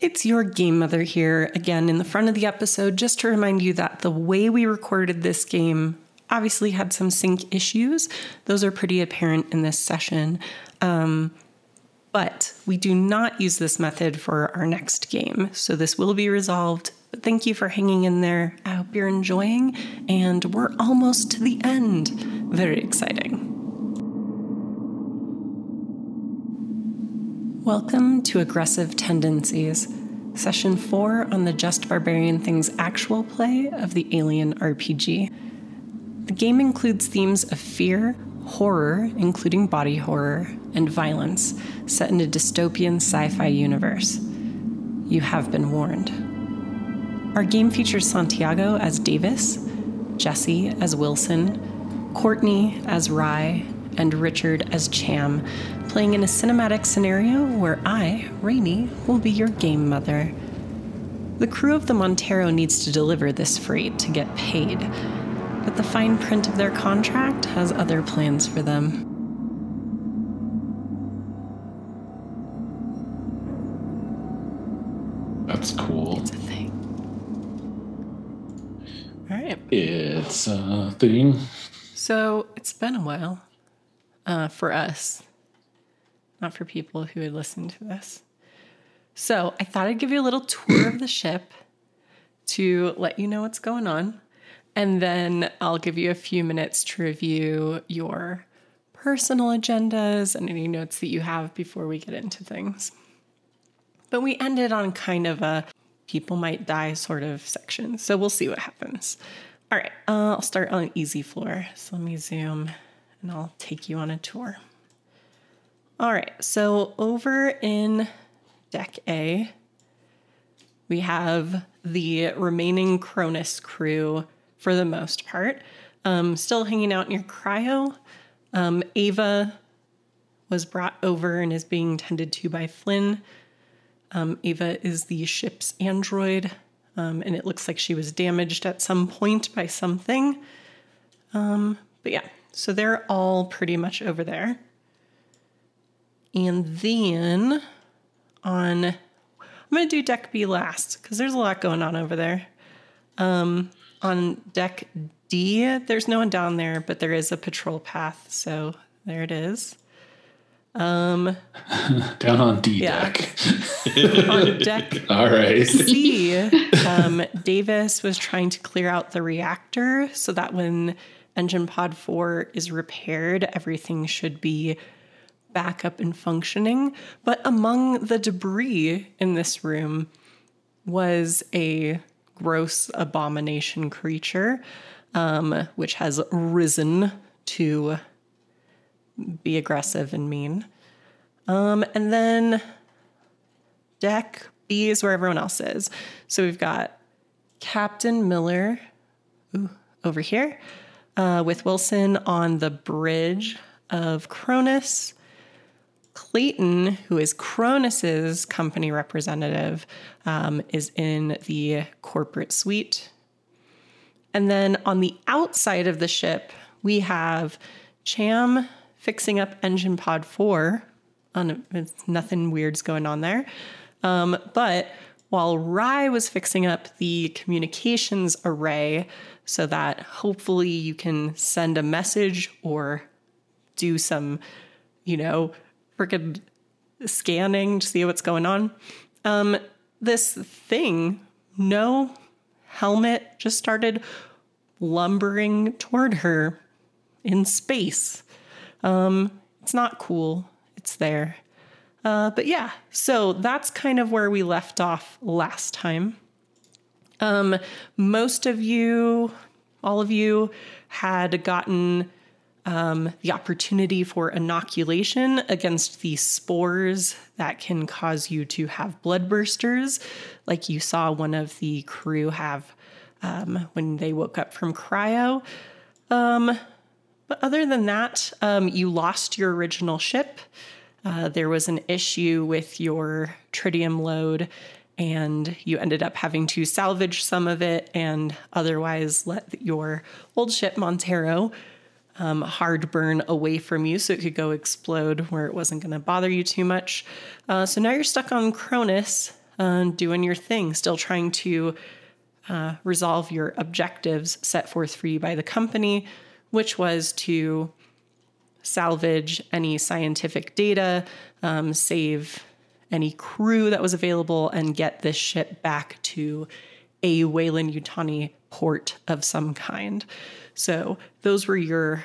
It's your game mother here again in the front of the episode, just to remind you that the way we recorded this game obviously had some sync issues. Those are pretty apparent in this session. Um, but we do not use this method for our next game, so this will be resolved. But thank you for hanging in there. I hope you're enjoying, and we're almost to the end. Very exciting. Welcome to Aggressive Tendencies, Session 4 on the Just Barbarian Things actual play of the Alien RPG. The game includes themes of fear, horror, including body horror, and violence, set in a dystopian sci fi universe. You have been warned. Our game features Santiago as Davis, Jesse as Wilson, Courtney as Rye, and Richard as Cham, playing in a cinematic scenario where I, Rainy, will be your game mother. The crew of the Montero needs to deliver this freight to get paid, but the fine print of their contract has other plans for them. That's cool. It's a thing. All right. It's a thing. So it's been a while uh, for us, not for people who would listen to this. So I thought I'd give you a little tour of the ship to let you know what's going on. And then I'll give you a few minutes to review your personal agendas and any notes that you have before we get into things. But we ended on kind of a people might die sort of section. So we'll see what happens. All right, uh, I'll start on easy floor. So let me zoom and I'll take you on a tour. All right, so over in deck A, we have the remaining Cronus crew for the most part, um, still hanging out near Cryo. Um, Ava was brought over and is being tended to by Flynn. Um, Ava is the ship's android, um, and it looks like she was damaged at some point by something. Um, but yeah, so they're all pretty much over there. And then on, I'm going to do deck B last because there's a lot going on over there. Um, on deck D, there's no one down there, but there is a patrol path. So there it is. Um, Down on D Yeah. deck. on deck All right. C, um, Davis was trying to clear out the reactor so that when engine pod 4 is repaired, everything should be back up and functioning. But among the debris in this room was a gross abomination creature, um, which has risen to be aggressive and mean. Um, and then deck B is where everyone else is. So we've got Captain Miller ooh, over here uh, with Wilson on the bridge of Cronus. Clayton, who is Cronus's company representative, um, is in the corporate suite. And then on the outside of the ship, we have Cham fixing up engine pod four. On nothing weird's going on there. Um, but while Rye was fixing up the communications array so that hopefully you can send a message or do some, you know, freaking scanning to see what's going on. Um, this thing, no helmet, just started lumbering toward her in space. Um, it's not cool. It's there. Uh, but yeah, so that's kind of where we left off last time. Um, most of you, all of you, had gotten um, the opportunity for inoculation against the spores that can cause you to have blood bursters, like you saw one of the crew have um, when they woke up from cryo. Um, but other than that, um, you lost your original ship. Uh, there was an issue with your tritium load, and you ended up having to salvage some of it and otherwise let your old ship, Montero, um, hard burn away from you so it could go explode where it wasn't going to bother you too much. Uh, so now you're stuck on Cronus. uh, doing your thing, still trying to uh, resolve your objectives set forth for you by the company, which was to salvage any scientific data, um, save any crew that was available, and get this ship back to a Weyland-Yutani port of some kind. So those were your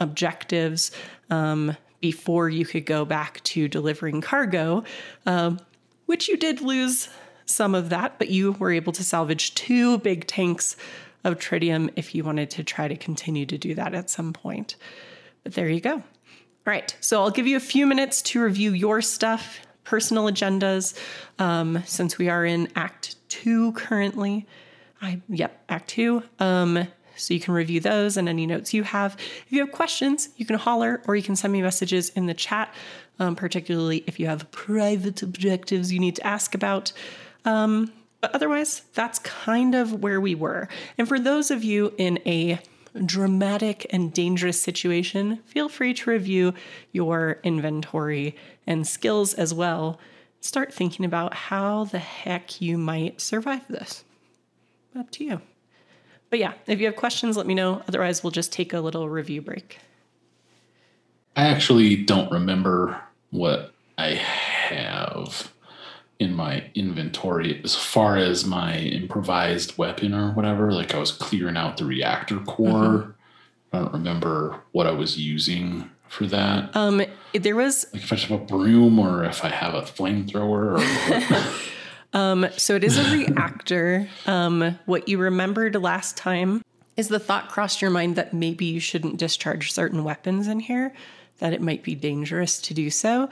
objectives um, before you could go back to delivering cargo, um, which you did lose some of that, but you were able to salvage two big tanks of tritium if you wanted to try to continue to do that at some point. But there you go. All right, so I'll give you a few minutes to review your stuff, personal agendas, um, since we are in Act Two currently. I yep, Act Two. Um, so you can review those and any notes you have. If you have questions, you can holler or you can send me messages in the chat, um, particularly if you have private objectives you need to ask about. Um, but otherwise, that's kind of where we were. And for those of you in a dramatic and dangerous situation, feel free to review your inventory and skills as well. Start thinking about how the heck you might survive this. Up to you. But yeah, if you have questions, let me know. Otherwise, we'll just take a little review break. I actually don't remember what I have in my inventory as far as my improvised weapon or whatever. Like I was clearing out the reactor core. Mm-hmm. I don't remember what I was using for that. Um, there was like if I have a broom or if I have a flamethrower or Um, so it is a reactor. Um, what you remembered last time is the thought crossed your mind that maybe you shouldn't discharge certain weapons in here, that it might be dangerous to do so.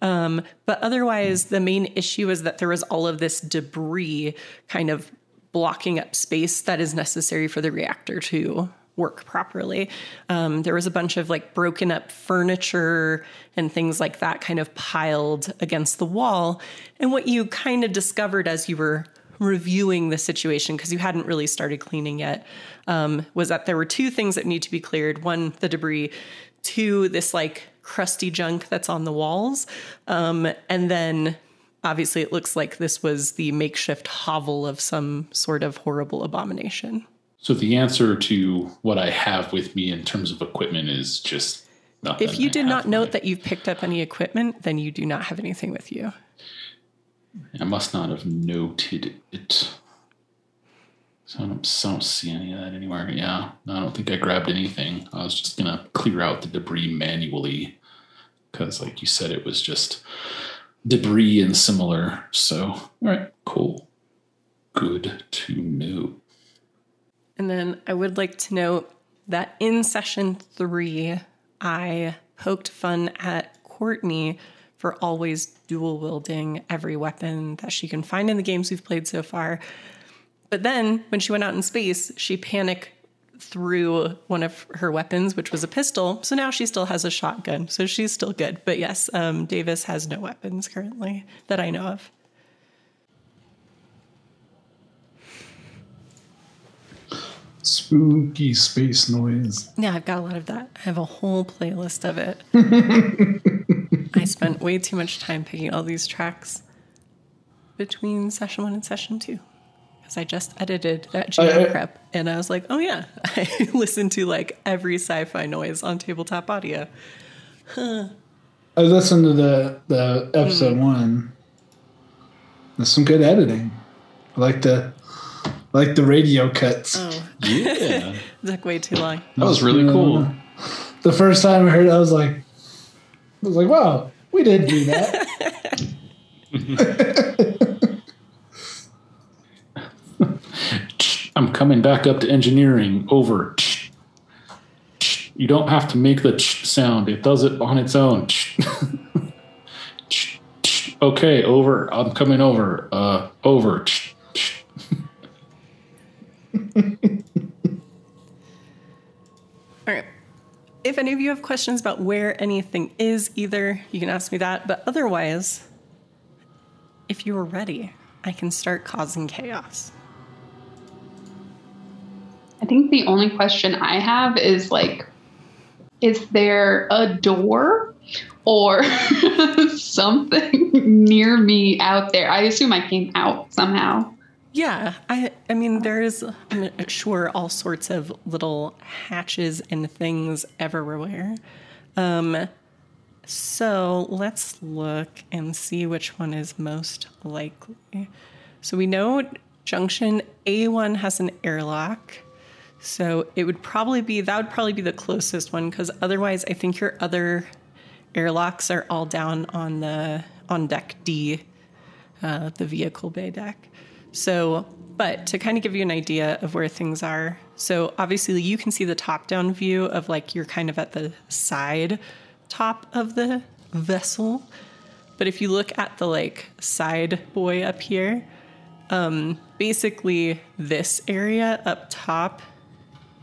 Um, but otherwise, the main issue is that there was all of this debris kind of blocking up space that is necessary for the reactor to work properly. Um, there was a bunch of like broken up furniture and things like that kind of piled against the wall. And what you kind of discovered as you were reviewing the situation, because you hadn't really started cleaning yet, um, was that there were two things that need to be cleared one, the debris, two, this like crusty junk that's on the walls. Um, and then obviously it looks like this was the makeshift hovel of some sort of horrible abomination. So the answer to what I have with me in terms of equipment is just nothing. If you did not note that you've picked up any equipment, then you do not have anything with you. I must not have noted it. So I don't, so I don't see any of that anywhere. Yeah, I don't think I grabbed anything. I was just gonna clear out the debris manually because, like you said, it was just debris and similar. So, all right, cool, good to know. And then I would like to note that in session three, I poked fun at Courtney for always dual wielding every weapon that she can find in the games we've played so far. But then when she went out in space, she panicked threw one of her weapons, which was a pistol. So now she still has a shotgun. So she's still good. But yes, um, Davis has no weapons currently that I know of. Spooky space noise. Yeah, I've got a lot of that. I have a whole playlist of it. I spent way too much time picking all these tracks between session one and session two because I just edited that jam prep and I was like, oh yeah, I listen to like every sci-fi noise on tabletop audio. Huh. I listened to the the episode mm. one. There's some good editing. I like the like the radio cuts. Oh. Yeah. took way too long. That was really cool. The first time I heard it, I was like, I was like, wow, we didn't do that. I'm coming back up to engineering. Over. You don't have to make the sound, it does it on its own. okay, over. I'm coming over. Uh, over. All right. If any of you have questions about where anything is, either, you can ask me that. But otherwise, if you are ready, I can start causing chaos. I think the only question I have is like, is there a door or something near me out there. I assume I came out somehow. Yeah, I I mean there's I'm sure all sorts of little hatches and things everywhere. Um so let's look and see which one is most likely. So we know junction A1 has an airlock. So it would probably be that would probably be the closest one because otherwise I think your other airlocks are all down on the on deck D, uh, the vehicle bay deck. So, but to kind of give you an idea of where things are, so obviously you can see the top down view of like you're kind of at the side top of the vessel. But if you look at the like side boy up here, um, basically this area up top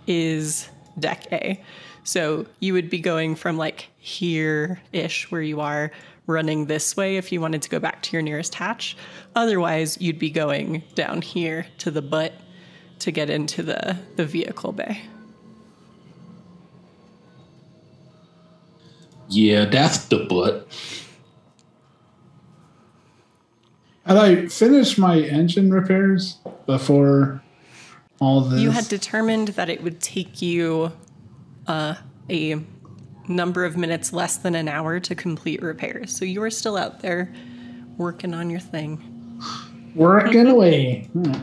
is deck A. So you would be going from like here ish where you are running this way if you wanted to go back to your nearest hatch. Otherwise, you'd be going down here to the butt to get into the, the vehicle bay. Yeah, that's the butt. Had I finished my engine repairs before all this? You had determined that it would take you uh, a number of minutes less than an hour to complete repairs. So you are still out there working on your thing. Working away. Hmm.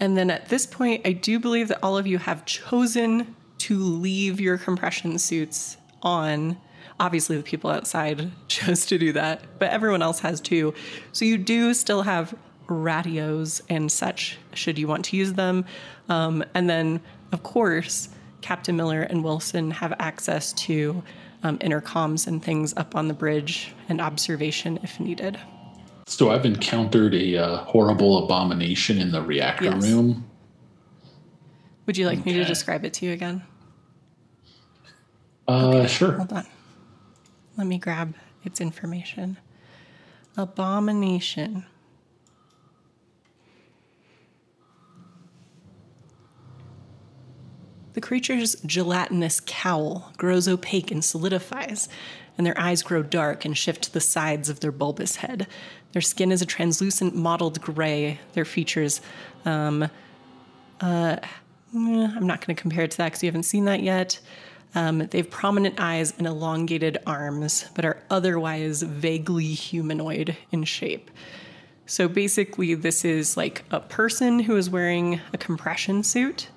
And then at this point, I do believe that all of you have chosen to leave your compression suits on. Obviously, the people outside chose to do that, but everyone else has too. So you do still have radios and such, should you want to use them. Um, and then, of course, Captain Miller and Wilson have access to um, intercoms and things up on the bridge and observation if needed. So I've encountered a uh, horrible abomination in the reactor Yes. room. Would you like me to describe it to you again? Uh, sure. Hold on. Let me grab its information. Abomination. The creature's gelatinous cowl grows opaque and solidifies, and their eyes grow dark and shift to the sides of their bulbous head. Their skin is a translucent mottled gray. Their features, um, uh, eh, I'm not going to compare it to that because you haven't seen that yet. Um, they have prominent eyes and elongated arms, but are otherwise vaguely humanoid in shape. So basically, this is like a person who is wearing a compression suit.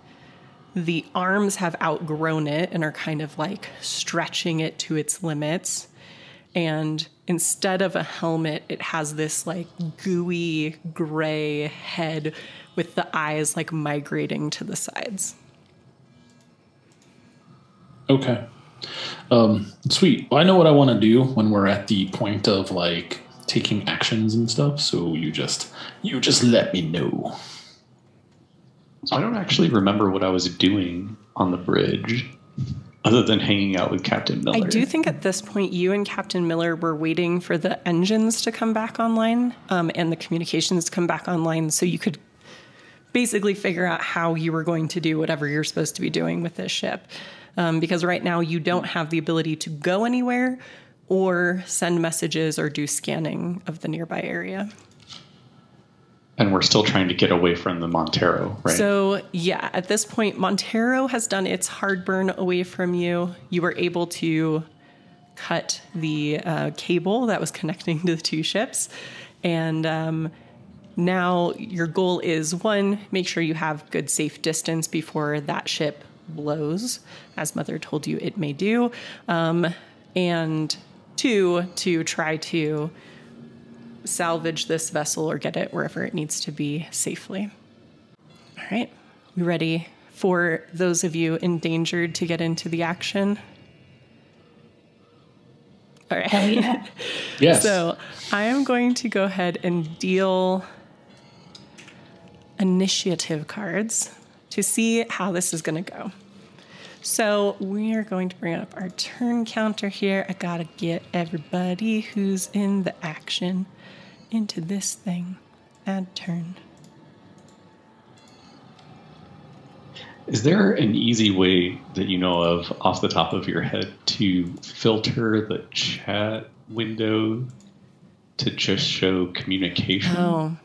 The arms have outgrown it and are kind of like stretching it to its limits. And instead of a helmet, it has this like gooey gray head with the eyes like migrating to the sides. Okay. Um, sweet. Well, I know what I want to do when we're at the point of like taking actions and stuff. So you just you just let me know. So I don't actually remember what I was doing on the bridge, other than hanging out with Captain Miller. I do think at this point, you and Captain Miller were waiting for the engines to come back online um, and the communications to come back online so you could basically figure out how you were going to do whatever you're supposed to be doing with this ship. Um, because right now, you don't have the ability to go anywhere or send messages or do scanning of the nearby area. And we're still trying to get away from the Montero, right? So, yeah, at this point, Montero has done its hard burn away from you. You were able to cut the uh, cable that was connecting to the two ships. And um, now your goal is one, make sure you have good safe distance before that ship blows, as Mother told you it may do. Um, and two, to try to salvage this vessel or get it wherever it needs to be safely. All right, we ready for those of you endangered to get into the action? All right. Yes. So I am going to go ahead and deal initiative cards to see how this is going to go. So we are going to bring up our turn counter here. I gotta get everybody who's in the action into this thing. Add turn. Is there an easy way that you know of off the top of your head to filter the chat window to just show communication Oh,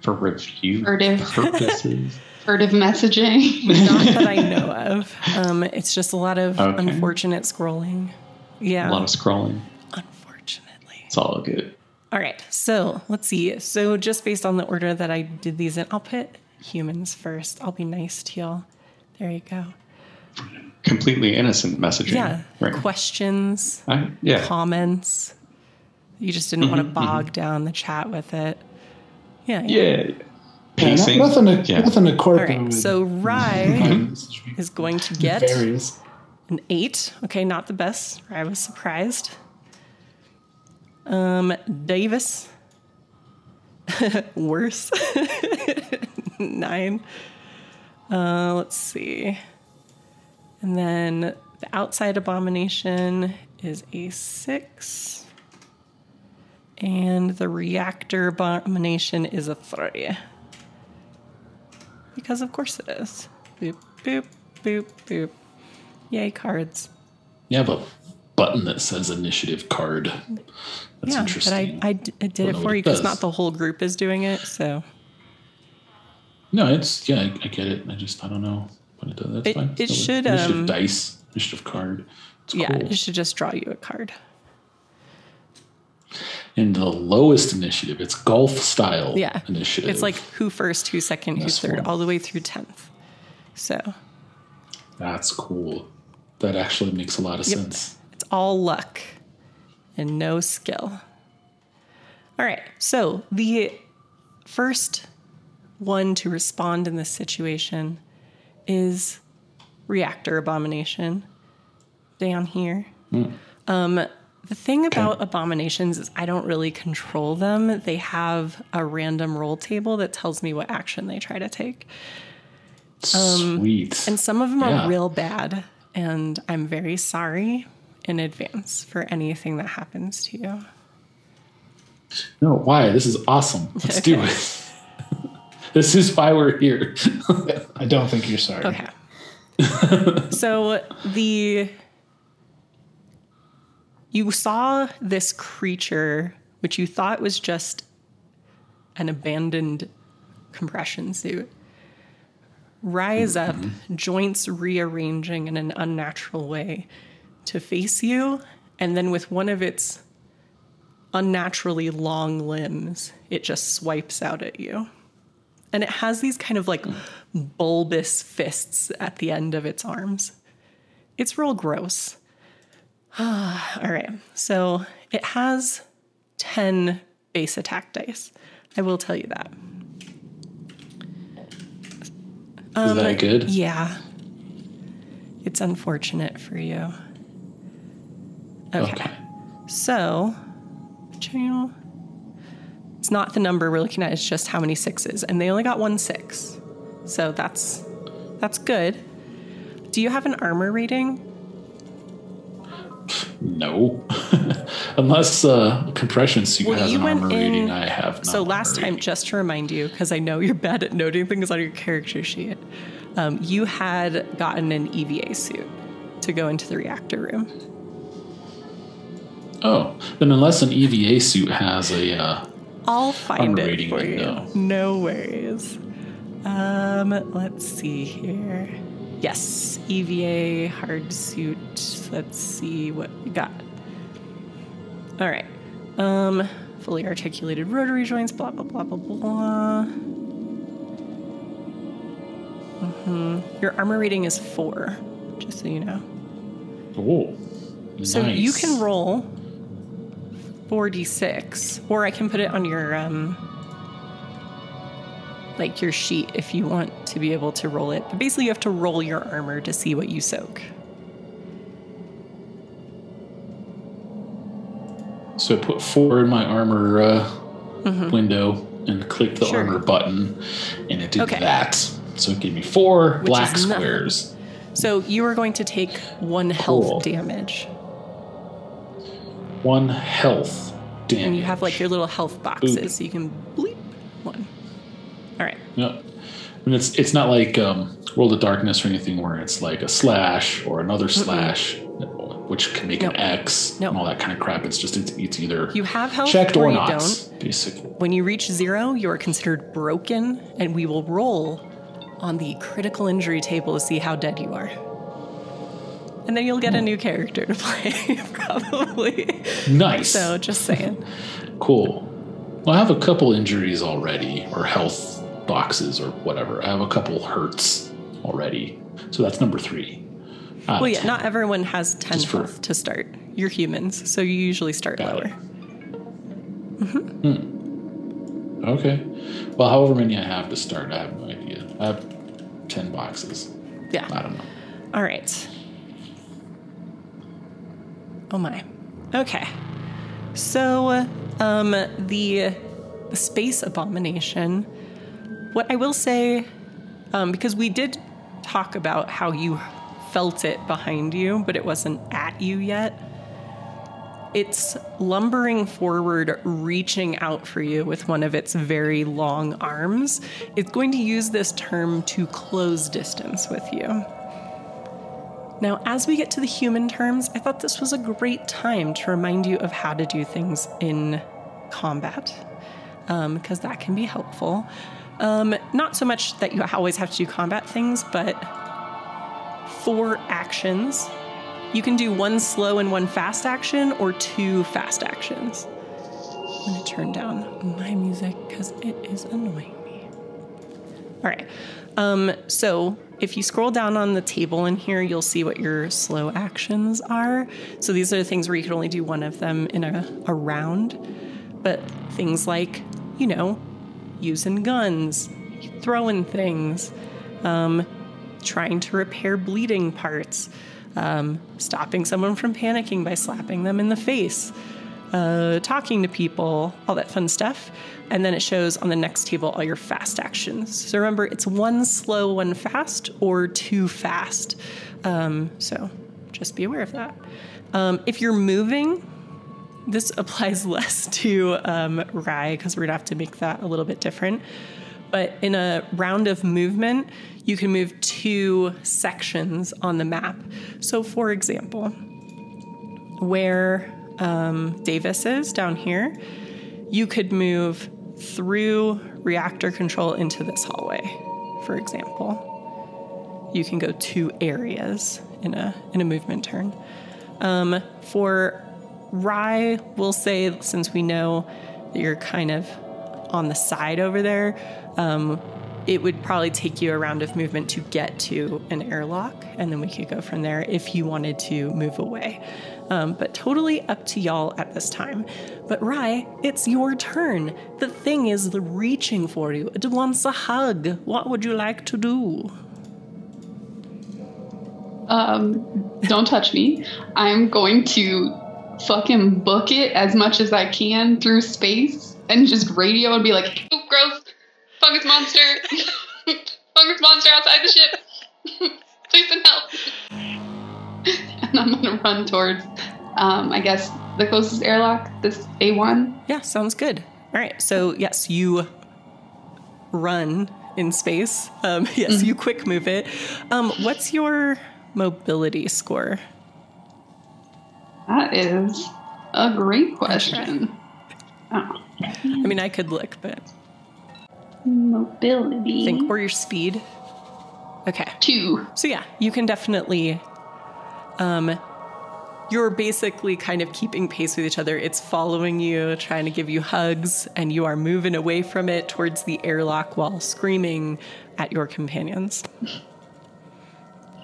for review Furtive. purposes? Furtive messaging. not that I know of. Um, it's just a lot of Okay. unfortunate scrolling. Yeah, A lot of scrolling. unfortunately. It's all good. All right, so let's see. So just based on the order that I did these in, I'll put humans first. I'll be nice to y'all. There you go. Completely innocent messaging. Yeah, Right. questions, I, yeah. comments. You just didn't want to mm-hmm, bog mm-hmm. down the chat with it. Yeah. Yeah. Yeah, no- Pacing. nothing to yeah. nothing to All corporate. right, so Rye is going to get varies. an eight. Okay, not the best. I was surprised. Um, Davis, worse. Nine. Uh, let's see. And then the outside abomination is a six. And the reactor abomination is a three. Because of course it is. Boop, boop, boop, boop. Yay, cards. You have a button that says initiative card. That's yeah, interesting. but I, I d- I did Don't it for what you because not the whole group is doing it. So No, it's yeah, I, I get it. I just I don't know what it does. That's It- fine. it So should, initiative um, dice, initiative card. It's yeah, cool. it should just draw you a card. And the lowest initiative, it's golf style Yeah, initiative. It's like who first, who second, who third, one. all the way through tenth. So that's cool. That actually makes a lot of Yep. sense. it's all luck and no skill. All right, so the first one to respond in this situation is reactor abomination down here. Um, the thing about abominations is I don't really control them. They have a random roll table that tells me what action they try to take. Sweet. Um, And some of them Yeah. are real bad. And I'm very sorry in advance for anything that happens to you. no, why? This is awesome. Let's do it. this is why we're here. I don't think you're sorry. Okay. so the you saw this creature which you thought was just an abandoned compression suit rise up, mm-hmm. joints rearranging in an unnatural way to face you, and then with one of its unnaturally long limbs, it just swipes out at you. And it has these kind of like bulbous fists at the end of its arms. It's real gross. All right. So it has 10 base attack dice. I will tell you that. is that good? Um, Yeah. It's unfortunate for you. Okay. Okay. So, channel. It's not the number we're looking at, it's just how many sixes. And they only got one six. So that's that's good. Do you have an armor rating? No. Unless uh, compression suit Well, has an armor in- rating, I have not. So last time, just to remind you, because I know you're bad at noting things on your character sheet, um, you had gotten an EVA suit to go into the reactor room. Oh, then unless an EVA suit has a uh, I'll find it rating for then, you. no. Worries. Um, let's see here. Yes, EVA hard suit. Let's see what we got. All right. Um, fully articulated rotary joints. Blah blah blah blah blah. hmm Your armor rating is four, just so you know. oh, nice. So you can roll 4d6, or I can put it on your um like your sheet if you want to be able to roll it. But basically you have to roll your armor to see what you soak. So I put four in my armor uh, window and clicked the Mm-hmm. Sure. armor button, and it did Okay. that. So it gave me four Which black squares. So you are going to take one health Cool. damage. One health damage. And you have like your little health boxes, Boop. so you can bleep one. All right. Yep. And it's it's not like um, World of Darkness or anything where it's like a slash or another slash, which can make No. an X No. and all that kind of crap. It's just it's, it's either You have health checked or or not, don't. basically. When you reach zero, you are considered broken, and we will roll on the critical injury table to see how dead you are. And then you'll get a new character to play, probably. Nice. So just saying. Cool. Well, I have a couple injuries already, or health boxes, or whatever. I have a couple hurts already. So that's number three. Uh, Well, yeah, not everyone has 10 Just for- health to start. You're humans, so you usually start lower. it. Okay. Well, however many I have to start, I have no idea. I have 10 boxes. Yeah. I don't know. All right. Oh my. Okay. So, um, the, the space abomination. What I will say, um, because we did talk about how you felt it behind you, but it wasn't at you yet. It's lumbering forward, reaching out for you with one of its very long arms. It's going to use this term to close distance with you. Now, as we get to the human terms, I thought this was a great time to remind you of how to do things in combat, because that can be helpful. Um, not so much that you always have to do combat things, but for actions, you can do one slow and one fast action or two fast actions. I'm to turn down my music because it is annoying me. All right. Um, so if you scroll down on the table in here, you'll see what your slow actions are. So these are the things where you can only do one of them in a, a round. But things like, you know, using guns, throwing things, um, trying to repair bleeding parts, um, stopping someone from panicking by slapping them in the face, uh, talking to people, all that fun stuff. And then it shows on the next table all your fast actions. So remember, it's one slow, one fast, or two fast. Um, so just be aware of that. Um, if you're moving, this applies less to um, Rye because we're gonna have to make that a little bit different. But in a round of movement, you can move two sections on the map. So, for example, where um, Davis is down here, you could move through reactor control into this hallway, for example. You can go two areas in a in a movement turn. Um, for Rye, we'll say since we know that you're kind of on the side over there, um, it would probably take you a round of movement to get to an airlock, and then we could go from there if you wanted to move away. Um, but totally up to y'all at this time. But Rye, it's your turn. The thing is the reaching for you. It wants a hug. What would you like to do? Um, don't touch me. I'm going to fucking book it as much as I can through space and just radio and be like, gross, fungus monster, fungus monster outside the ship. Run towards, um, I guess, the closest airlock, this A1. Yeah, sounds good. All right, so yes, you run in space. Um, yes, you quick move it. Um, what's your mobility score? That is a great question. Oh. I mean, I could look, but Mobility. think or your speed. Okay, two. so yeah, you can definitely. Um, you're basically kind of keeping pace with each other. It's following you, trying to give you hugs, and you are moving away from it towards the airlock while screaming at your companions.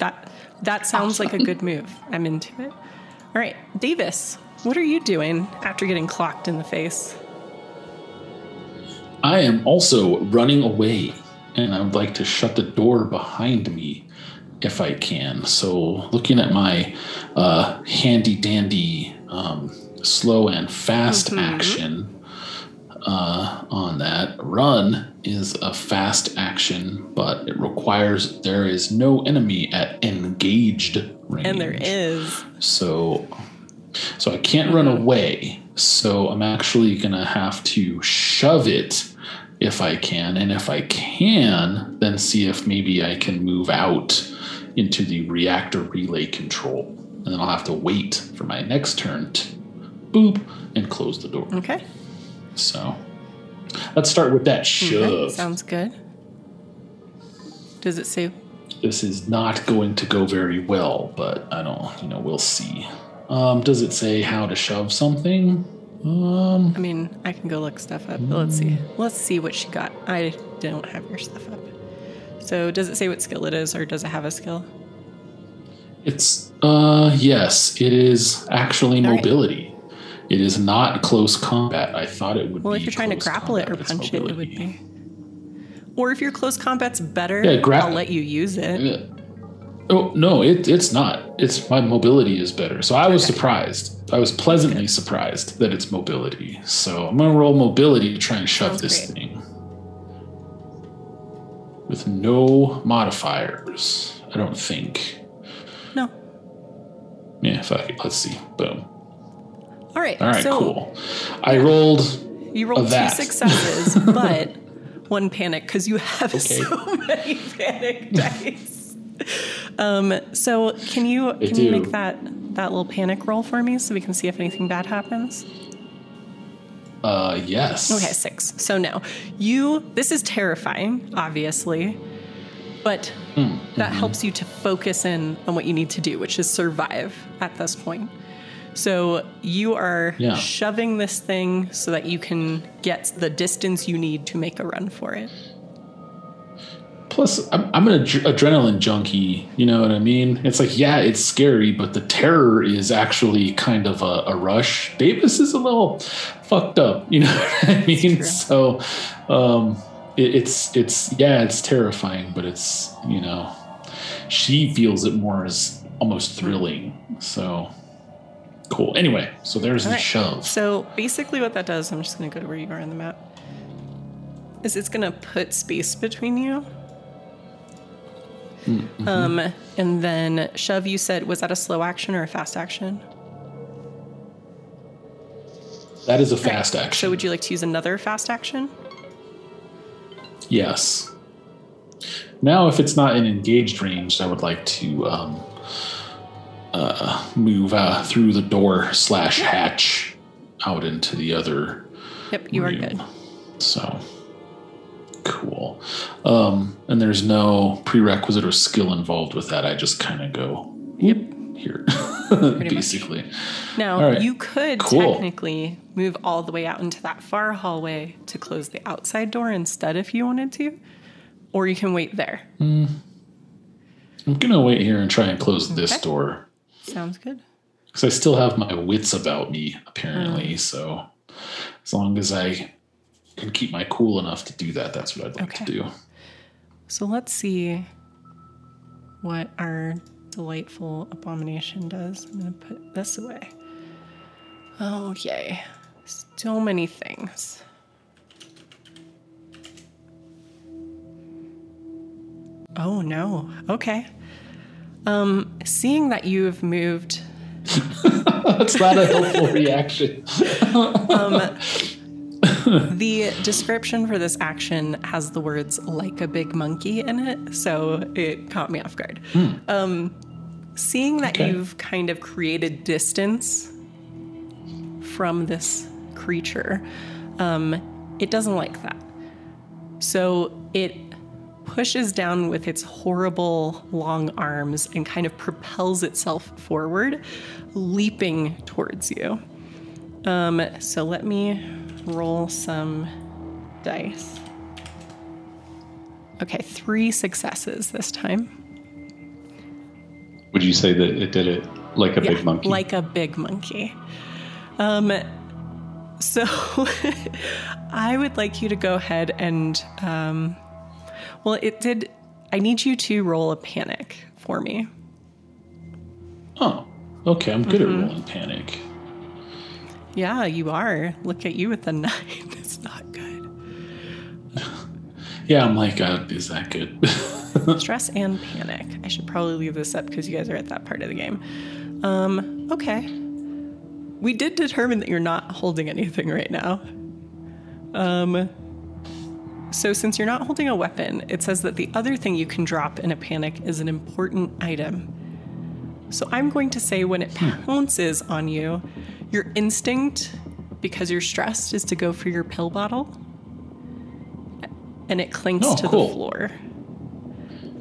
That that sounds like a good move. I'm into it. All right, Davis, what are you doing after getting clocked in the face? I am also running away, and I would like to shut the door behind me if I can. So, looking at my uh, handy dandy um, slow and fast action uh, on that, run is a fast action, but it requires there is no enemy at engaged range. And there is. So, so I can't run away. So I'm actually gonna have to shove it if I can. And if I can, then see if maybe I can move out into the reactor relay control. And then I'll have to wait for my next turn to boop and close the door. Okay. So let's start with that Okay, shove. Sounds good. Does it say this is not going to go very well, but I don't, you know, we'll see. Um, does it say how to shove something? Um, I mean, I can go look stuff up, but let's see. Let's see what she got. I don't have your stuff up. So, does it say what skill it is, or does it have a skill? it's uh, yes, it is actually All right. mobility. It is not close combat. I thought it would be. Well, if you're trying to grapple it or combat, punch it, it would be. Or if your close combat's better, Yeah, gra- I'll let you use it. Yeah. Oh no, it it's not. It's my mobility is better. So I was Okay. surprised. I was pleasantly surprised that it's mobility. So I'm gonna roll mobility to try and shove Sounds this great. thing. With no modifiers. I don't think. No. Yeah, fuck it. Let's see. Boom. All right. All right, so cool. I rolled you rolled two successes, but one panic because you have Okay. so many panic dice. Um, so can you can you make that that little panic roll for me so we can see if anything bad happens? uh yes. Okay, six. So no, you. This is terrifying, obviously, but Hmm, that mm-hmm. helps you to focus in on what you need to do, which is survive at this point. So you are Yeah. shoving this thing so that you can get the distance you need to make a run for it. Plus, I'm, I'm an adre- adrenaline junkie. You know what I mean? It's like, yeah, it's scary, but the terror is actually kind of a, a rush. Davis is a little fucked up. You know what I mean? So, um, it, it's it's yeah, it's terrifying, but it's you know, she feels it more as almost thrilling. So cool. Anyway, so there's the right. shove. So basically, what that does, I'm just going to go to where you are on the map, is it's going to put space between you. Mm-hmm. Um, and then shove. You said was that a slow action or a fast action? That is a fast action. So would you like to use another fast action? Yes. Now, if it's not in engaged range, I would like to um, uh, move uh, through the door slash hatch out into the other. Yep, you are good. So cool. Um, and there's no prerequisite or skill involved with that. I just kind of go Yep. here, much. basically. Now All right. you could Cool. technically move all the way out into that far hallway to close the outside door instead, if you wanted to, or you can wait there. I'm gonna wait here and try and close this door. Sounds good. because I still have my wits about me, apparently. Mm. So as long as I can keep my cool enough to do that, that's what I'd like Okay. to do. So let's see what our delightful abomination does. I'm going to put this away. Oh, yay. So many things. Oh, no. Okay. Um, seeing that you've moved That's not a helpful reaction. The description for this action has the words like a big monkey in it, so it caught me off guard. Um, seeing that Okay. you've kind of created distance from this creature, um, it doesn't like that. So it pushes down with its horrible long arms and kind of propels itself forward, leaping towards you. Um, so let me roll some dice. Okay, three successes this time. Would you say that it did it like a Yeah, big monkey? Like a big monkey. Um, so I would like you to go ahead and, um, well, it did. I need you to roll a panic for me. Oh, okay. I'm good Mm-hmm. at rolling panic. Yeah, you are. Look at you with the knife. It's not good. Yeah, I'm like, uh, is that good? Stress and panic. I should probably leave this up because you guys are at that part of the game. Um, okay. We did determine that you're not holding anything right now. Um, So, since you're not holding a weapon, it says that the other thing you can drop in a panic is an important item. So, I'm going to say when it pounces on you, your instinct, because you're stressed, is to go for your pill bottle. And it clinks Oh, to cool. the floor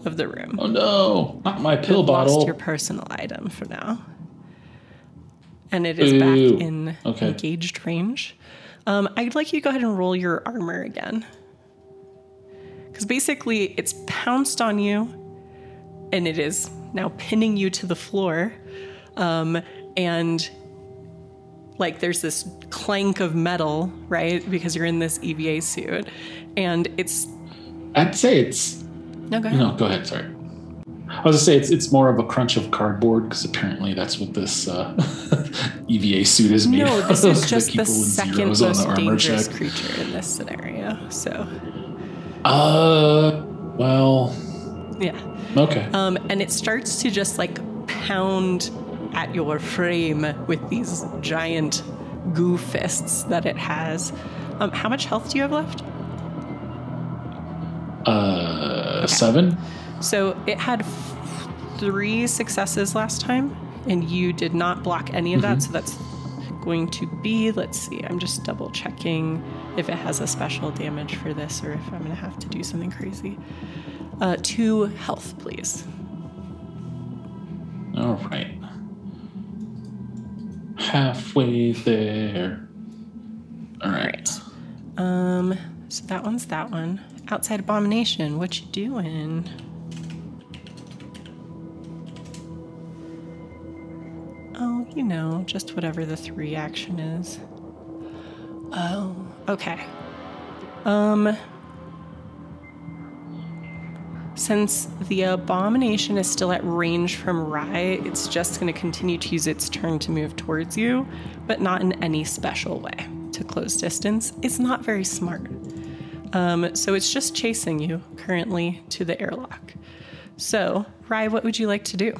of the room. Oh no, not my pill You've bottle. Lost your personal item for now. And it is Ooh, back in okay. engaged range. Um, I'd like you to go ahead and roll your armor again. Because basically, it's pounced on you and it is now pinning you to the floor. Um, and like there's this clank of metal, right? Because you're in this EVA suit. And it's. I'd say it's No, go ahead. no. Go ahead. Sorry. I was gonna say it's it's more of a crunch of cardboard because apparently that's what this uh, EVA suit is made No, of. this is just the second most the dangerous check. creature in this scenario. So, Uh, well, yeah. okay. Um, and it starts to just like pound at your frame with these giant goo fists that it has. Um, how much health do you have left? Uh, seven. So it had f- three successes last time, and you did not block any of that. So that's going to be, let's see, I'm just double checking if it has a special damage for this or if I'm going to have to do something crazy. Uh, two health, please. All right. Halfway there. All right. Um, so that one's that one. Outside abomination, what you doing? Oh, you know, just whatever the three action is. Oh, okay. Um, since the abomination is still at range from Rye, it's just going to continue to use its turn to move towards you, but not in any special way to close distance. It's not very smart. Um, so it's just chasing you currently to the airlock. So, Rye, what would you like to do?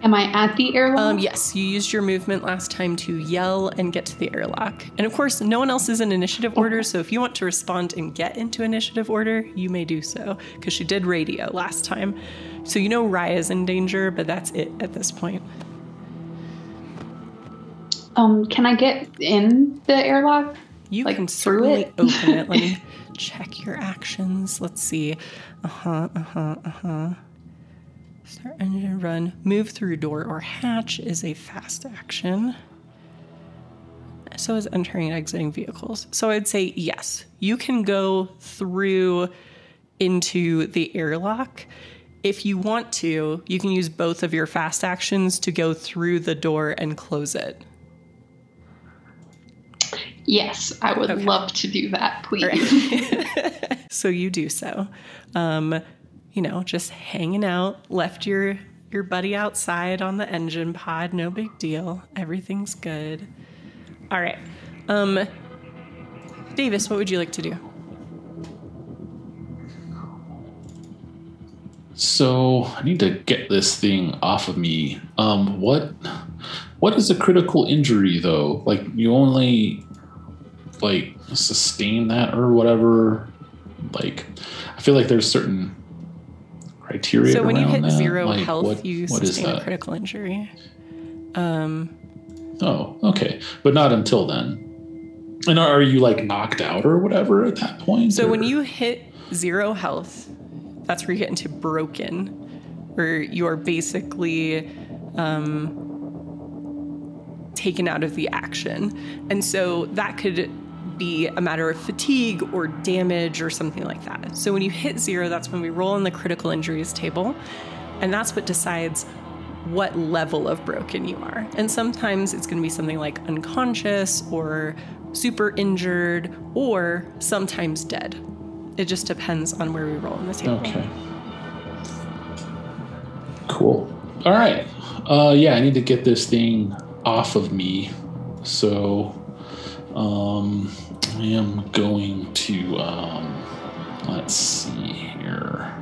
Am I at the airlock? Um, yes, you used your movement last time to yell and get to the airlock. And of course, no one else is in initiative order, so if you want to respond and get into initiative order, you may do so, because she did radio last time. So you know Raya is in danger, but that's it at this point. Um, can I get in the airlock? You Like, can certainly it? open it. Let me check your actions. Let's see. Uh huh, uh huh, uh huh. Start engine run. Move through door or hatch is a fast action. So is entering and exiting vehicles. So I'd say yes. You can go through into the airlock. If you want to, you can use both of your fast actions to go through the door and close it. Yes, I would Okay. love to do that, please. so you do so. Um, you know, just hanging out, left your your buddy outside on the engine pod, no big deal. Everything's good. All right. Um Davis, what would you like to do? So I need to get this thing off of me. Um, what what is a critical injury though? Like you only like sustain that or whatever. Like I feel like there's certain criteria. So when you hit that. zero Like, health, what- you what sustain a critical injury. Um Oh, okay, but not until then. And are you like knocked out or whatever at that point? So when you hit zero health, that's where you get into broken, where you are basically um, taken out of the action. And so that could be a matter of fatigue or damage or something like that. So when you hit zero, that's when we roll on the critical injuries table. And that's what decides what level of broken you are. And sometimes it's going to be something like unconscious or super injured or sometimes dead. It just depends on where we roll on the table. Okay. Cool. All right. Uh, yeah, I need to get this thing off of me. So, um, I am going to, um, let's see here.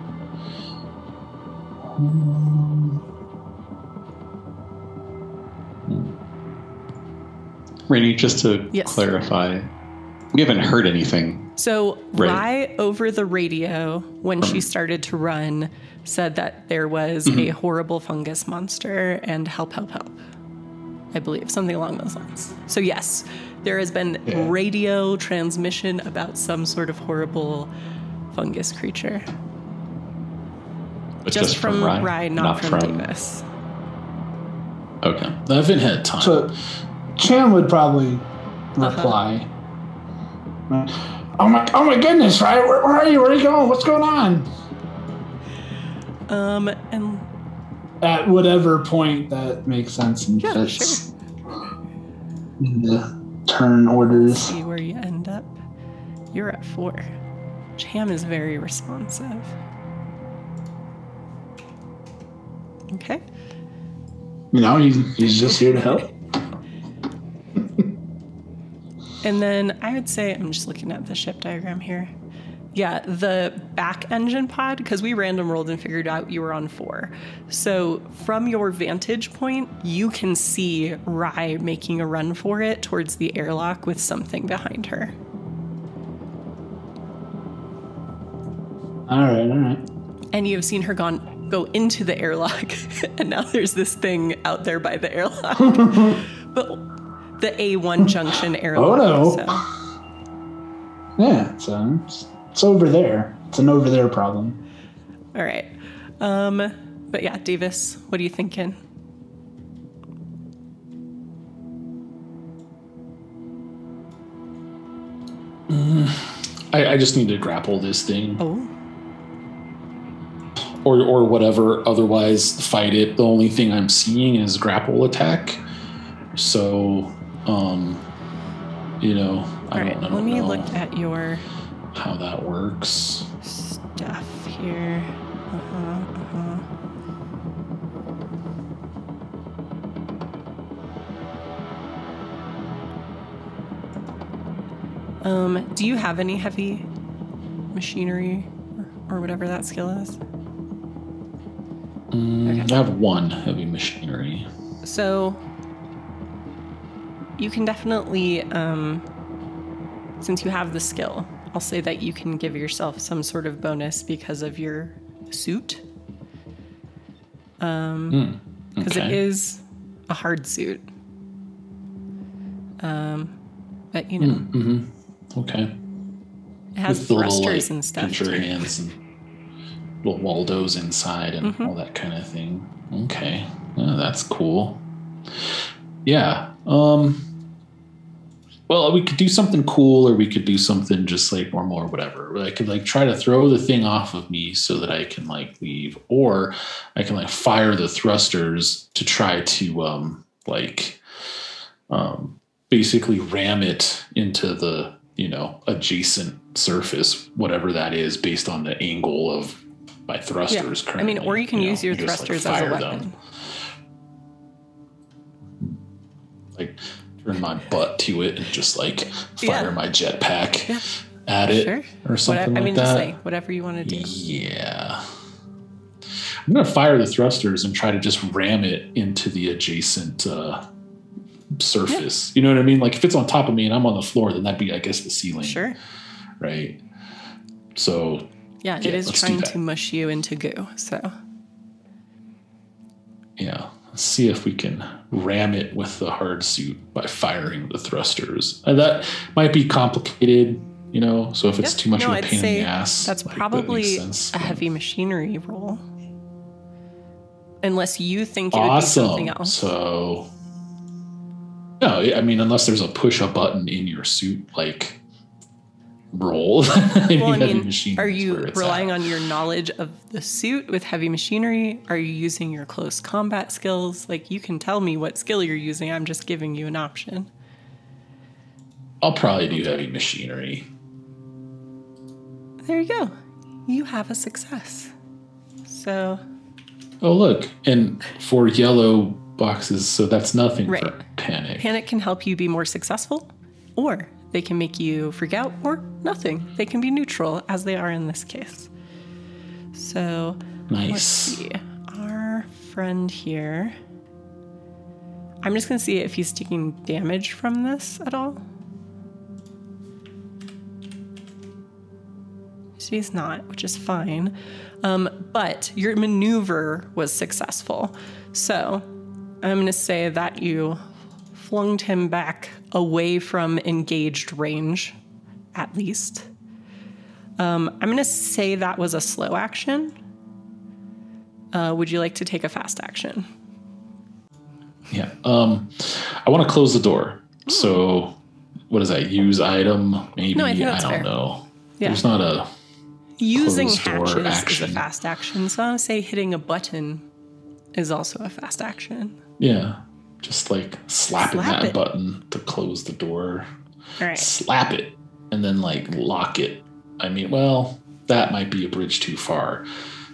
Rainy, just to Yes. clarify, We haven't heard anything. So Right. Rye over the radio when she started to run said that there was Mm-hmm. a horrible fungus monster and help, help, help. I believe something along those lines. So yes, there has been Yeah. radio transmission about some sort of horrible fungus creature. But Just, from, Rye, Rye, not, from, Davis. Okay. I haven't had time. So Cham would probably reply. Oh my! Oh my goodness! Right? Where, where are you? Where are you going? What's going on? Um, and At whatever point that makes sense and Yeah, fits in the turn orders. see where you end up. You're at four. Cham is very responsive. Okay. You know, he's, he's just here to help. And then I would say, I'm just looking at the ship diagram here. Yeah, the back engine pod, because we random rolled and figured out you were on four. So from your vantage point, you can see Rye making a run for it towards the airlock with something behind her. All right, all right. And you have seen her gone go into the airlock, and now there's this thing out there by the airlock. but the A1 junction airlock. Oh no. so. Yeah, so it's, it's over there. It's an over there problem. All right. Um, but yeah, Davis, what are you thinking? I, I just need to grapple this thing. Oh, or or whatever. Otherwise, fight it. The only thing I'm seeing is grapple attack. So, um, you know, I all right. don't, I Let don't me know look at your how that works. stuff here. Uh-huh, uh-huh. Um, do you have any heavy machinery or, or whatever that skill is? Mm, I have one heavy machinery. So you can definitely, um, since you have the skill, I'll say that you can give yourself some sort of bonus because of your suit. Um, because okay. it is a hard suit. Um, but you know, mm-hmm Okay. it has With the little, thrusters like, and stuff. pinch your too. hands and little Waldos inside and Mm-hmm. all that kind of thing. Okay. That's cool. Yeah. Um well, we could do something cool or we could do something just like normal or whatever. I could like try to throw the thing off of me so that I can like leave or I can like fire the thrusters to try to um like um basically ram it into the, you know, adjacent surface whatever that is based on the angle of my thrusters. Yeah. thrusters I mean, or you can know, use your and just, like, thrusters as a fire them. weapon. like turn my butt to it and just like fire Yeah. my jetpack Yeah. at it Sure. or something Whatever, I like mean, that. just like whatever you want to do. yeah. I'm gonna fire the thrusters and try to just ram it into the adjacent uh, surface. You know what I mean? Like if it's on top of me and I'm on the floor, then that'd be, I guess, the ceiling, Sure. right? So Yeah, it Yeah, is trying to mush you into goo. So yeah, let's see if we can ram it with the hard suit by firing the thrusters. And that might be complicated, you know. So if it's Yeah, too much no, of a pain in the ass, that's like, probably makes sense. a heavy machinery roll. Unless you think it would be something else. So, no, I mean, unless there's a push a button in your suit, like roll. well, I mean, are you relying at. on your knowledge of the suit with heavy machinery? Are you using your close combat skills? Like, you can tell me what skill you're using. I'm just giving you an option. I'll probably do heavy machinery. There you go. You have a success. So, Oh, look, and four yellow boxes, so that's nothing Right. for panic. panic can help you be more successful, or they can make you freak out, or nothing. They can be neutral, as they are in this case. So, let's see. Our friend here. I'm just going to see if he's taking damage from this at all. He's not, which is fine. Um, but your maneuver was successful. So I'm going to say that you flung him back away from engaged range, at least. Um, I'm going to say that was a slow action. Uh, would you like to take a fast action? Yeah. Um, I want to close the door. So, what is that? Use item? Maybe No, I think that's don't fair. know. Yeah. There's not a. Using hatches is a fast action. So I'll say hitting a button is also a fast action. Yeah. Just like slapping Slap that it. button to close the door. All right. Slap it and then like lock it. I mean, well, that might be a bridge too far.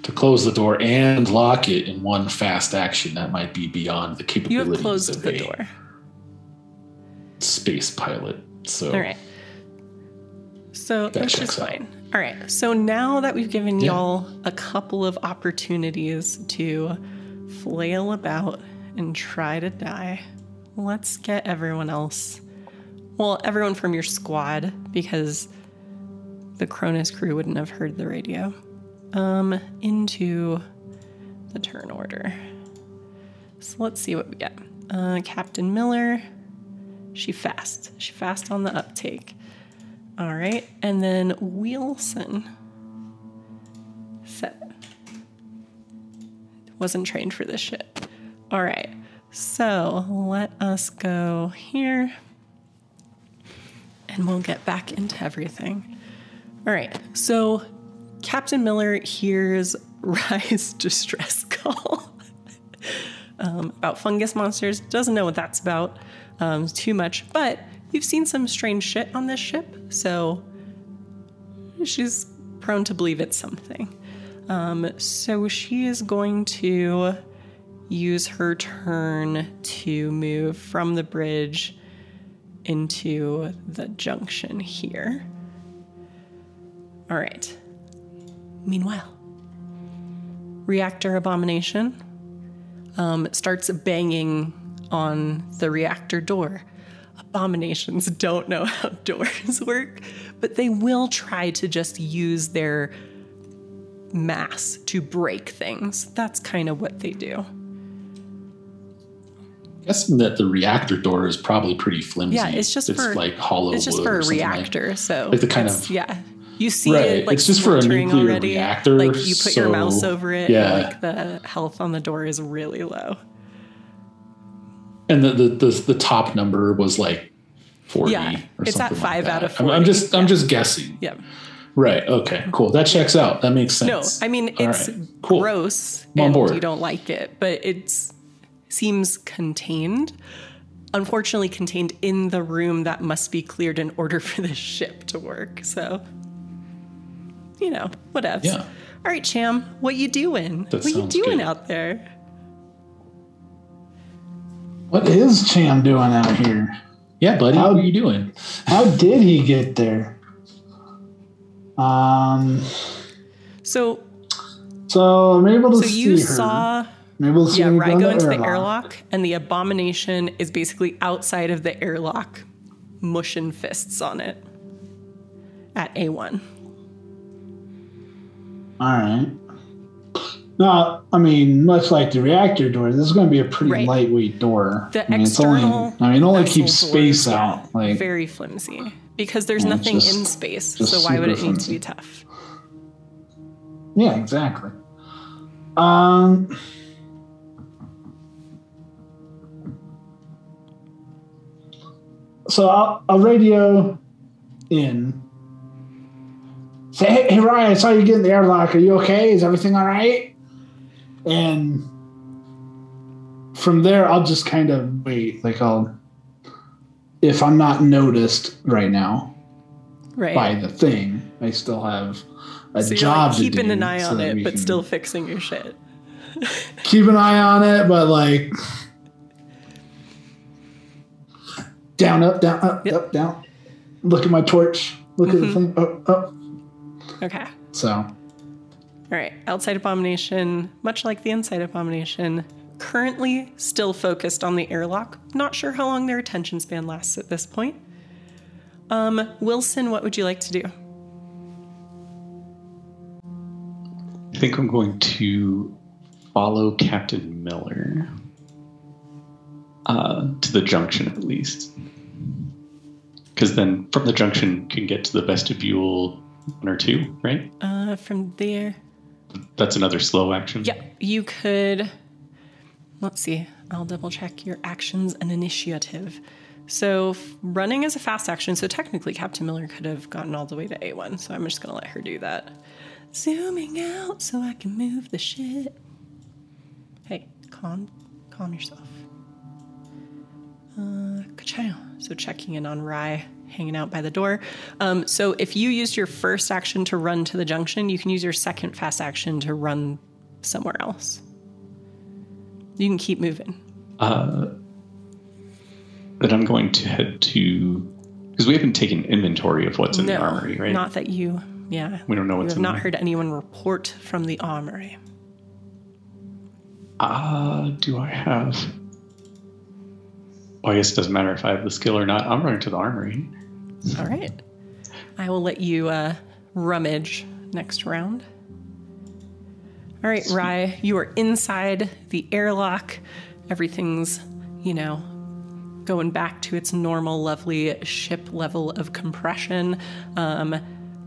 To close the door and lock it in one fast action, that might be beyond the You capabilities have closed of the a door. space pilot. So All right. So That which is checks out. fine. All right. So now that we've given Yeah. y'all a couple of opportunities to flail about and try to die, let's get everyone else. Well, everyone from your squad, because the Cronus crew wouldn't have heard the radio. Um, into the turn order. So let's see what we get. Uh, Captain Miller, she fast. She fast on the uptake. All right, and then Wilson. Set. Wasn't trained for this shit. All right, so let us go here, and we'll get back into everything. All right, so Captain Miller hears Rye's distress call um, about fungus monsters. Doesn't know what that's about um, too much, but you've seen some strange shit on this ship, so she's prone to believe it's something. Um, so she is going to use her turn to move from the bridge into the junction here. All right. Meanwhile, reactor abomination um, starts banging on the reactor door. Abominations don't know how doors work, but they will try to just use their mass to break things. That's kind of what they do. Guessing that the reactor door is probably pretty flimsy. Yeah, it's just for like hollow. It's just for a something like- reactor, so like the kind it's- of- yeah. You see Right, it like it's just for a nuclear already. reactor, Like you put your mouse over it, yeah. and like the health on the door is really low. and the, the the the top number was like forty. Yeah, it's at five like out of I'm- I'm 40, just I'm just guessing. Yeah. Right. Okay. Cool. That checks out. That makes No, sense. I mean All it's right, cool. gross I'm on and board. you don't like it, but it seems contained. Unfortunately, contained in the room that must be cleared in order for the ship to work. So, you know, whatevs. Yeah. All right, Cham, what you doing? That what you doing good. out there? What is Cham doing out here? Yeah, buddy. How- what are you doing? How did he get there? Um. So, So I'm able to so see you her. saw I'm able to see yeah, right go into the airlock. and the abomination is basically outside of the airlock, mushing fists on it at A1. All right. No, I mean, much like the reactor door, this is going to be a pretty Right. lightweight door. The I mean, it's only, external I mean, it only keeps space doors, out. yeah, Like, very flimsy because there's nothing just- in space. So why would it super need to be tough? yeah, exactly. Um. So I'll, I'll radio in. Say, hey, hey, Ryan, I saw you get in the airlock. Are you okay? Is everything all right? And from there, I'll just kind of wait. Like, I'll, if I'm not noticed right now Right. by the thing, I still have a so job like keeping an eye so on it, but still fixing your shit. keep an eye on it, but like down, up, down, up, Yep. up, down. Look at my torch. Look at the Mhm. thing. Up, up. Okay. So All right. Outside abomination, much like the inside abomination, currently still focused on the airlock. Not sure how long their attention span lasts at this point. Um, Wilson, what would you like to do? I think I'm going to follow Captain Miller uh, to the junction at least. Because then from the junction can get to the vestibule one or two, right? Uh, from there, That's another slow action. yeah, you could. Let's see. I'll double check your actions and initiative. So running is a fast action. So technically, Captain Miller could have gotten all the way to A1. So I'm just gonna let her do that. Zooming out so I can move the shit. Hey, calm, calm yourself. Uh. So checking in on Rye, hanging out by the door. Um, so if you used your first action to run to the junction, you can use your second fast action to run somewhere else. You can keep moving. Uh, then I'm going to head to because we haven't taken inventory of what's in the armory, right? Not that you, yeah. We don't know what's in not there. heard anyone report from the armory. Uh, do I have? Well, I guess it doesn't matter if I have the skill or not. I'm running to the armory. All right. I will let you uh, rummage next round. All right, Rye, you are inside the airlock. Everything's, you know, going back to its normal, lovely ship level of compression. Um,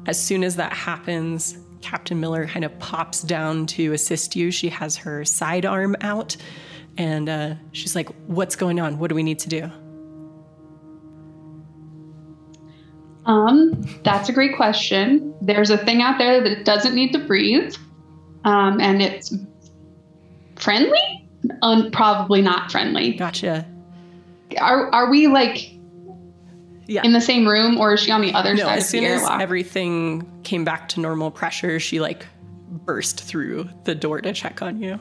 as soon as that happens, Captain Miller kind of pops down to assist you. She has her sidearm out and uh, she's like, What's going on? What do we need to do? Um, that's a great question. There's a thing out there that doesn't need to breathe, um, and it's friendly. Un- probably not friendly. Gotcha. Are are we like Yeah. in the same room, or is she on the other No, side as of the soon as airlock? everything came back to normal pressure, she like burst through the door to check on you.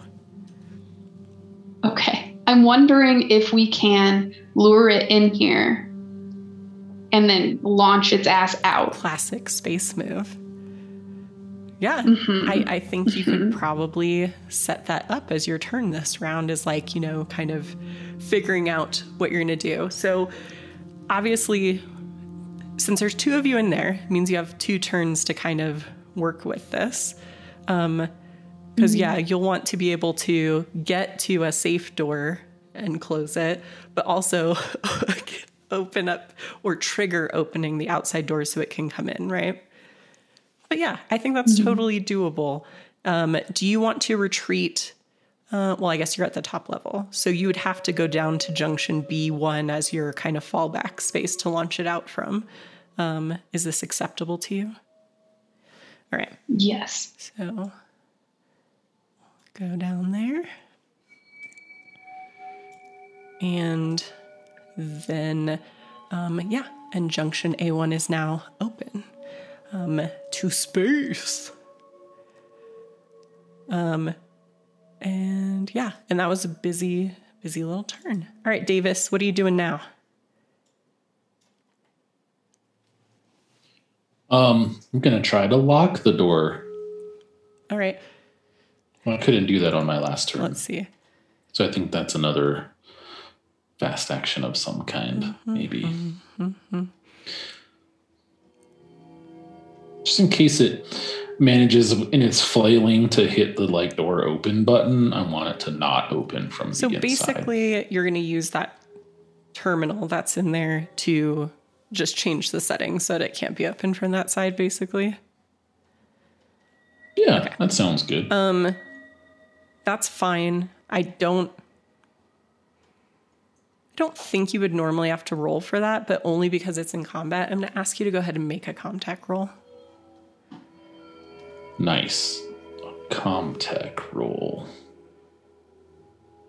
Okay, I'm wondering if we can lure it in here and then launch its ass out. Classic space move. Yeah, Mhm. I, I think you could probably set that up as your turn this round, is like, you know, kind of figuring out what you're going to do. So, obviously, since there's two of you in there, it means you have two turns to kind of work with this. Um, because yeah, you'll want to be able to get to a safe door and close it, but also open up or trigger opening the outside door so it can come in, right? But yeah, I think that's totally doable. Um, do you want to retreat? Uh, well, I guess you're at the top level. So you would have to go down to junction B1 as your kind of fallback space to launch it out from. Um, is this acceptable to you? All right. Yes. So go down there. And then, um, yeah, and junction A1 is now open um, to space. Um, and yeah, and that was a busy, busy little turn. All right, Davis, what are you doing now? Um, I'm gonna try to lock the door. All right, Well, I couldn't do that on my last turn, let's see. so I think that's another fast action of some kind, Mm-hmm, maybe. Just in case it manages in its flailing to hit the like door open button, I want it to not open from So the inside. So basically, you're going to use that terminal that's in there to just change the settings so that it can't be open from that side, basically. yeah, that sounds good. Um, that's fine. I don't. I don't think you would normally have to roll for that, but only because it's in combat. I'm going to ask you to go ahead and make a Comtech roll. Nice. A Comtech roll.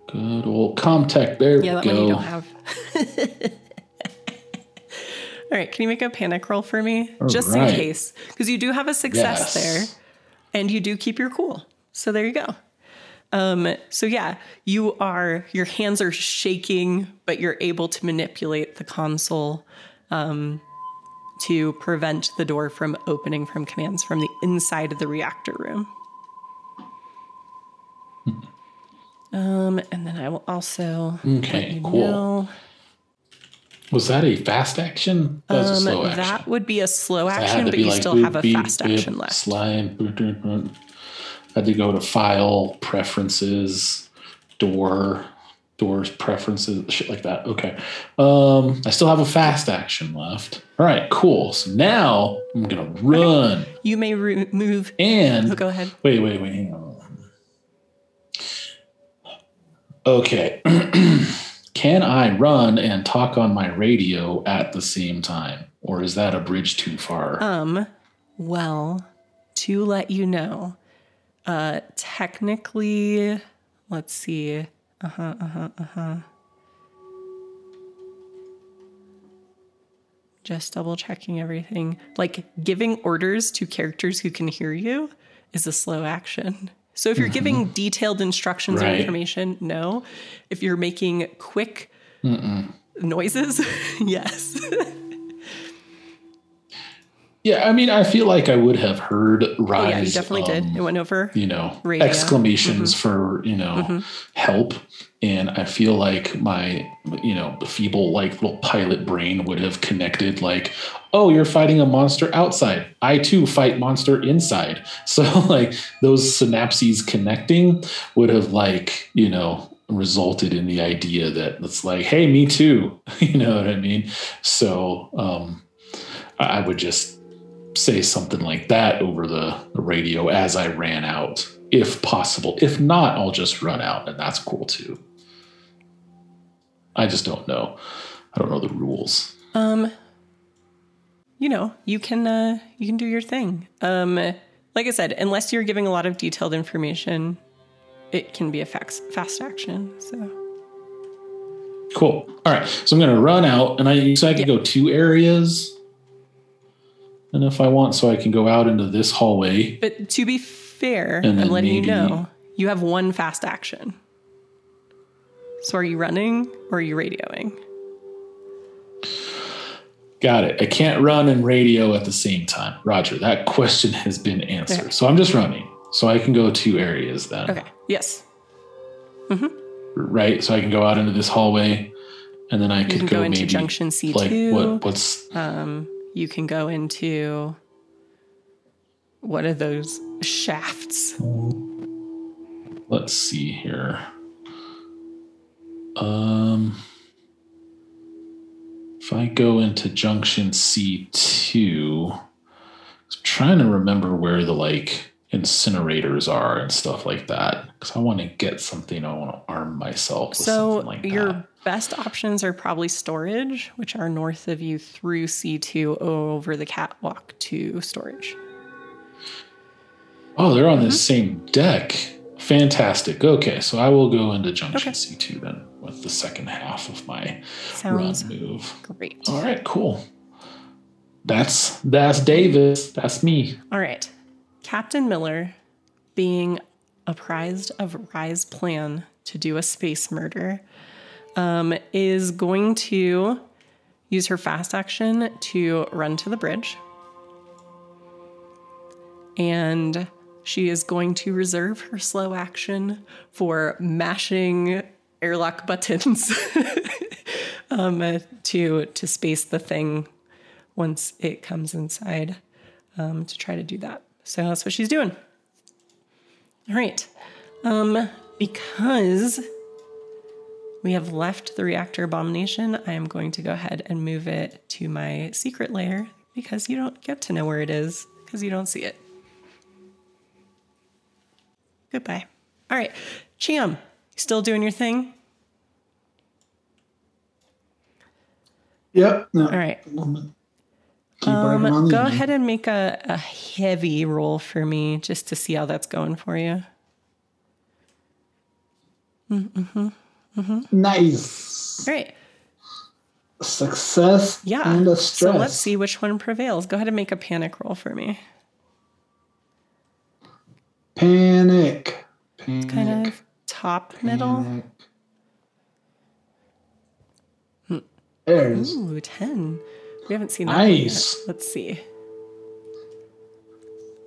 Good old Comtech. There Yeah, we that one you go. don't have. All right, can you make a panic roll for me? All Just right. in case. Because you do have a success Yes. there and you do keep your cool. So there you go. Um, so yeah, you are your hands are shaking, but you're able to manipulate the console um, to prevent the door from opening from commands from the inside of the reactor room. Um, and then I will also Okay, cool. know- Was that a fast action? That was a Um, slow action. that would be a slow action, but you like still boop, have a beep, fast beep, action left. Slide. boop, boop, boop. Had to go to file preferences, door, doors preferences, shit like that. Okay. Um, I still have a fast action left. All right, cool. So now I'm gonna run You may re- move. and Oh, go ahead. Wait, wait, wait. Hang on. Okay. Can I run and talk on my radio at the same time? Or is that a bridge too far? Um, well, to let you know, uh, technically, let's see. Uh huh. Uh huh. Uh huh. Just double checking everything. Like giving orders to characters who can hear you is a slow action. So if you're giving detailed instructions or information, no. If you're making quick noises, yes. yeah, I mean, I feel like I would have heard Rye's. oh yeah, you definitely did. um, It went over. you know Radio. exclamations Mm-hmm. for you know help and i feel like my you know feeble like little pilot brain would have connected like oh you're fighting a monster outside i too fight monster inside so like those synapses connecting would have like you know resulted in the idea that it's like hey me too you know what i mean so um I would just say something like that over the, the radio as I ran out, if possible. If not, I'll just run out, and that's cool too. I just don't know. I don't know the rules. Um, you know, you can uh, you can do your thing. Um, like I said, unless you're giving a lot of detailed information, it can be a fast fast action. So Cool. All right. So I'm going to run out, and I so I can go two areas. And if I want, so I can go out into this hallway. But to be fair, And I'm letting maybe- you know you have one fast action. So are you running or are you radioing? Got it. I can't run and radio at the same time. Roger. That question has been answered. Okay. So I'm just running. So I can go two areas then. Okay. Yes. right? So I can go out into this hallway, and then I You could can go, go into maybe junction C2. like what? What's Um, you can go into what are those shafts? let's see here. Um, if I go into junction C two, I'm trying to remember where the like incinerators are and stuff like that because I want to get something. I want to arm myself with So something like your that. Best options are probably storage, which are north of you through C2 over the catwalk to storage. Oh, they're on the Mm-hmm. same deck. Fantastic. Okay, so I will go into junction Okay. C2 then with the second half of my Sounds run move. great. All right, cool. That's that's Davis. That's me. All right. Captain Miller, being apprised of Rye's plan to do a space murder, um, is going to use her fast action to run to the bridge. And she is going to reserve her slow action for mashing airlock buttons um, to to space the thing once it comes inside um, to try to do that. So that's what she's doing. All right. Um, because we have left the reactor abomination, I am going to go ahead and move it to my secret layer because you don't get to know where it is because you don't see it. Goodbye. All right. Cham, still doing your thing? Yep. No. All right. Keep working on Um, go ahead and make a, a heavy roll for me just to see how that's going for you. Nice. Great. Success Yeah. and a So let's see which one prevails. Go ahead and make a panic roll for me. Panic. Panic. Kind of top middle. Panic. There's Ooh, 10. We haven't seen that. Nice. Let's see.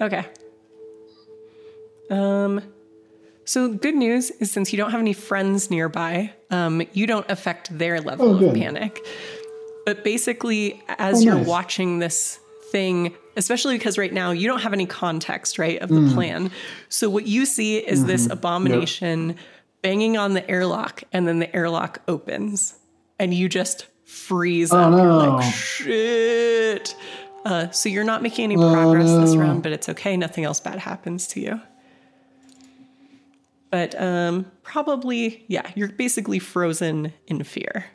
Okay. Um so good news is since you don't have any friends nearby, um, you don't affect their level Oh, of panic. But basically, as Oh, you're nice. watching this thing, especially because right now you don't have any context, right, of the plan. So what you see is this abomination banging on the airlock, and then the airlock opens, and you just freeze Oh, up. You're like, shit. Uh, so you're not making any progress this no. round, but it's okay. Nothing else bad happens to you. But um, probably, yeah, you're basically frozen in fear.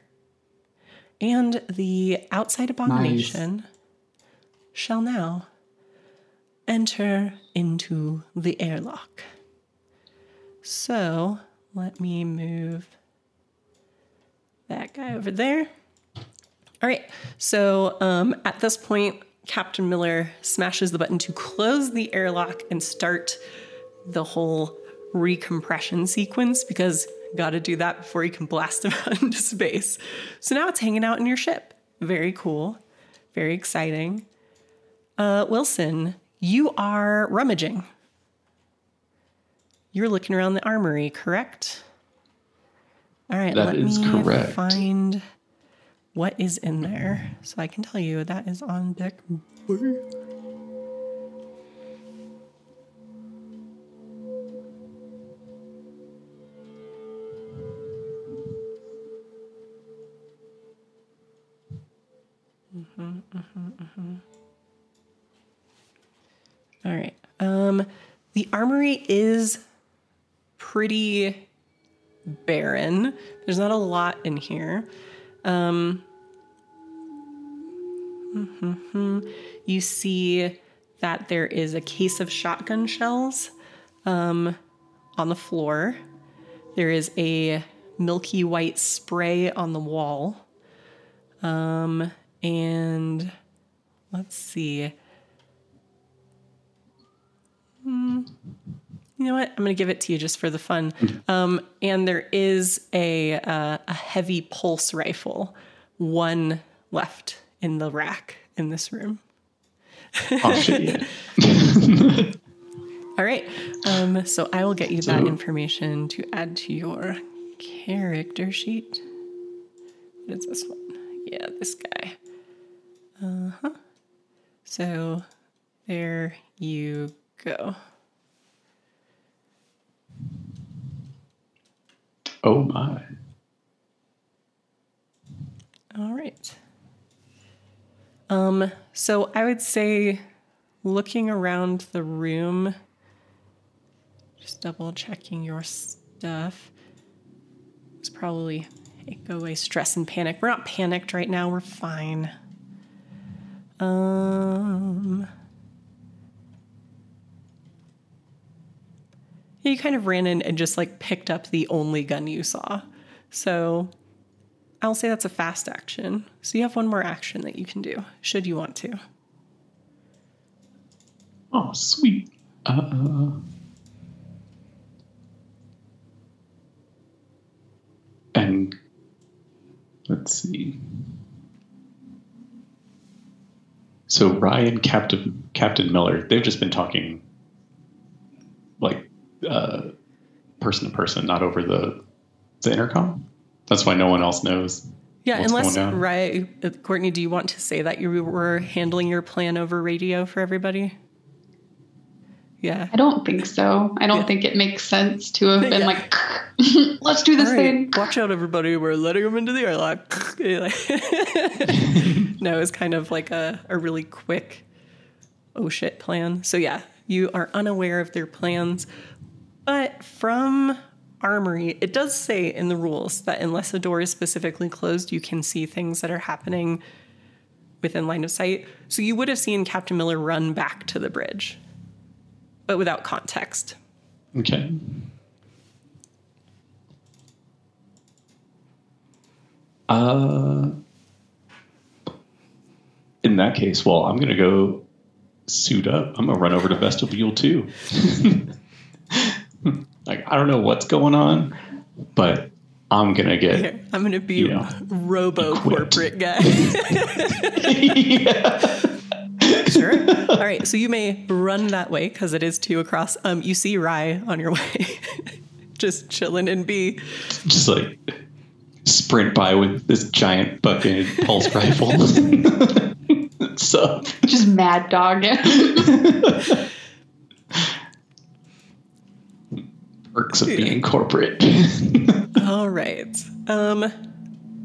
And the outside abomination shall now enter into the airlock. So let me move that guy over there. All right. So um, at this point, Captain Miller smashes the button to close the airlock and start the whole recompression sequence because got to do that before you can blast them out into space. So now it's hanging out in your ship. Very cool. Very exciting. Uh, Wilson, you are rummaging. You're looking around the armory, correct? All right, That let is me correct. find what is in there so I can tell you that is on deck. The armory is pretty barren. There's not a lot in here. Um. You see that there is a case of shotgun shells um, on the floor. There is a milky white spray on the wall. Um, and let's see. You know what? I'm going to give it to you just for the fun. Um, and there is a uh, a heavy pulse rifle, one left in the rack in this room. Oh shit! Yeah. All right. Um, so I will get you that So- information to add to your character sheet. What is this one? Yeah, this guy. Uh huh. So there you go. Oh my! All right. Um, so I would say looking around the room, just double checking your stuff. It's probably go away stress and panic. We're not panicked right now, we're fine. Um you kind of ran in and just like picked up the only gun you saw. So I'll say that's a fast action. So you have one more action that you can do, should you want to. Oh sweet. Uh, and let's see. So Ryan, Captain Captain Miller, they've just been talking person to person, not over the the intercom. That's why no one else knows. Yeah, What's unless going down? right, uh, Courtney, do you want to say that you were handling your plan over radio for everybody? Yeah. I don't think so. I don't Yeah. think it makes sense to have been Yeah. like, let's do this All thing. watch out, everybody! We're letting them into the airlock. no, it's kind of like a, a really quick oh shit plan. So yeah, you are unaware of their plans, but from Armory, it does say in the rules that unless a door is specifically closed, you can see things that are happening within line of sight. So you would have seen Captain Miller run back to the bridge, but without context. Okay. Uh, in that case, well, I'm gonna go suit up. I'm gonna run over to vestibule two. like I don't know what's going on, but I'm gonna get. Here, I'm going to be Yeah. robo Equipped. corporate guy. sure. All right. So you may run that way because it is two across. Um, you see Rye on your way, just chilling and be Just like sprint by with this giant fucking pulse rifle. so? Just mad dog. Perks of being corporate. All right. Um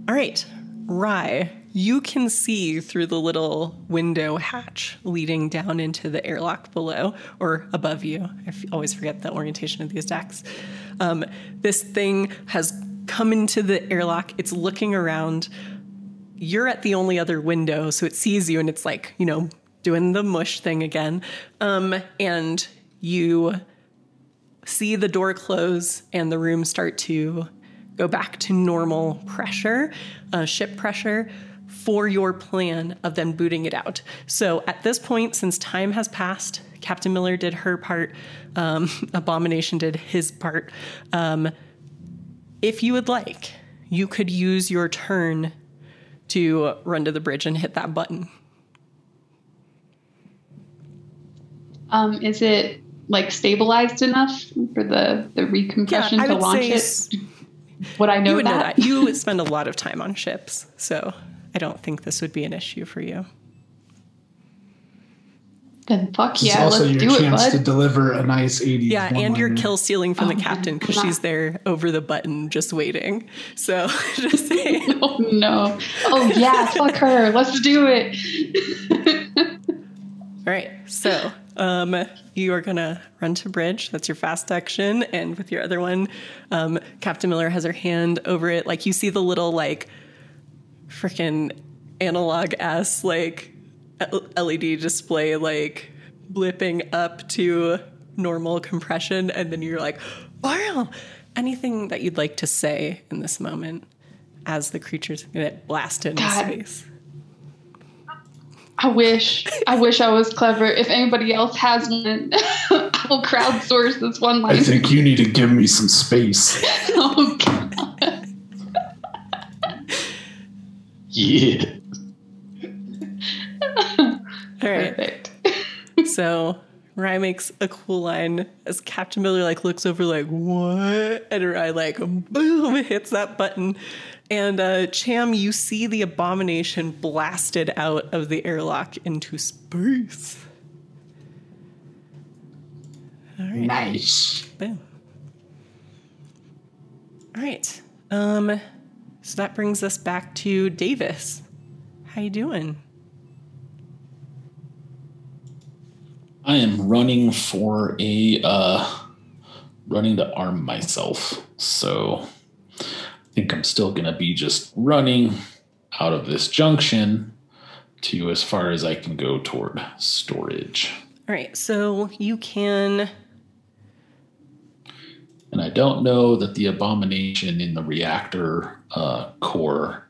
all right. Rye, you can see through the little window hatch leading down into the airlock below or above you. I f- always forget the orientation of these decks. Um, this thing has come into the airlock. It's looking around. You're at the only other window, so it sees you and it's like, you know, doing the mush thing again. Um, and you see the door close and the room start to go back to normal pressure, uh, ship pressure, for your plan of then booting it out. So at this point, since time has passed, Captain Miller did her part, um, Abomination did his part. Um, if you would like, you could use your turn to run to the bridge and hit that button. um, is it like stabilized enough for the the recompression I to launch it? s- Would I know you would that? know that. You spend a lot of time on ships, so I don't think this would be an issue for you. Then fuck It's yeah, also let's your do it, chance bud. to deliver a nice 80. Yeah, and you're kill stealing from the Oh, captain because she's there over the button just waiting. So just saying. Oh no. Oh yeah, fuck her. Let's do it. All right, so um, you are gonna run to bridge. That's your fast action, and with your other one, um, Captain Miller has her hand over it. Like you see the little like freaking analog ass like LED display like blipping up to normal compression, and then you're like, wow. Anything that you'd like to say in this moment as the creature's gonna blast into God. space? I wish. I wish I was clever. If anybody else has one, I'll crowdsource this one line. I think you need to give me some space. oh god. yeah. All right. Perfect. So Rye makes a cool line as Captain Miller like looks over like what, and Rye like boom hits that button, and uh, Cham, you see the abomination blasted out of the airlock into space. Nice. Boom. All right. Um, so that brings us back to Davis. How you doing? I am running for a uh running to arm myself. So think I'm still gonna be just running out of this junction to as far as I can go toward storage. All right. So you can. And I don't know that the abomination in the reactor uh, core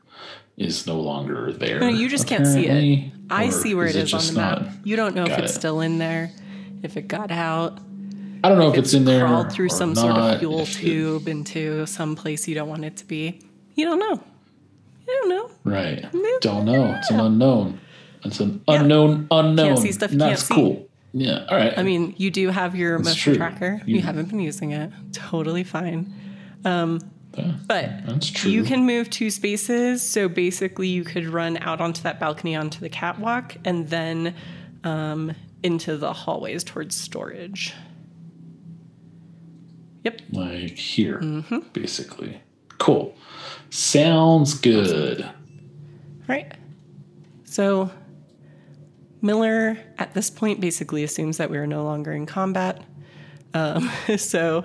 is no longer there. No, you just can't see it. I see where it is on the map. not- You don't know if it's it. still in there, if it got out, I don't know if, it's, in there. crawled through some sort of fuel if tube into some place you don't want it to be. You don't know. You don't know. Right. Don't know. It's an unknown. It's an unknown unknown. Can't see stuff And That's cool. Yeah. All right. I mean, you do have your That's motion true. tracker. You, You- haven't been using it. Totally fine. Um, Yeah, But that's true. you can move two spaces. So basically, you could run out onto that balcony onto the catwalk and then um, into the hallways towards storage. Yep. like here, Mm-hmm. basically. Cool. Sounds good. Right. So Miller at this point basically assumes that we are no longer in combat. Um, so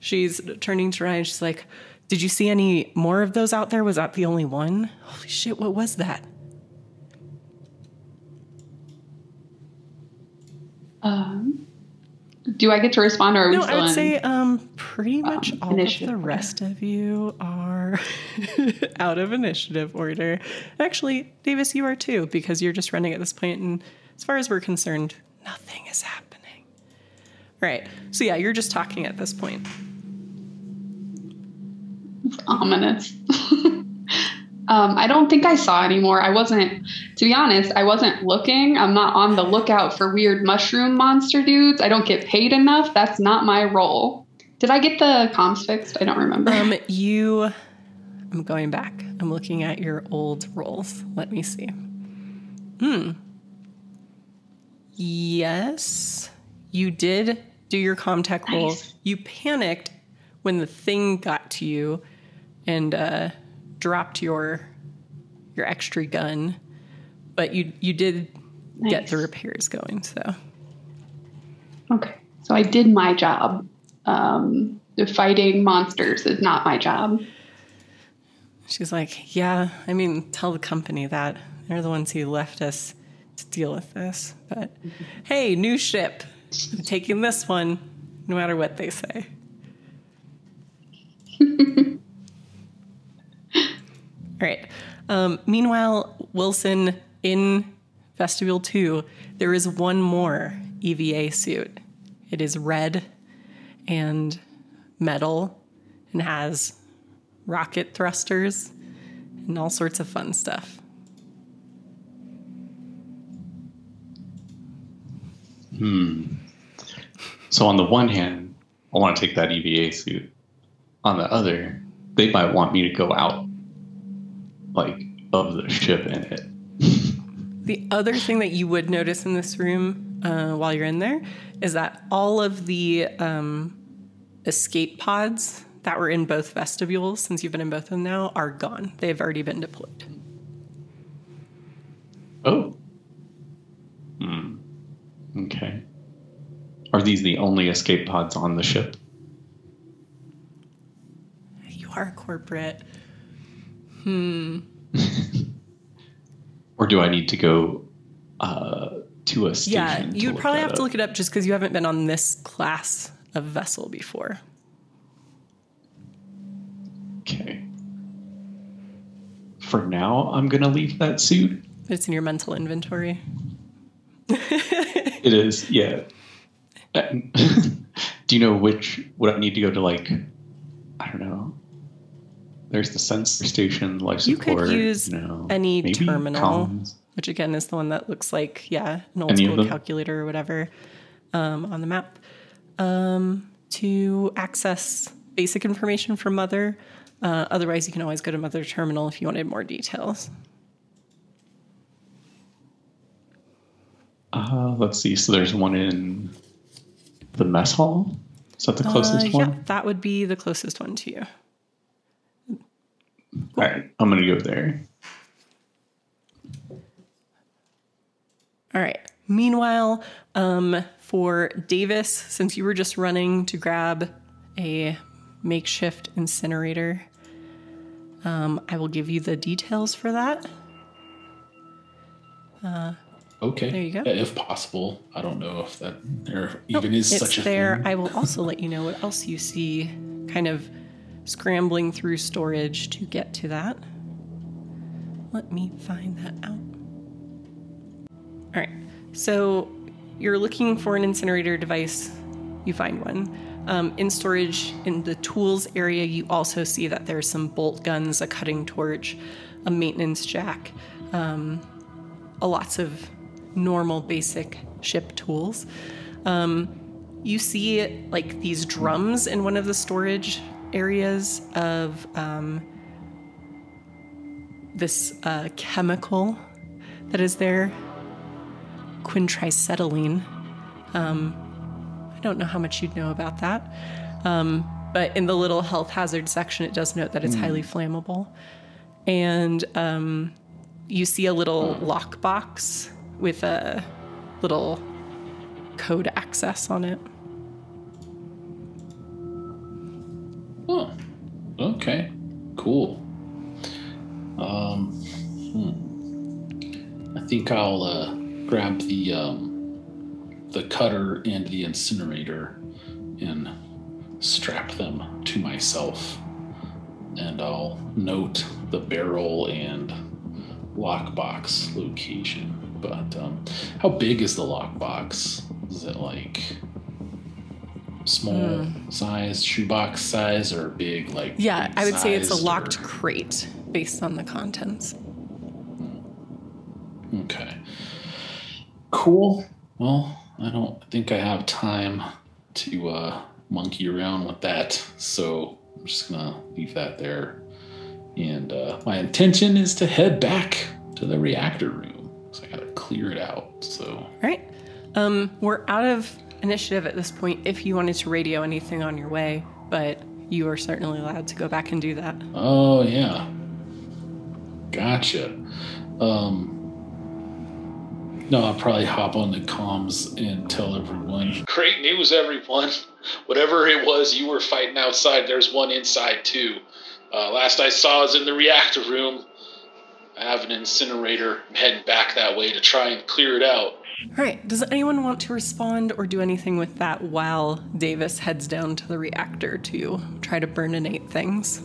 she's turning to Ryan. She's like, Did you see any more of those out there? Was that the only one? Holy shit, what was that? Um, do I get to respond or are we No, still I would in? say um, pretty much all of the order. rest of you are out of initiative order. Actually, Davis, you are too, because you're just running at this point, and as far as we're concerned, nothing is happening. Right. So yeah, you're just talking at this point. ominous. um, I don't think I saw any more. I wasn't, to be honest, I wasn't looking. I'm not on the lookout for weird mushroom monster dudes. I don't get paid enough. That's not my role. Did I get the comms fixed? I don't remember. Um, you. I'm going back. I'm looking at your old rolls. Let me see. Hmm. Yes, you did do your comtech roll. Nice. You panicked when the thing got to you and uh, dropped your your extra gun, but you you did get the repairs going. So Okay. So I did my job. Um, the fighting monsters is not my job. she's like, "Yeah, I mean, tell the company that they're the ones who left us to deal with this. But hey, new ship, I'm taking this one, no matter what they say." All right. Um, meanwhile, Wilson in vestibule two, there is one more EVA suit. It is red and metal and has rocket thrusters and all sorts of fun stuff. Hmm. So on the one hand, I want to take that EVA suit. On the other, they might want me to go out, like of the ship in it. The other thing that you would notice in this room uh, while you're in there is that all of the um, escape pods that were in both vestibules, since you've been in both of them now, are gone. They've already been deployed. Oh. Hmm. Okay. Are these the only escape pods on the ship? You are corporate. Or do I need to go uh, to a station? Yeah, you'd probably have to look it up just because you haven't been on this class of vessel before. Okay. For now, I'm gonna leave that suit. It's in your mental inventory. It is, yeah. Do you know which? Would I need to go to like? I don't know. There's the sensor station, life You support. could use you know, any terminal, comms. which again is the one that looks like, yeah, an old Any school calculator or whatever um, on the map um, to access basic information from Mother. Uh, otherwise, you can always go to Mother Terminal if you wanted more details. Uh, let's see. So there's one in the mess hall. Is that the closest Uh, one? Yeah, that would be the closest one to you. All right, I'm gonna go there. All right. Meanwhile, um, for Davis, since you were just running to grab a makeshift incinerator, um, I will give you the details for that. Okay. There you go. If possible, I don't know if that there Nope, even is it's such a there. thing. I will also let you know what else you see, kind of scrambling through storage to get to that. Let me find that out. All right. So you're looking for an incinerator device. You find one. Um, in storage, in the tools area, you also see that there's some bolt guns, a cutting torch, a maintenance jack, um, a lots of normal basic ship tools. Um, you see like these drums in one of the storage areas of um, this uh, chemical that is there, quintricetylene. Um, I don't know how much you'd know about that. Um, but in the little health hazard section, it does note that it's highly flammable. And um, you see a little lockbox with a little code access on it. Okay, cool. Um, hmm. I think I'll uh, grab the um, the cutter and the incinerator and strap them to myself, and I'll note the barrel and lockbox location. But um, how big is the lockbox? Is it like small size, shoebox size, or big like? Yeah, I would say it's a locked or- crate based on the contents. Okay. Cool. Well, I don't think I have time to uh, monkey around with that, so I'm just gonna leave that there. And uh, my intention is to head back to the reactor room, so I gotta clear it out. So All right. Um, we're out of initiative at this point if you wanted to radio anything on your way, but you are certainly allowed to go back and do that. Oh yeah. Gotcha. Um no, I'll probably hop on the comms and tell everyone. Great news, everyone. Whatever it was you were fighting outside, there's one inside too. Uh, last I saw is in the reactor room. I have an incinerator. I'm heading back that way to try and clear it out. All right. Does anyone want to respond or do anything with that while Davis heads down to the reactor to try to burninate things?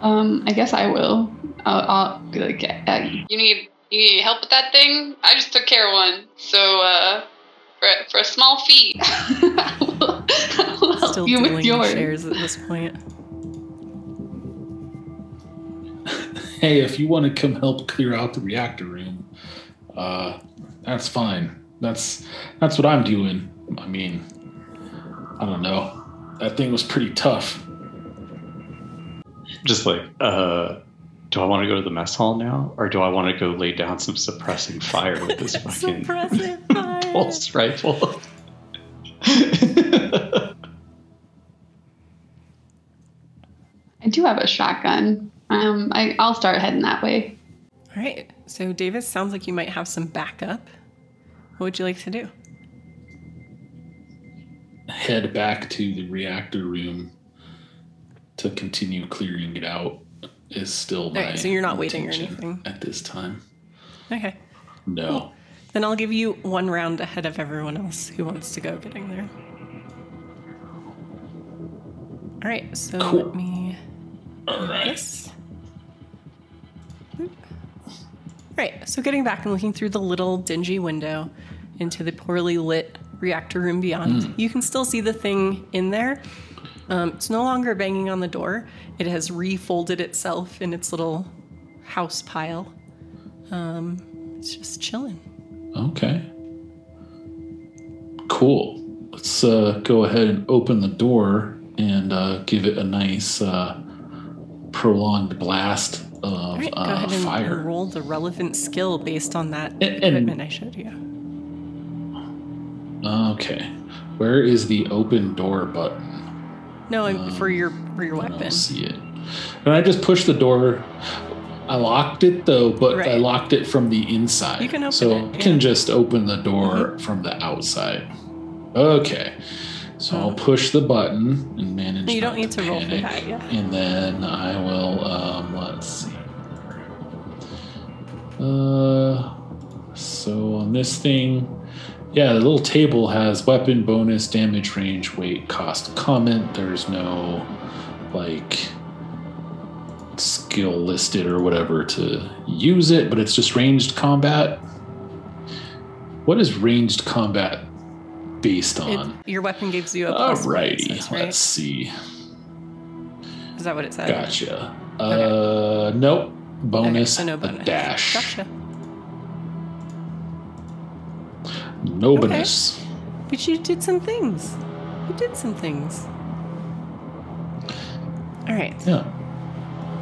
Um, I guess I will. I'll, I'll be like, uh, you need you need help with that thing? I just took care of one. So uh, for for a small fee, I will, I will help Still you with dealing yours. shares at this point. Hey, if you want to come help clear out the reactor room, uh, that's fine. That's that's what I'm doing. I mean, I don't know. That thing was pretty tough. Just like, uh, do I want to go to the mess hall now, or do I want to go lay down some suppressing fire with this fucking fire. pulse rifle? I do have a shotgun. Um, I, I'll start heading that way. All right. So, Davis, sounds like you might have some backup. What would you like to do? Head back to the reactor room to continue clearing it out is still my. right, so you're not waiting or anything? at this time. Okay. No. Then I'll give you one round ahead of everyone else who wants to go getting there. All right. So Cool. let me All right. this. Right. So getting back and looking through the little dingy window into the poorly lit reactor room beyond, you can still see the thing in there. Um, it's no longer banging on the door. It has refolded itself in its little house pile. Um, it's just chilling. Okay. Cool. Let's uh, go ahead and open the door and uh, give it a nice uh, prolonged blast of right, go uh, ahead and, fire. roll the relevant skill based on that And- and- equipment I showed you. Okay. Where is the open door button? No, I'm for your for your I weapon. don't see it. And I just pushed the door. I locked it though, but I locked it from the inside. You can open so it, I yeah. Mm-hmm. can just open the door from the outside. Okay. So I'll push the button and manage. You don't need to roll for that, yeah. And then I will. Um, let's see. Uh, so on this thing, yeah, the little table has weapon bonus, damage range, weight, cost, comment. There's no like skill listed or whatever to use it, but it's just ranged combat. What is ranged combat based It, on? your weapon gives you a it Alrighty, says, right? let's see. Is that what it said? Gotcha. Uh, nope. Okay, Bonus, so no a bonus. dash. Gotcha. No Okay. bonus. But you did some things. You did some things. All right. Yeah.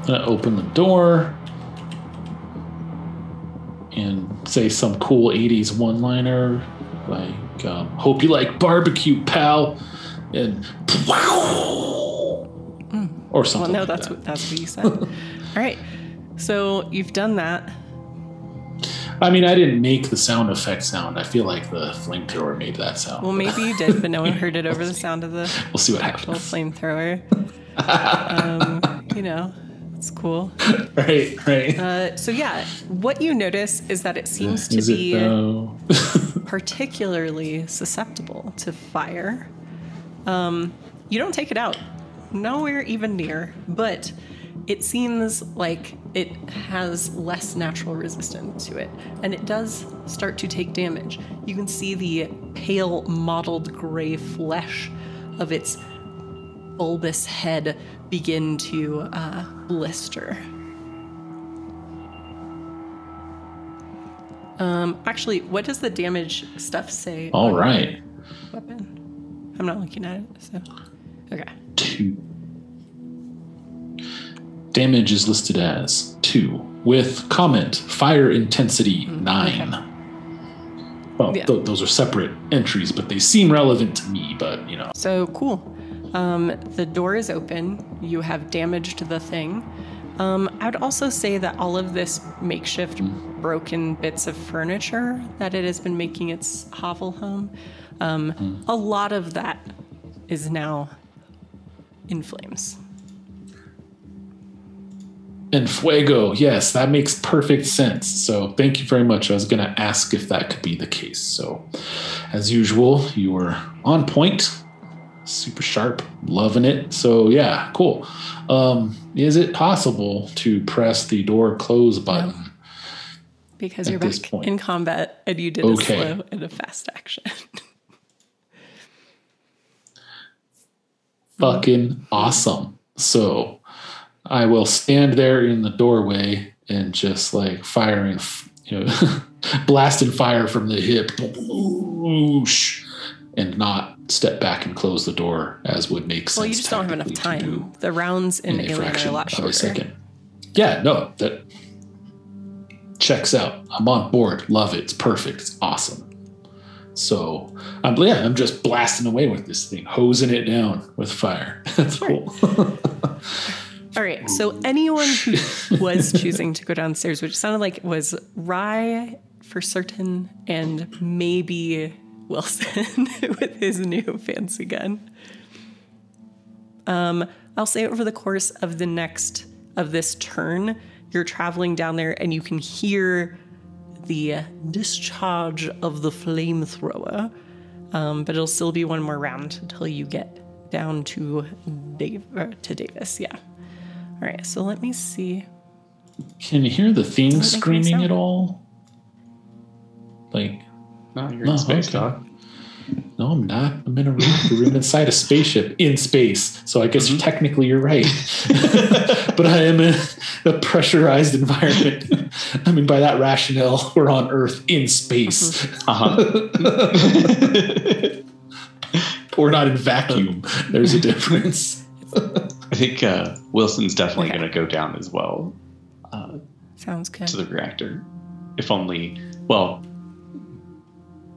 Gonna open the door and say some cool 80s one liner like, um, hope you like barbecue, pal. And or something. Well, no, like that's that. what that's what you said. All right. So you've done that. I mean, I didn't make the sound effect sound. I feel like the flamethrower made that sound. Well, maybe you did, but no one heard it over the sound of the we'll see what actual happens. flamethrower. um, you know, it's cool. Right, right. Uh, so yeah, what you notice is that it seems to it be particularly susceptible to fire. Um, you don't take it out, nowhere even near, but it seems like it has less natural resistance to it, and it does start to take damage. You can see the pale, mottled gray flesh of its bulbous head begin to uh, blister. Um, actually, what does the damage stuff say? All your. Weapon. I'm not looking at it, so. Okay. two. Damage is listed as two, with comment fire intensity nine. Well, Yeah. th- those are separate entries, but they seem relevant to me. But you know, So cool. Um, the door is open. You have damaged the thing. Um, I would also say that all of this makeshift broken bits of furniture that it has been making its hovel home, um, a lot of that is now in flames. and fuego. Yes, that makes perfect sense. So thank you very much. I was going to ask if that could be the case. So, as usual, you were on point, super sharp, loving it. So yeah, cool. Um, is it possible to press the door close button? Because you're back point. in combat and you did Okay. a slow and a fast action. fucking awesome. So I will stand there in the doorway and just like firing, you know, blasting fire from the hip, and not step back and close the door as would make sense. well, you just don't have enough time. The rounds in in Alien are a fraction lot of a second. Yeah, no, that checks out. I'm on board. Love it. It's perfect. It's awesome. So I'm yeah, I'm just blasting away with this thing, hosing it down with fire. That's cool. All right. So anyone who was choosing to go downstairs, which sounded like it was Rye for certain, and maybe Wilson with his new fancy gun. Um, I'll say over the course of the next of this turn, you're traveling down there and you can hear the discharge of the flamethrower. Um, but it'll still be one more round until you get down to Dave to Davis. Yeah. All right. So let me see. Can you hear the thing screaming at all? Like, No, you're Oh, in space, okay. dog. no, I'm not. I'm in a reactor room inside a spaceship in space. So I guess Mm-hmm. technically you're right. but I am in a pressurized environment. I mean, by that rationale, we're on Earth in space. Uh-huh. We're not in vacuum. There's a difference. I think uh, Wilson's definitely Okay. going to go down as well uh, Sounds good. to the reactor. If only, well,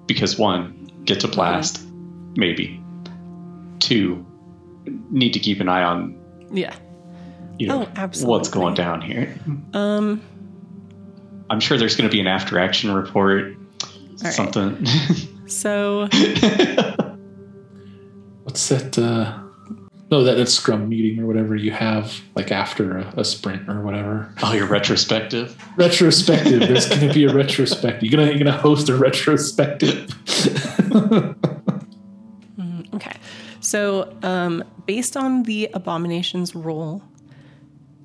because one, get to blast, maybe. Two, need to keep an eye on, yeah. you know, Oh, absolutely. what's going down here. Um. I'm sure there's going to be an after action report, right. something. So What's that? Uh, no, that, that scrum meeting or whatever you have, like after a, a sprint or whatever. oh, your retrospective. Retrospective. There's going to be a retrospective. You're gonna you're gonna host a retrospective. okay. So um, based on the abomination's roll,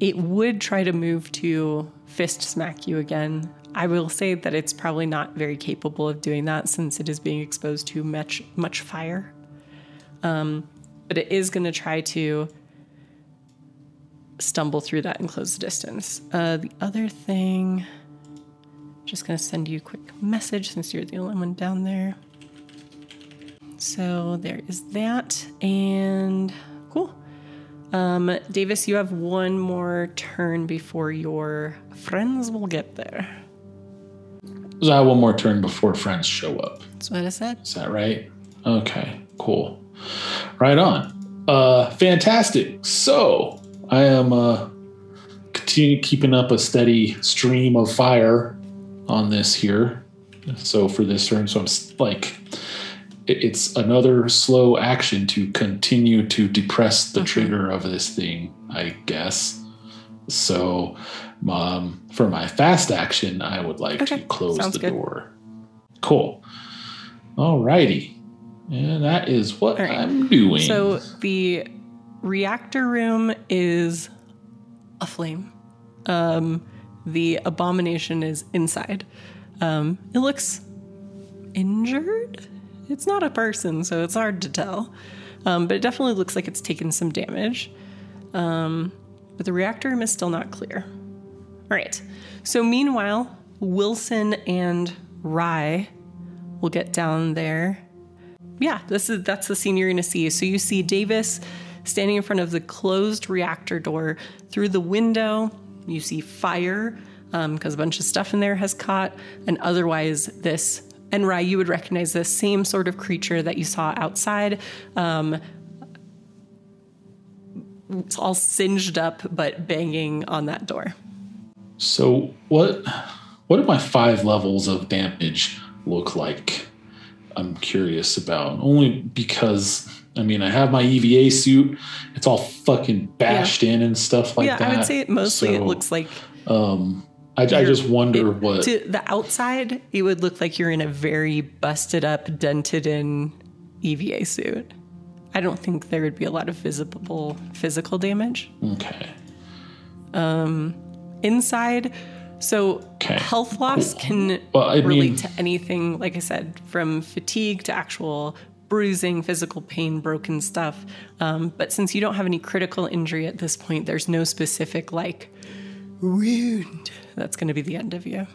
it would try to move to fist smack you again. I will say that it's probably not very capable of doing that since it is being exposed to much much fire. Um, but it is going to try to stumble through that and close the distance. Uh, the other thing, just going to send you a quick message since you're the only one down there. So there is that, and cool. Um, Davis, you have one more turn before your friends will get there. So I have one more turn before friends show up. That's what I said. Is that right? Okay, cool. Right on. Uh, fantastic. So I am uh, continue keeping up a steady stream of fire on this here. So for this turn, so I'm like, it's another slow action to continue to depress the trigger of this thing, I guess. So, um, for my fast action, I would like Okay, to close sounds the good. door. Cool. Alrighty. And that is what right. I'm doing. So the reactor room is aflame. Um, the abomination is inside. Um, it looks injured. It's not a person, so it's hard to tell. Um, but it definitely looks like it's taken some damage. Um, but the reactor room is still not clear. All right. So meanwhile, Wilson and Rye will get down there yeah, this is that's the scene you're going to see. So you see Davis standing in front of the closed reactor door. Through the window, you see fire because a bunch of stuff in there has caught, and otherwise this and Rye, you would recognize the same sort of creature that you saw outside. Um, it's all singed up, but banging on that door. So what what do my five levels of damage look like? I'm curious about. Only because I mean I have my EVA suit. It's all fucking bashed in and stuff like yeah, that. I would say it mostly it looks like um I, I just wonder it- what to the outside it would look like you're in a very busted up, dented in EVA suit. I don't think there would be a lot of visible physical damage. Okay. Um, inside. So Okay, health loss can Well, relate mean- to anything, like I said, from fatigue to actual bruising, physical pain, broken stuff. Um, but since you don't have any critical injury at this point, there's no specific like wound that's going to be the end of you.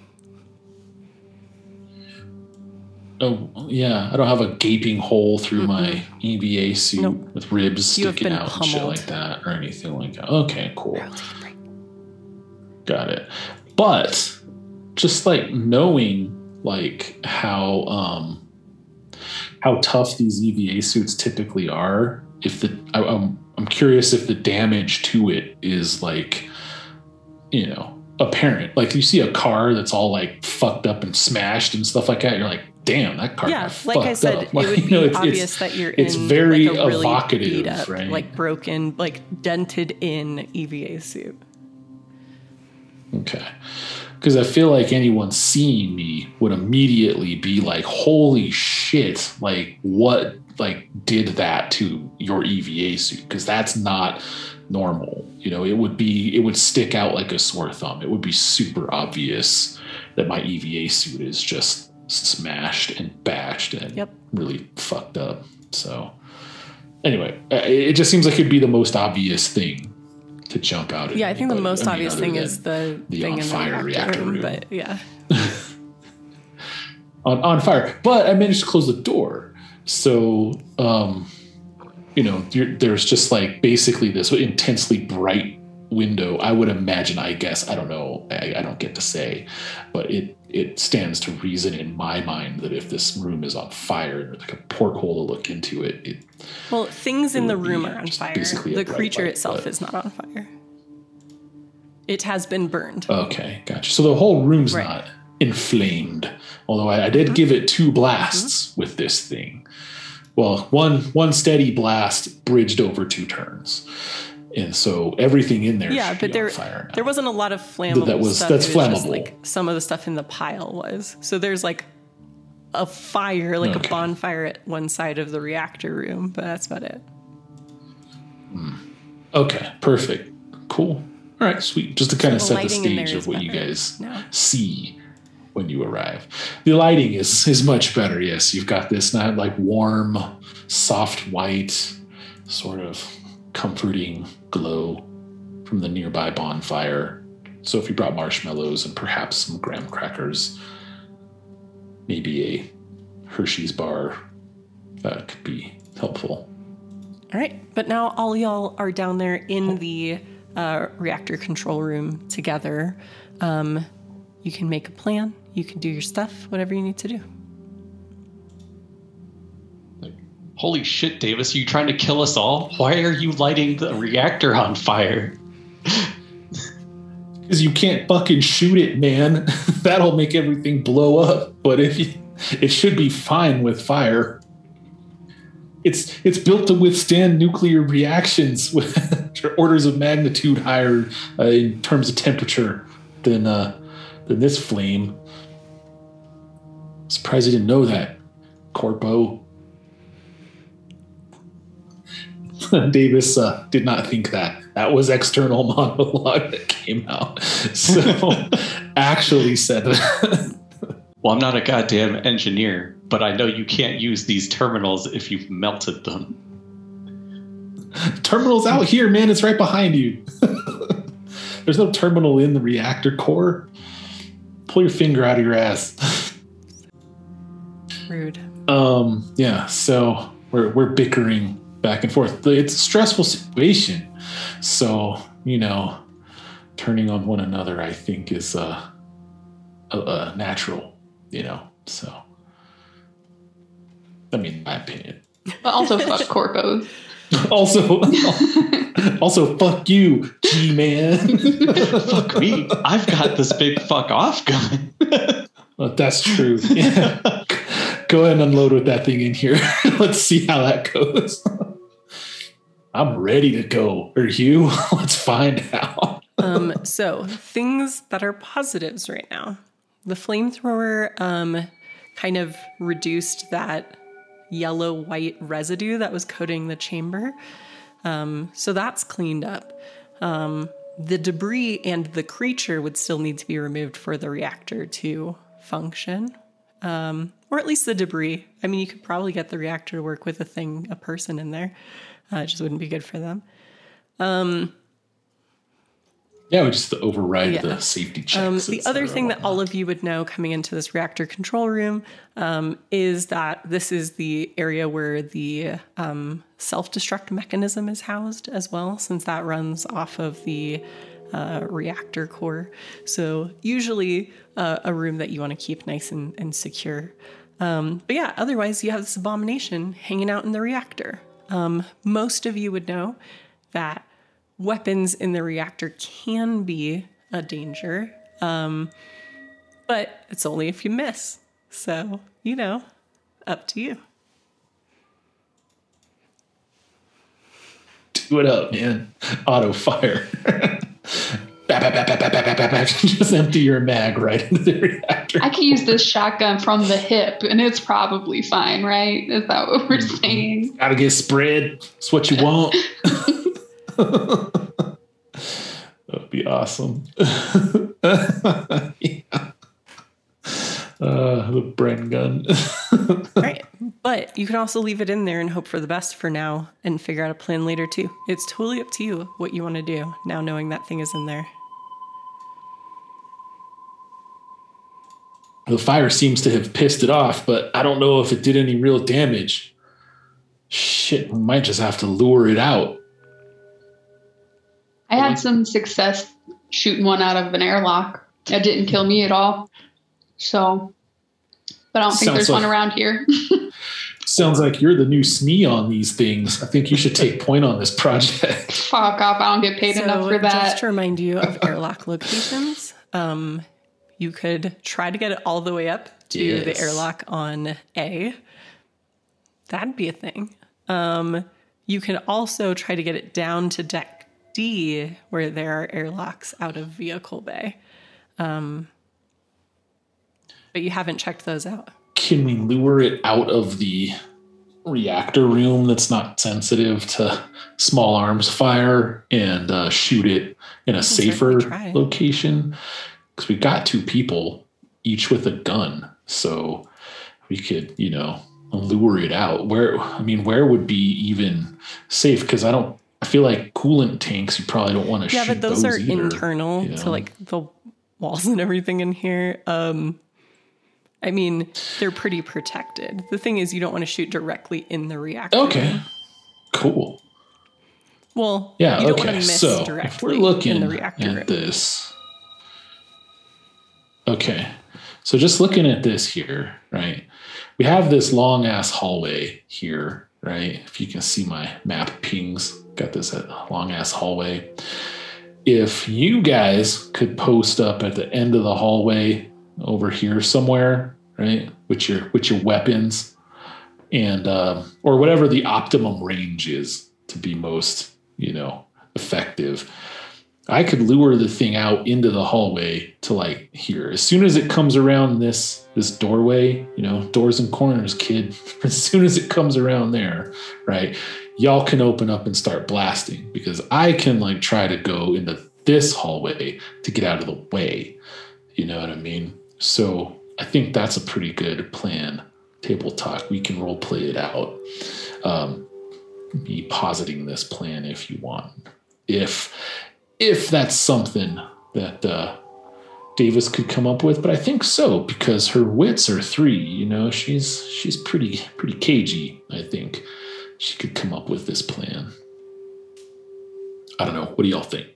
Oh yeah, I don't have a gaping hole through my EVA suit Nope. with ribs You sticking out and shit like that or anything like that. Okay, cool. Got it. But just like knowing like how um how tough these EVA suits typically are, if the I, I'm I'm curious if the damage to it is like you know apparent. Like you see a car that's all like fucked up and smashed and stuff like that, you're like, damn, that car. Yeah, like I said, up. it would you be know, it's- it's- obvious that you're it's in very like a really evocative, up, right? like broken, like dented in EVA suit. Okay. Because I feel like anyone seeing me would immediately be like, holy shit, like what like did that to your EVA suit? Because that's not normal. You know, it would be it would stick out like a sore thumb. It would be super obvious that my EVA suit is just smashed and bashed and Yep. really fucked up. So anyway, uh, it it just seems like it'd be the most obvious thing to jump out at Yeah, I think the most I mean, obvious thing is the, the thing on in the fire reactor, reactor room, room. But yeah, on, on fire. But I managed to close the door. So, um, you know, you're, there's just like basically this intensely bright window. I would imagine, I guess, I don't know, I, I don't get to say, but it it stands to reason in my mind that if this room is on fire and there's like a porthole to look into it, it well, things in the room are on fire. basically The creature itself but- is not on fire. It has been burned. Okay, gotcha. So the whole room's Right. not inflamed. Although I, I did mm-hmm. give it two blasts with this thing. Well, one one steady blast bridged over two turns, and so everything in there. yeah, but there on fire now. there wasn't a lot of flammable That was- stuff. that's was flammable. like some of the stuff in the pile was. So there's like a fire, like Okay. a bonfire at one side of the reactor room, but that's about it. Hmm. Okay, perfect, cool. All right, sweet. Just to kind of the set the lighting in there stage of what you guys now. see when you arrive. The lighting is is much better. Yes, you've got this not like warm, soft white, sort of comforting glow from the nearby bonfire. So if you brought marshmallows and perhaps some graham crackers, maybe a Hershey's bar, that could be helpful. All right, but now all y'all are down there in the uh, reactor control room together. Um, you can make a plan. You can do your stuff, whatever you need to do. Holy shit, Davis, are you trying to kill us all? Why are you lighting the reactor on fire? Because you can't fucking shoot it, man. That'll make everything blow up. But if you, it should be fine with fire. It's it's built to withstand nuclear reactions with orders of magnitude higher uh, in terms of temperature than uh, than this flame. Surprised you didn't know that, Corpo. Davis uh, did not think that. That was external monologue that came out. So actually said that. Well, I'm not a goddamn engineer, but I know you can't use these terminals if you've melted them. Terminal's out here, man. It's right behind you. There's no terminal in the reactor core. Pull your finger out of your ass. Rude. Um, yeah, so we're we're bickering back and forth. It's a stressful situation. So, you know, turning on one another, I think, is uh, uh, uh natural, you know. So I mean, my opinion. But also fuck corpos. Also, also, fuck you, G man. fuck me. I've got this big fuck off gun. Well, that's true. Yeah. Go ahead and unload with that thing in here. Let's see how that goes. I'm ready to go. Are you? Let's find out. Um, so things that are positives right now. The flamethrower um, kind of reduced that yellow white residue that was coating the chamber. Um, so that's cleaned up. Um, the debris and the creature would still need to be removed for the reactor to function. Um, or at least the debris. I mean, you could probably get the reactor to work with a thing, a person in there. Uh, it just wouldn't be good for them. Yeah, we just override Yeah. the safety checks. Um, the other thing that all of you would know coming into this reactor control room um, is that this is the area where the um, self destruct mechanism is housed as well, since that runs off of the uh, reactor core. So, usually uh, a room that you want to keep nice and, and secure. Um, but yeah, otherwise, you have this abomination hanging out in the reactor. Um, most of you would know that weapons in the reactor can be a danger, um, but it's only if you miss. So, you know, up to you. do it up, man. Auto fire. bap, bap, bap, bap, bap, bap, bap, just empty your mag right into the reactor. I can use this shotgun from the hip and it's probably fine, right? Is that what we're mm-hmm. saying? Got to get spread. It's what you want. that would be awesome. yeah. Uh, the brain gun. right. But you can also leave it in there and hope for the best for now and figure out a plan later, too. It's totally up to you what you want to do now knowing that thing is in there. The fire seems to have pissed it off, but I don't know if it did any real damage. Shit, we might just have to lure it out. I had some success shooting one out of an airlock. It didn't kill me at all. So, but I don't think Sounds there's like- one around here. Sounds like you're the new SME on these things. I think you should take point on this project. Fuck off. I don't get paid enough for that. just to remind you of airlock locations, um, you could try to get it all the way up to the airlock on A. That'd be a thing. Um, you can also try to get it down to deck D, where there are airlocks out of vehicle bay. Um, but you haven't checked those out. Can we lure it out of the reactor room that's not sensitive to small arms fire and uh, shoot it in a safer location? Because we've got two people, each with a gun, so we could, you know, lure it out. Where I mean, where would be even safe? Because I don't. I feel like coolant tanks. You probably don't want to shoot, Yeah, but those, are either, internal you know? to like the walls and everything in here. Um, I mean, they're pretty protected. The thing is, you don't want to shoot directly in the reactor. Okay, cool. Well, Yeah, you don't okay. want to miss So if we're looking in the reactor room. at this, okay. So just looking at this here, right? We have this long ass hallway here, right? If you can see my map pings, got this at long ass hallway. If you guys could post up at the end of the hallway over here somewhere, right, with your with your weapons, and um, or whatever the optimum range is to be most you know effective i could lure the thing out into the hallway to like here. As soon as it comes around this this doorway you know doors and corners kid as soon as it comes around there right y'all can open up and start blasting because i can like try to go into this hallway to get out of the way. You know what i mean? So i think that's a pretty good plan. Table talk. We can role play it out. Um, be positing this plan if you want. If if that's something that uh davis could come up with but i think so because her wits are three you know she's she's pretty pretty cagey i think she could come up with this plan i don't know what do y'all think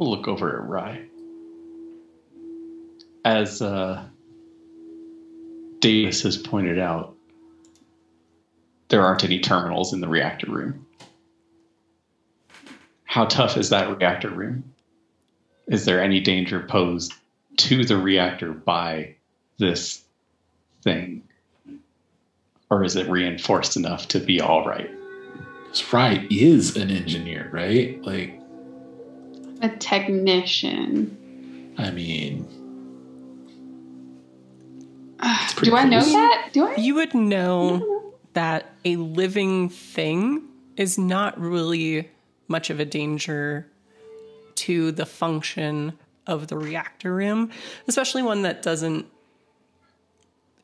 We'll look over at Rye. As uh, Davis has pointed out, there aren't any terminals in the reactor room. How tough is that reactor room? Is there any danger posed to the reactor by this thing? Or is it reinforced enough to be all right? This Rye is an engineer, right? Like, A technician. I mean, Ugh, pretty do I know close. that? Do I? You would know that a living thing is not really much of a danger to the function of the reactor room, especially one that doesn't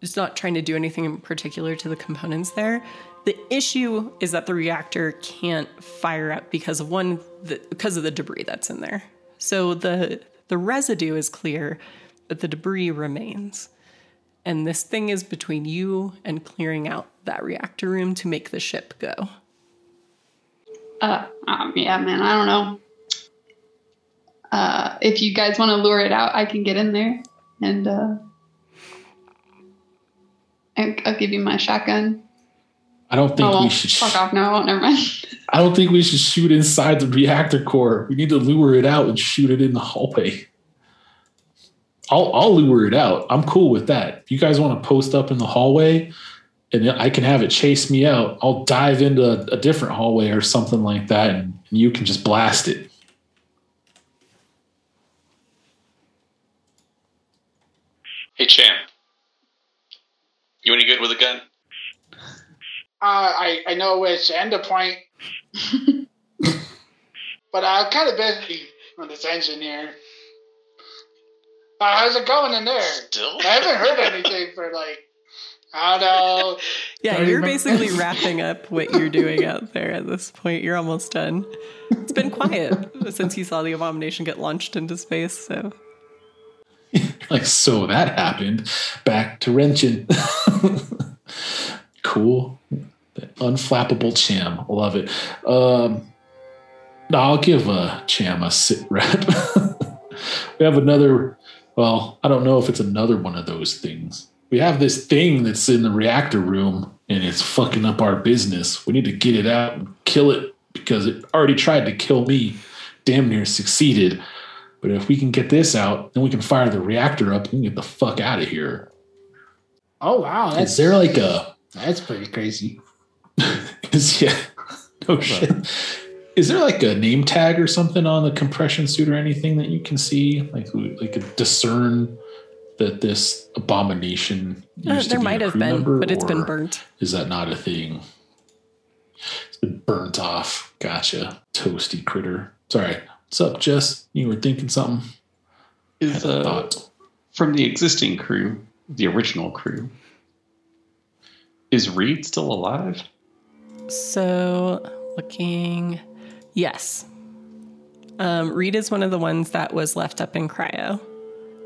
is not trying to do anything in particular to the components there. The issue is that the reactor can't fire up because of one the, because of the debris that's in there. So the the residue is clear, but the debris remains. And this thing is between you and clearing out that reactor room to make the ship go. Uh, um, yeah, man, I don't know. Uh, if you guys want to lure it out, I can get in there and uh, and I'll give you my shotgun. I don't think oh, well, we should. fuck off. No, I won't. Never mind. I don't think we should shoot inside the reactor core. We need to lure it out and shoot it in the hallway. I'll I'll lure it out. I'm cool with that. If you guys want to post up in the hallway and I can have it chase me out, I'll dive into a, a different hallway or something like that and, and you can just blast it. Hey, champ. You any good with a gun? Uh, I, I know which end to point, but I'm kind of busy with this engineer. Uh, how's it going in there? Still? I haven't heard anything for like, I don't know. Yeah, Thirty you're basically wrapping up what you're doing out there at this point. You're almost done. It's been quiet since you saw the abomination get launched into space, so Like so that happened. Back to wrenching. cool. Unflappable Cham. Love it. Um no, I'll give uh, Cham a sit rep. we have another well, I don't know if it's another one of those things. We have this thing that's in the reactor room and it's fucking up our business. We need to get it out and kill it because it already tried to kill me. Damn near succeeded. But if we can get this out, then we can fire the reactor up and get the fuck out of here. Oh wow, that's Is there like a that's pretty crazy. is yeah no shit. Is there like a name tag or something on the compression suit or anything that you can see? Like like a discern that this abomination Uh, used to there be might a have crew been, member, but it's been burnt. Is that not a thing? It's been burnt off. Gotcha. Toasty critter. Sorry. What's up, Jess? You were thinking something? Is a uh, thought. from the existing crew, the original crew, is Reed still alive? So, looking, yes. Um, Reed is one of the ones that was left up in cryo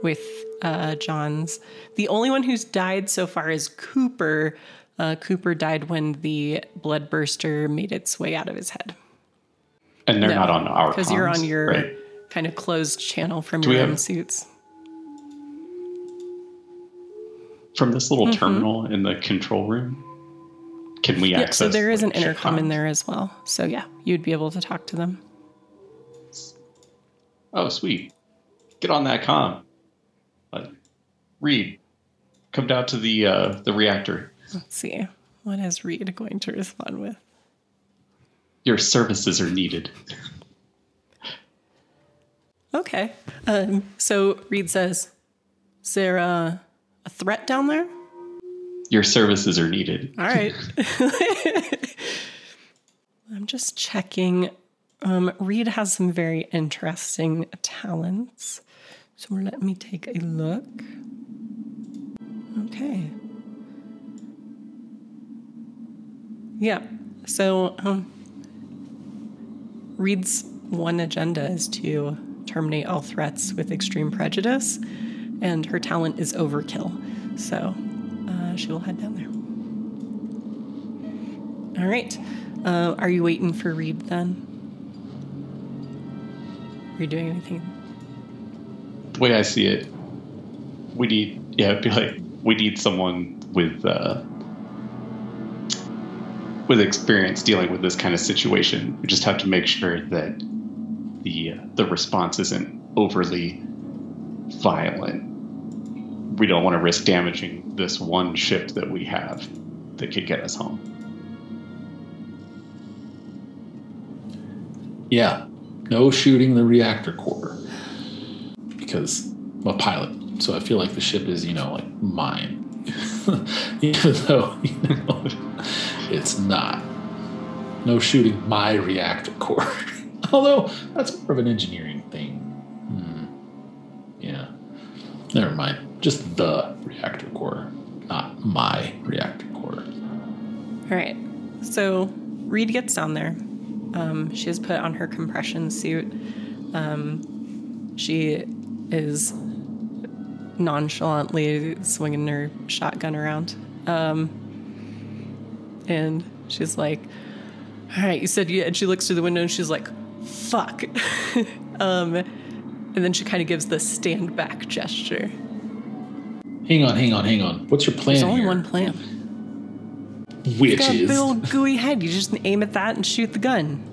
with uh, Johns. The only one who's died so far is Cooper. Uh, Cooper died when the blood burster made its way out of his head And they're No, not on our because you're on your right? kind of closed channel from Do your have- own suits. from this little Mhm. terminal in the control room. Can we Yeah, access? so there is an like, ship intercom in there as well. So yeah, you'd be able to talk to them. Oh, sweet! Get on that comm. Like, Reed, come down to the uh, the reactor. Let's see. What is Reed going to respond with? Your services are needed. Okay. Um, so Reed says, Is there a, a threat down there? Your services are needed. All right. I'm just checking. Um, Reed has some very interesting talents. So let me take a look. Okay. Yeah. So um, Reed's one agenda is to terminate all threats with extreme prejudice, and her talent is overkill. So uh, she will head down there. All right. Uh, are you waiting for Reed then? Are you doing anything? Way I see it, we need yeah, be like we need someone with uh, with experience dealing with this kind of situation, we just have to make sure that the the response isn't overly violent. We don't want to risk damaging this one ship that we have that could get us home. Yeah, no shooting the reactor core because I'm a pilot, so I feel like the ship is, you know, like mine, even though you know it's not. No shooting my reactor core, although that's more of an engineering thing. Hmm. Yeah, never mind. Just the reactor core, not my reactor core. All right. So Reed gets down there. Um, she has put on her compression suit. Um, she is nonchalantly swinging her shotgun around. Um, and she's like, All right, you said you, and she looks through the window and she's like, Fuck. um, and then she kind of gives the stand back gesture. Hang on, hang on, hang on. What's your plan There's only here? one plan. Which got a is big old gooey head. You just aim at that and shoot the gun.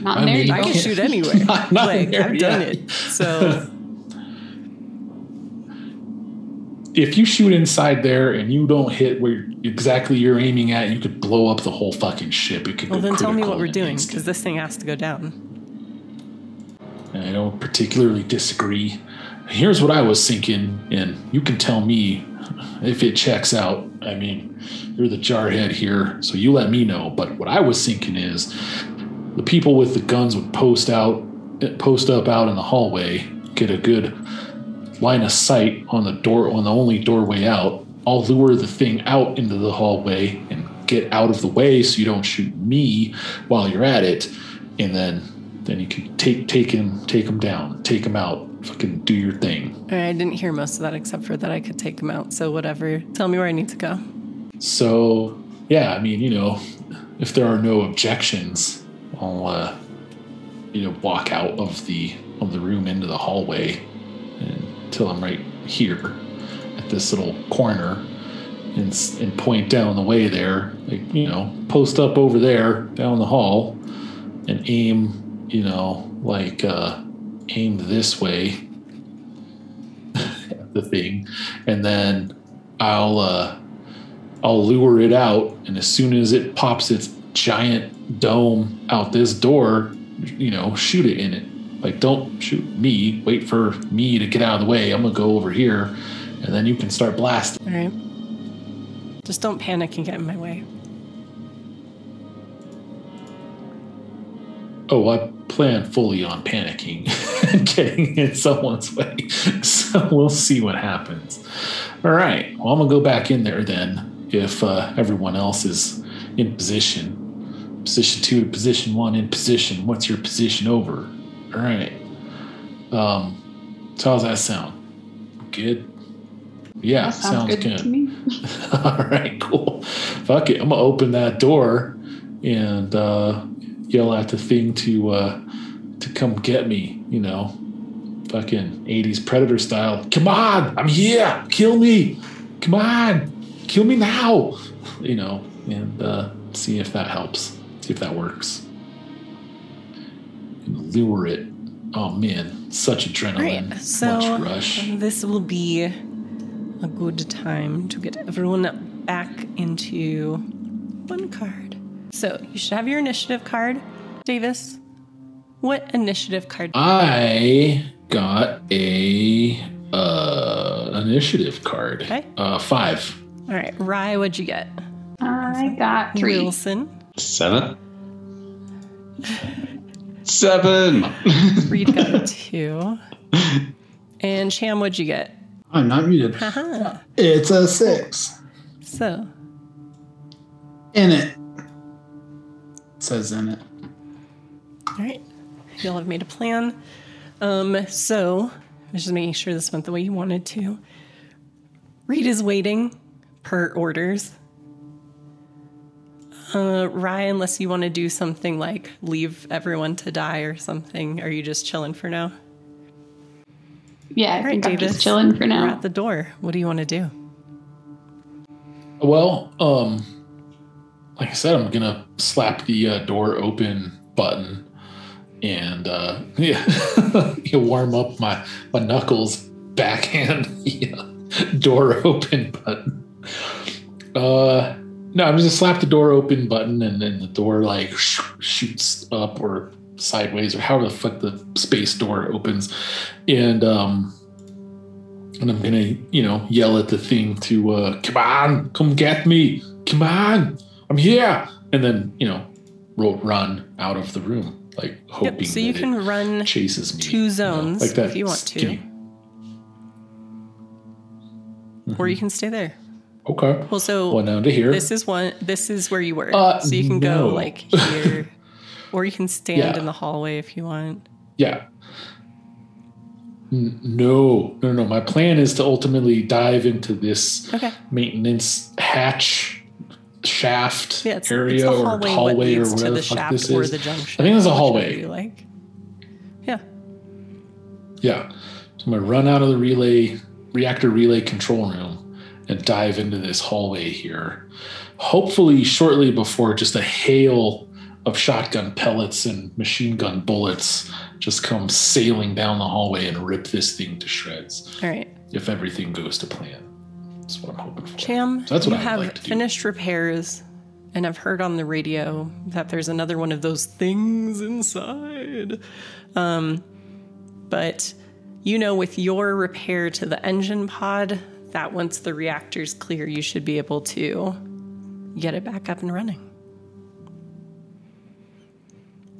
Not I in there mean, you I can shoot anyway. Not- not like there, I've done yeah. it. So if you shoot inside there and you don't hit where exactly you're aiming at, you could blow up the whole fucking ship. It could well go then tell me what we're doing because this thing has to go down. I don't particularly disagree. Here's what I was thinking, and you can tell me if it checks out. I mean, you're the jarhead here, so you let me know. But what I was thinking is the people with the guns would post out, post up out in the hallway, get a good line of sight on the door, on the only doorway out. I'll lure the thing out into the hallway and get out of the way so you don't shoot me while you're at it, and then then you can take take him take him down, take him out, fucking do your thing. I didn't hear most of that except for that I could take him out. So whatever. Tell me where I need to go. So yeah, I mean, you know, if there are no objections, I'll uh, you know walk out of the of the room into the hallway until I'm right here at this little corner and and point down the way there, like you know, post up over there down the hall and aim, you know, like uh, aim this way at the thing, and then I'll. Uh, I'll lure it out, and as soon as it pops its giant dome out this door, you know, shoot it in it. Like, don't shoot me. Wait for me to get out of the way. I'm gonna go over here, and then you can start blasting. All right. Just don't panic and get in my way. Oh, I plan fully on panicking and getting in someone's way. So we'll see what happens. All right. Well, I'm gonna go back in there then. If uh, everyone else is in position, position two to position one in position. What's your position over? All right. Um. So how's that sound? Good. Yeah, That sounds, good, to me. All right, cool. Fuck it. I'm gonna open that door and uh, yell at the thing to uh, to come get me. You know, fucking '80s Predator style. Come on, I'm here. Kill me. Come on, kill me now. You know, and uh, see if that helps. See if that works. And lure it. Oh man, such adrenaline, right. So much rush. this will be a good time to get everyone back into one card. So you should have your initiative card, Davis. What initiative card? I got a uh, initiative card. Okay. Uh, five. All right, Rye, what'd you get? I got three. Wilson, Seven. Seven. Reed got a two, and Cham, what'd you get? I'm not muted. Haha. It's a six. So In it. It says in it. All right. You'll have made a plan. Um, so, just making sure this went the way you wanted to. Reed is waiting per orders. Uh, Ryan, unless you want to do something like leave everyone to die or something, are you just chilling for now? Yeah, I All right, think I'm just chilling for now. We're now. at the door. What do you want to do? Well, um, like I said, I'm gonna slap the uh, door open button, and uh, yeah, you warm up my my knuckles backhand the uh, door open button. Uh, no, I'm just slap the door open button, and then the door like sh- shoots up or sideways or however the fuck the space door opens, and um, and I'm gonna you know yell at the thing to uh, come on, come get me, come on, I'm here, and then you know roll run out of the room like hoping Yep. So you that can it run chases me two you know, zones like that. if you want to. skinny- or you can stay there. Okay. Well, so to this is one. This is where you were. Uh, so you can no. go like here, or you can stand Yeah. in the hallway if you want. Yeah. No, no, no. My plan is to ultimately dive into this Okay. maintenance hatch shaft Yeah, it's, area it's the or hallway, hallway what or whatever the the fuck shaft this is. the junction. I think it's a hallway. You like? Yeah. Yeah. So I'm gonna run out of the relay reactor relay control room and dive into this hallway here. Hopefully shortly before just a hail of shotgun pellets and machine gun bullets just come sailing down the hallway and rip this thing to shreds. All right. if everything goes to plan. That's what I'm hoping for. Cham, So that's what you I have like do. finished repairs, and I've heard on the radio that there's another one of those things inside. Um, but you know, with your repair to the engine pod, that once the reactor's clear, you should be able to get it back up and running.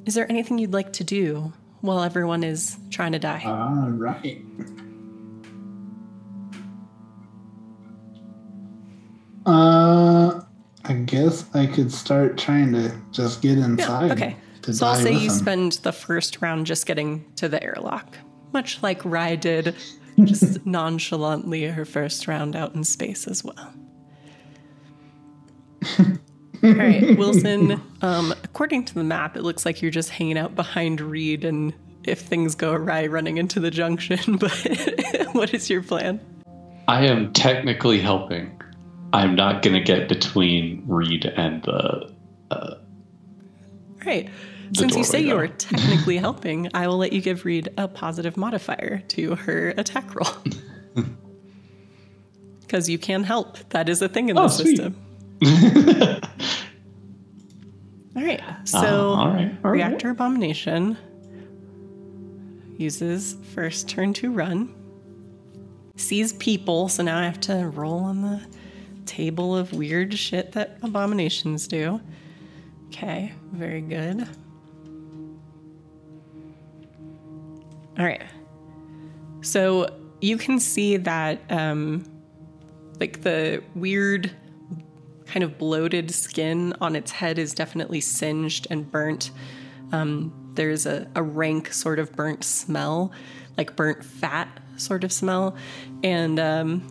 Is there anything you'd like to do while everyone is trying to die? All right. Uh, I guess I could start trying to just get inside. Okay. to So I'll say you spend the first round just getting to the airlock, much like Rye did, just nonchalantly her first round out in space as well. All right, Wilson. Um, according to the map, it looks like you're just hanging out behind Reed, and if things go awry, running into the junction. But what is your plan? I am technically helping. I'm not going to get between Reed and the. All right. Since you say you are technically helping, I will let you give Reed a positive modifier to her attack roll. Because you can help. That is a thing in Oh, the system. All right. So, Ah, all right, all right. Reactor Abomination uses first turn to run. Sees people, so now I have to roll on the table of weird shit that abominations do. Okay, very good. All right. So you can see that, um, like the weird, kind of bloated skin on its head is definitely singed and burnt. Um, there's a, a rank sort of burnt smell, like burnt fat sort of smell. And um,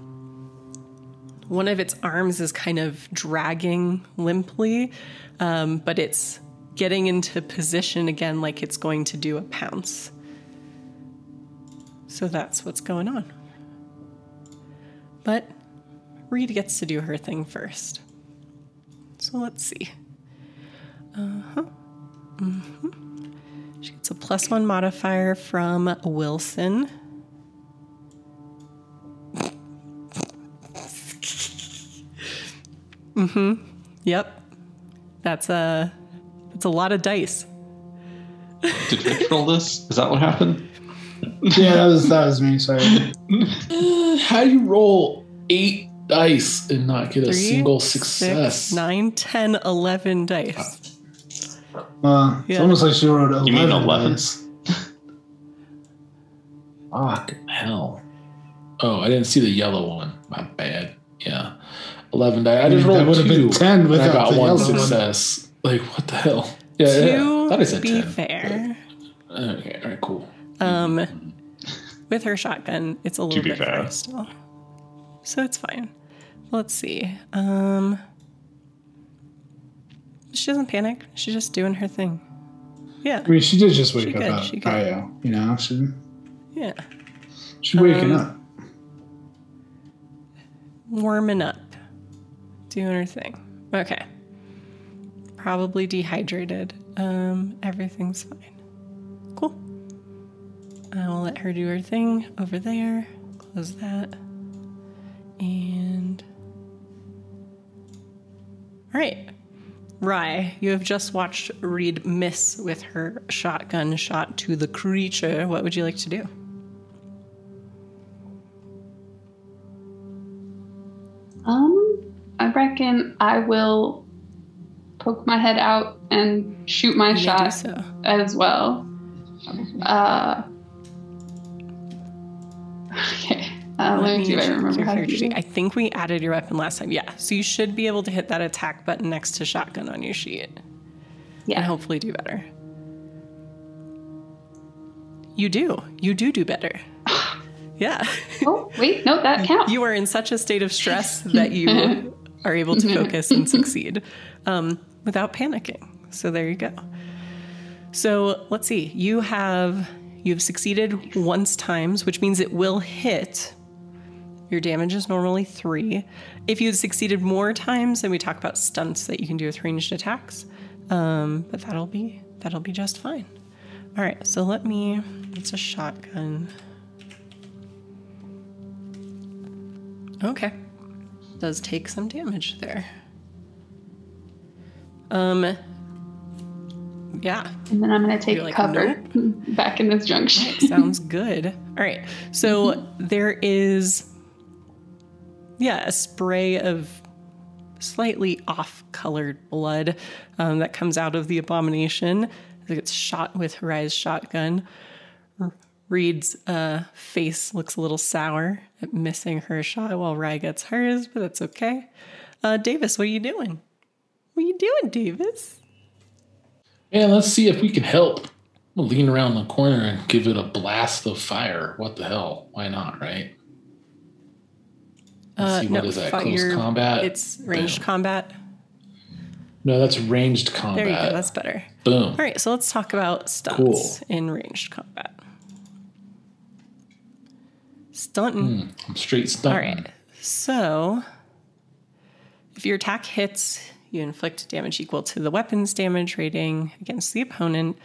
one of its arms is kind of dragging limply, um, but it's getting into position again like it's going to do a pounce. So that's what's going on. But Reed gets to do her thing first. So let's see. Uh huh. hmm She gets a plus one modifier from Wilson. mm hmm. Yep. That's a that's a lot of dice. Did Rich roll this? Is that what happened? Yeah, that was that was me. Sorry. Uh, how do you roll eight dice and not get a single success? nine, 10, 11 dice. Well, it's almost like she wrote eleven. You mean 11? dice. Fuck hell. Oh, I didn't see the yellow one. My bad. Yeah. 11 dice. I just That rolled would've two. been 10 and I without got the one yellow one. success. Like, what the hell? Yeah, yeah. I to thought I said be 10. fair, Okay, all right, cool. um, with her shotgun, it's a little be bit fair. far still, so it's fine. Let's see. Um, she doesn't panic. She's just doing her thing. Yeah, I mean, she did just wake She up good, out she of good. You know, she yeah, she's waking Um, up. warming up. doing her thing. Okay. Probably dehydrated. Um, everything's fine. I will let her do her thing over there. Close that. And. All right. Rye, you have just watched Reed miss with her shotgun shot to the creature. What would you like to do? Um, I reckon I will poke my head out and shoot my You shot so. as well. Uh, okay. Uh, let, me see if I remember how to do I think we added your weapon last time. Yeah. So you should be able to hit that attack button next to shotgun on your sheet Yeah. and hopefully do better. You do. You do do better. Yeah. Oh, wait. No, that counts. you are in such a state of stress that you are able to focus and succeed um, without panicking. So there you go. So let's see. You have you've succeeded once times, which means it will hit. Your damage is normally three. If you had succeeded more times, then we talk about stunts that you can do with ranged attacks. Um, but that'll be that'll be just fine. All right. So let me. It's a shotgun. Okay. Does take some damage there. Um yeah, and then I'm going to take like, cover back in this junction. sounds good. All right. So there is yeah, a spray of slightly off-colored blood um, that comes out of the abomination. It gets shot with Rye's shotgun. Reed's uh, face looks a little sour at missing her shot while Rye gets hers, but that's okay. Uh, Davis, what are you doing? What are you doing, Davis? Man, let's see if we can help. We'll lean around the corner and give it a blast of fire. What the hell? Why not, right? Let's uh, see, what is that? Close combat? It's ranged Boom. combat. No, that's ranged combat. There you go. That's better. Boom. All right, so let's talk about stunts Cool. in ranged combat. Stunting. Hmm, I'm straight stunned. All right. So, if your attack hits, you inflict damage equal to the weapon's damage rating against the opponent.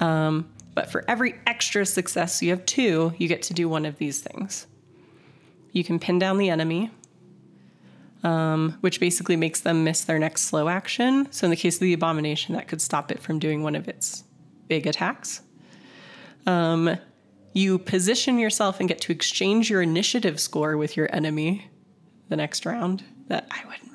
Um, but for every extra success you have two, you get to do one of these things. You can pin down the enemy, um, which basically makes them miss their next slow action. So, in the case of the abomination, that could stop it from doing one of its big attacks. Um, you position yourself and get to exchange your initiative score with your enemy the next round. That I wouldn't.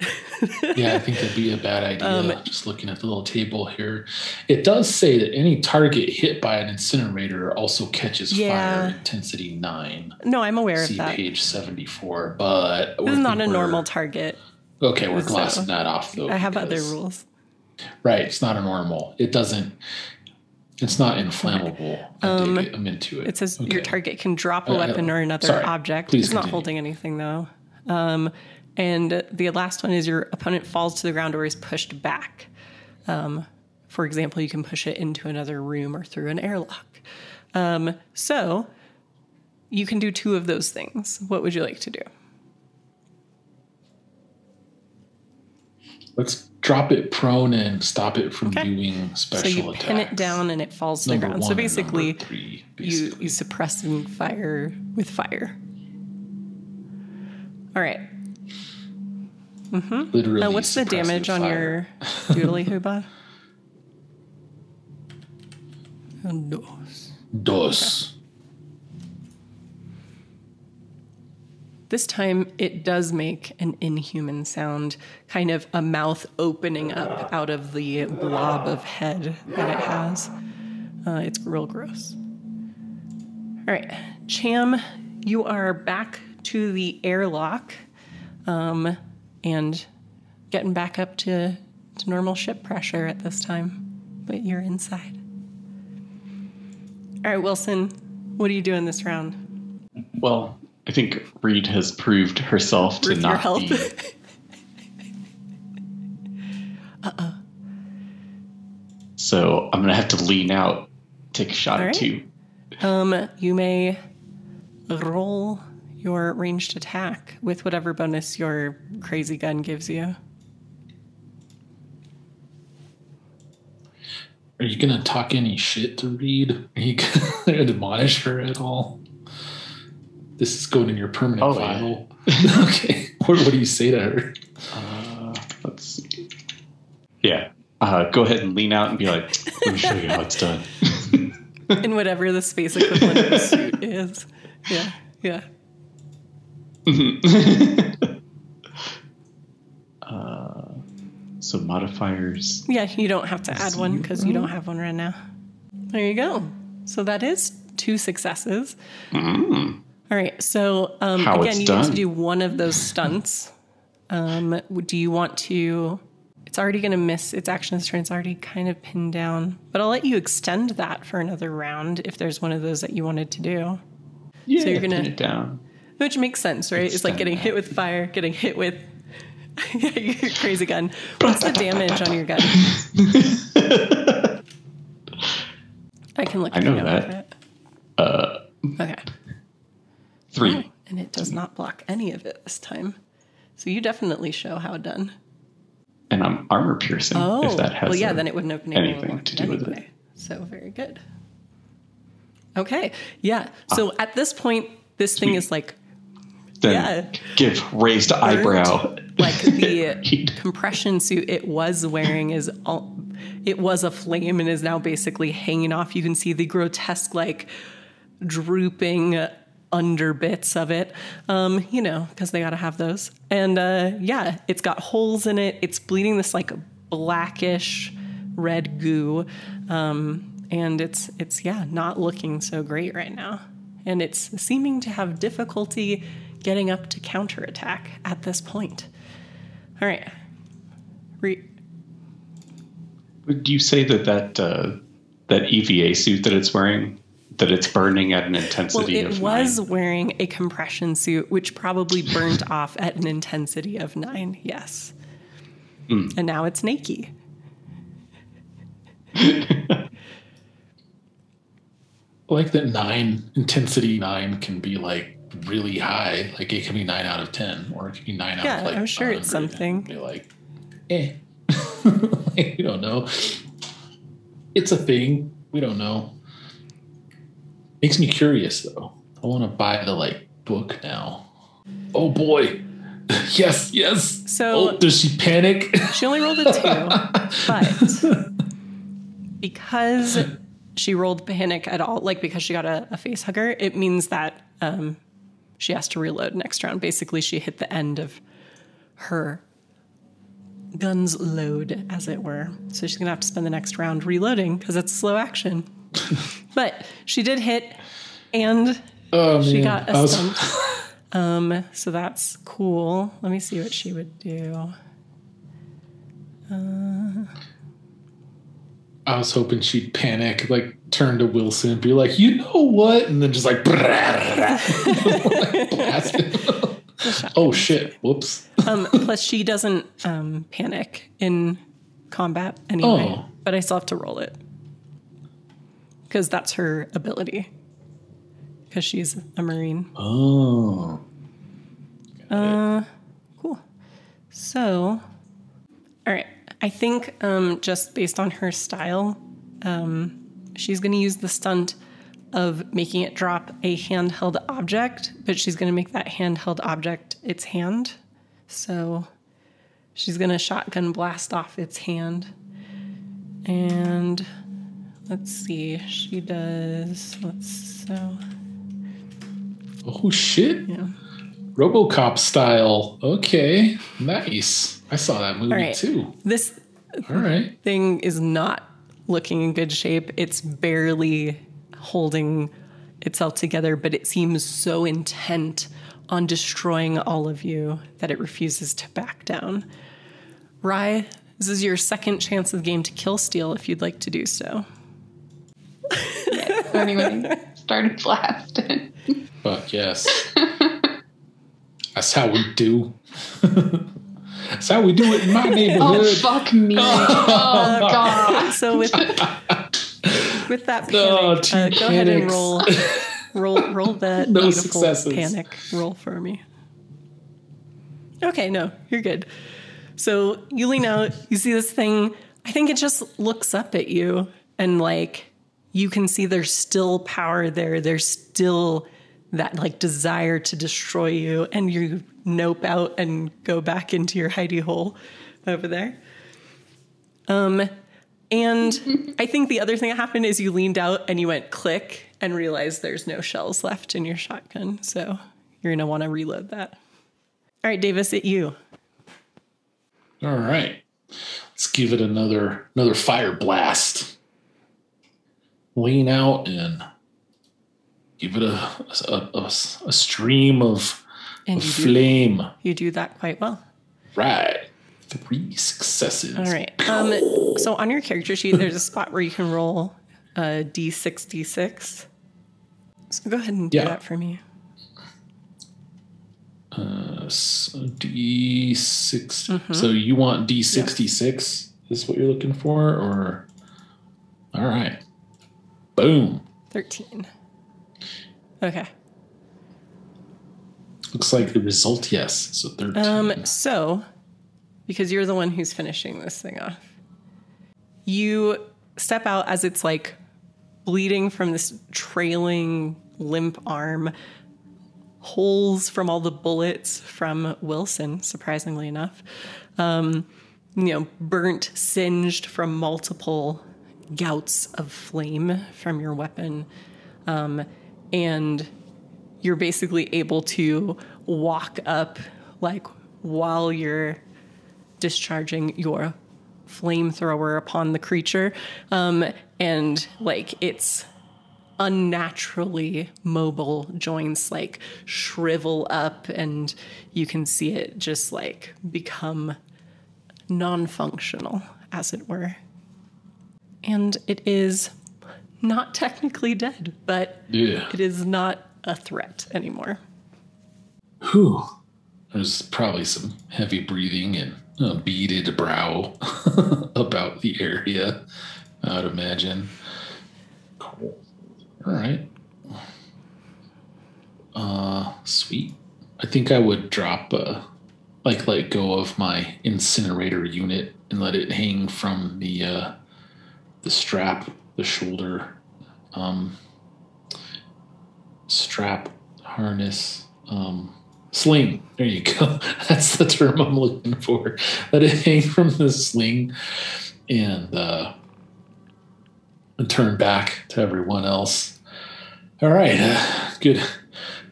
Yeah, I think that'd be a bad idea. Um, Just looking at the little table here, it does say that any target hit by an incinerator also catches Yeah. fire. Intensity nine. No, I'm aware See of that. page seventy-four. But This is not a normal target. Okay, we're so glossing that off though. I have other rules. Right, it's not a normal. It doesn't. It's not inflammable. I dig it. I'm into it. Um, It says your target can drop a uh, weapon or another sorry. object. Please it's not holding anything though. Um, and the last one is your opponent falls to the ground or is pushed back. Um, for example, you can push it into another room or through an airlock. Um, so you can do two of those things. What would you like to do? Let's drop it prone and stop it from Okay. doing special so you attacks. pin it down and it falls to Number the ground. So basically, three, you basically. you suppress and fire with fire. All right. Literally. Now, what's the suppressive damage on your doodly hooba? Dos. dos? This time it does make an inhuman sound, kind of a mouth opening up out of the blob of head that it has. Uh, it's real gross. All right, Cham, you are back to the airlock um, and getting back up to, to normal ship pressure at this time, but you're inside. All right, Wilson, what are you doing this round? Well, I think Reed has proved herself to With your not help? be. Uh oh. So I'm gonna have to lean out, take a shot All or right. two. Um, you may roll your ranged attack with whatever bonus your crazy gun gives you. Are you gonna talk any shit to Reed? Are you gonna admonish her at all? This is going in your permanent Oh, yeah. file. okay. What, what do you say to her? Uh, let's see. Yeah. Uh, go ahead and lean out and be like, let me show you how it's done. In whatever the space equivalent of a suit is. Yeah. Yeah. uh, so modifiers. Yeah, you don't have to add one because you don't have one right now. There you go. So that is two successes. Mm. All right. So um, again, it's you get to do one of those stunts. Um, do you want to? It's already going to miss its action this turn. It's already kind of pinned down, but I'll let you extend that for another round if there's one of those that you wanted to do. Yeah, so you're gonna- pin it down. Which makes sense, right? It's like getting hit with fire, getting hit with your crazy gun. What's the damage on your gun? I can look. I know that. Uh, Okay. three. And it does not block any of it this time. So you definitely show how done. And I'm armor piercing. Oh, if that has well, yeah, a- then it wouldn't have been anything to do with it. So very good. Okay, yeah. So Ah. at this point, this thing is like Then Yeah. give raised eyebrow. like the compression suit it was wearing is all it was a flame and is now basically hanging off. You can see the grotesque like drooping under bits of it. Um you know because they got to have those. And uh yeah it's got holes in it. It's bleeding this like blackish red goo. Um and it's it's yeah not looking so great right now. And it's seeming to have difficulty getting up to counterattack at this point all right. Re- Would you say that that uh, that EVA suit that it's wearing that it's burning at an intensity well, intensity it of was nine? wearing a compression suit, which probably burnt off at an intensity of nine. Yes. Hmm. And now it's naked. Like that nine intensity nine can be like really high. Like it can be nine out of ten, or it can be nine Yeah, out of like. I'm sure it's something. Be like, eh. you don't know. It's a thing. We don't know. Makes me curious though. I want to buy the like book now. Oh boy. yes, yes. So- oh, does she panic? She only rolled a two, but because she rolled panic at all, like because she got a, a face hugger, it means that um, she has to reload next round. Basically, she hit the end of her gun's load, as it were. So she's gonna have to spend the next round reloading because it's slow action. but she did hit, and oh she man. got a was- stunt. um, so that's cool. Let me see what she would do. I was hoping she'd panic, like turn to Wilson and be like, you know what? And then just like, oh shit. Whoops. Um, plus, she doesn't um, panic in combat anyway. Oh. But I still have to roll it because that's her ability. Because she's a marine. Oh. Uh, cool. So, all right. I think um, just based on her style, um, she's going to use the stunt of making it drop a handheld object, but she's going to make that handheld object its hand. So she's going to shotgun blast off its hand. And let's see, she does, let's, so, Oh shit. yeah. Robocop style. Okay. Nice. I saw that movie All right. too. This All right. thing is not looking in good shape. It's barely holding itself together, but it seems so intent on destroying all of you that it refuses to back down. Rye, this is your second chance of the game to kill steal if you'd like to do so. So anyway, started blasting. Fuck yes. That's how we do. That's how we do it in my neighborhood. Oh neighborhood. fuck me! Oh god! So with with that panic, Oh, two uh, go ahead and roll roll roll that No beautiful successes. panic roll for me. Okay, no, you're good. So you lean out, you see this thing. I think it just looks up at you and like you can see there's still power there. There's still that like desire to destroy you, and you nope out and go back into your hidey hole over there. Um, and I think the other thing that happened is you leaned out and you went click and realized there's no shells left in your shotgun. So you're gonna want to reload that. All right, Davis, it you. All right. Let's give it another another fire blast. Lean out and give it a a, a, a stream of, And you do, flame. you do that quite well. Right. Three successes. All right. Um, so on your character sheet, there's a spot where you can roll a d6, d6. So go ahead and do Yeah. that for me. Uh, s- D 6 Mm-hmm. So you want D sixty six? Is what you're looking for, or all right. Boom. 13. Okay. Looks like the result, yes. So thirteen. Um, so, because you're the one who's finishing this thing off, you step out as it's like bleeding from this trailing limp arm, holes from all the bullets from Wilson, surprisingly enough. Um, you know, burnt, singed from multiple gouts of flame from your weapon. Um, and you're basically able to walk up like while you're discharging your flamethrower upon the creature um, and like it's unnaturally mobile joints like shrivel up and you can see it just like become non-functional as it were and it is not technically dead but yeah. it is not a threat anymore. Whew. There's probably some heavy breathing and a beaded brow about the area, I would imagine. Cool. All right. Uh, sweet. I think I would drop, uh, like, let go of my incinerator unit and let it hang from the, uh, the strap, the shoulder, um, strap harness um sling. There you go. That's the term i'm looking for. Let it hang from the sling and uh and turn back to everyone else. All right. Uh, good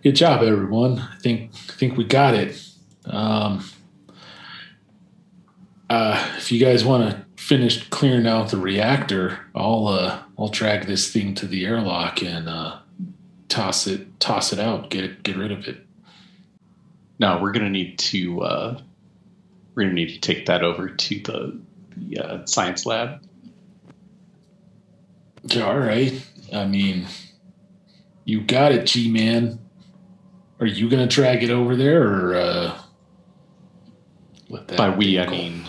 good job everyone. I think i think we got it. Um uh if you guys want to finish clearing out the reactor i'll uh i'll drag this thing to the airlock and uh toss it toss it out get it get rid of it No, we're gonna need to uh, we're gonna need to take that over to the, the uh, science lab. All right i mean you got it g-man are you gonna drag it over there or uh let that By we, I mean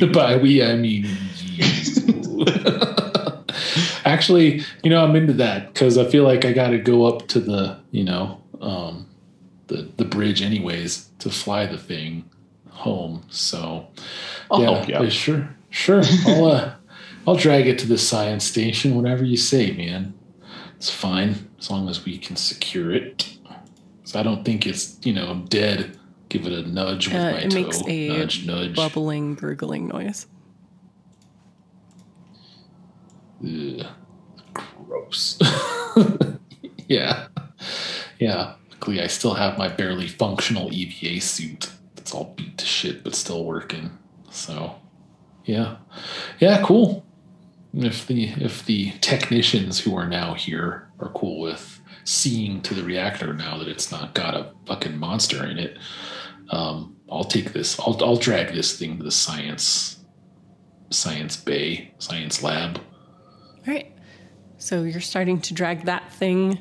by we i mean you. actually you know i'm into that because i feel like i gotta go up to the you know um the the bridge anyways to fly the thing home so I'll yeah, help you yeah, sure, sure. I'll uh, I'll drag it to the science station, whatever you say, man. It's fine as long as we can secure it. So I don't think it's you know I'm dead. Give it a nudge with Uh, my it toe. makes a nudge, nudge. bubbling, gurgling noise. Ugh. Gross. yeah, yeah. Luckily, I still have my barely functional EVA suit. It's all beat to shit, but still working. So, yeah, yeah, cool. If the if the technicians who are now here are cool with seeing to the reactor now that it's not got a fucking monster in it, um, I'll take this. I'll I'll drag this thing to the science science bay, science lab. All right. So you're starting to drag that thing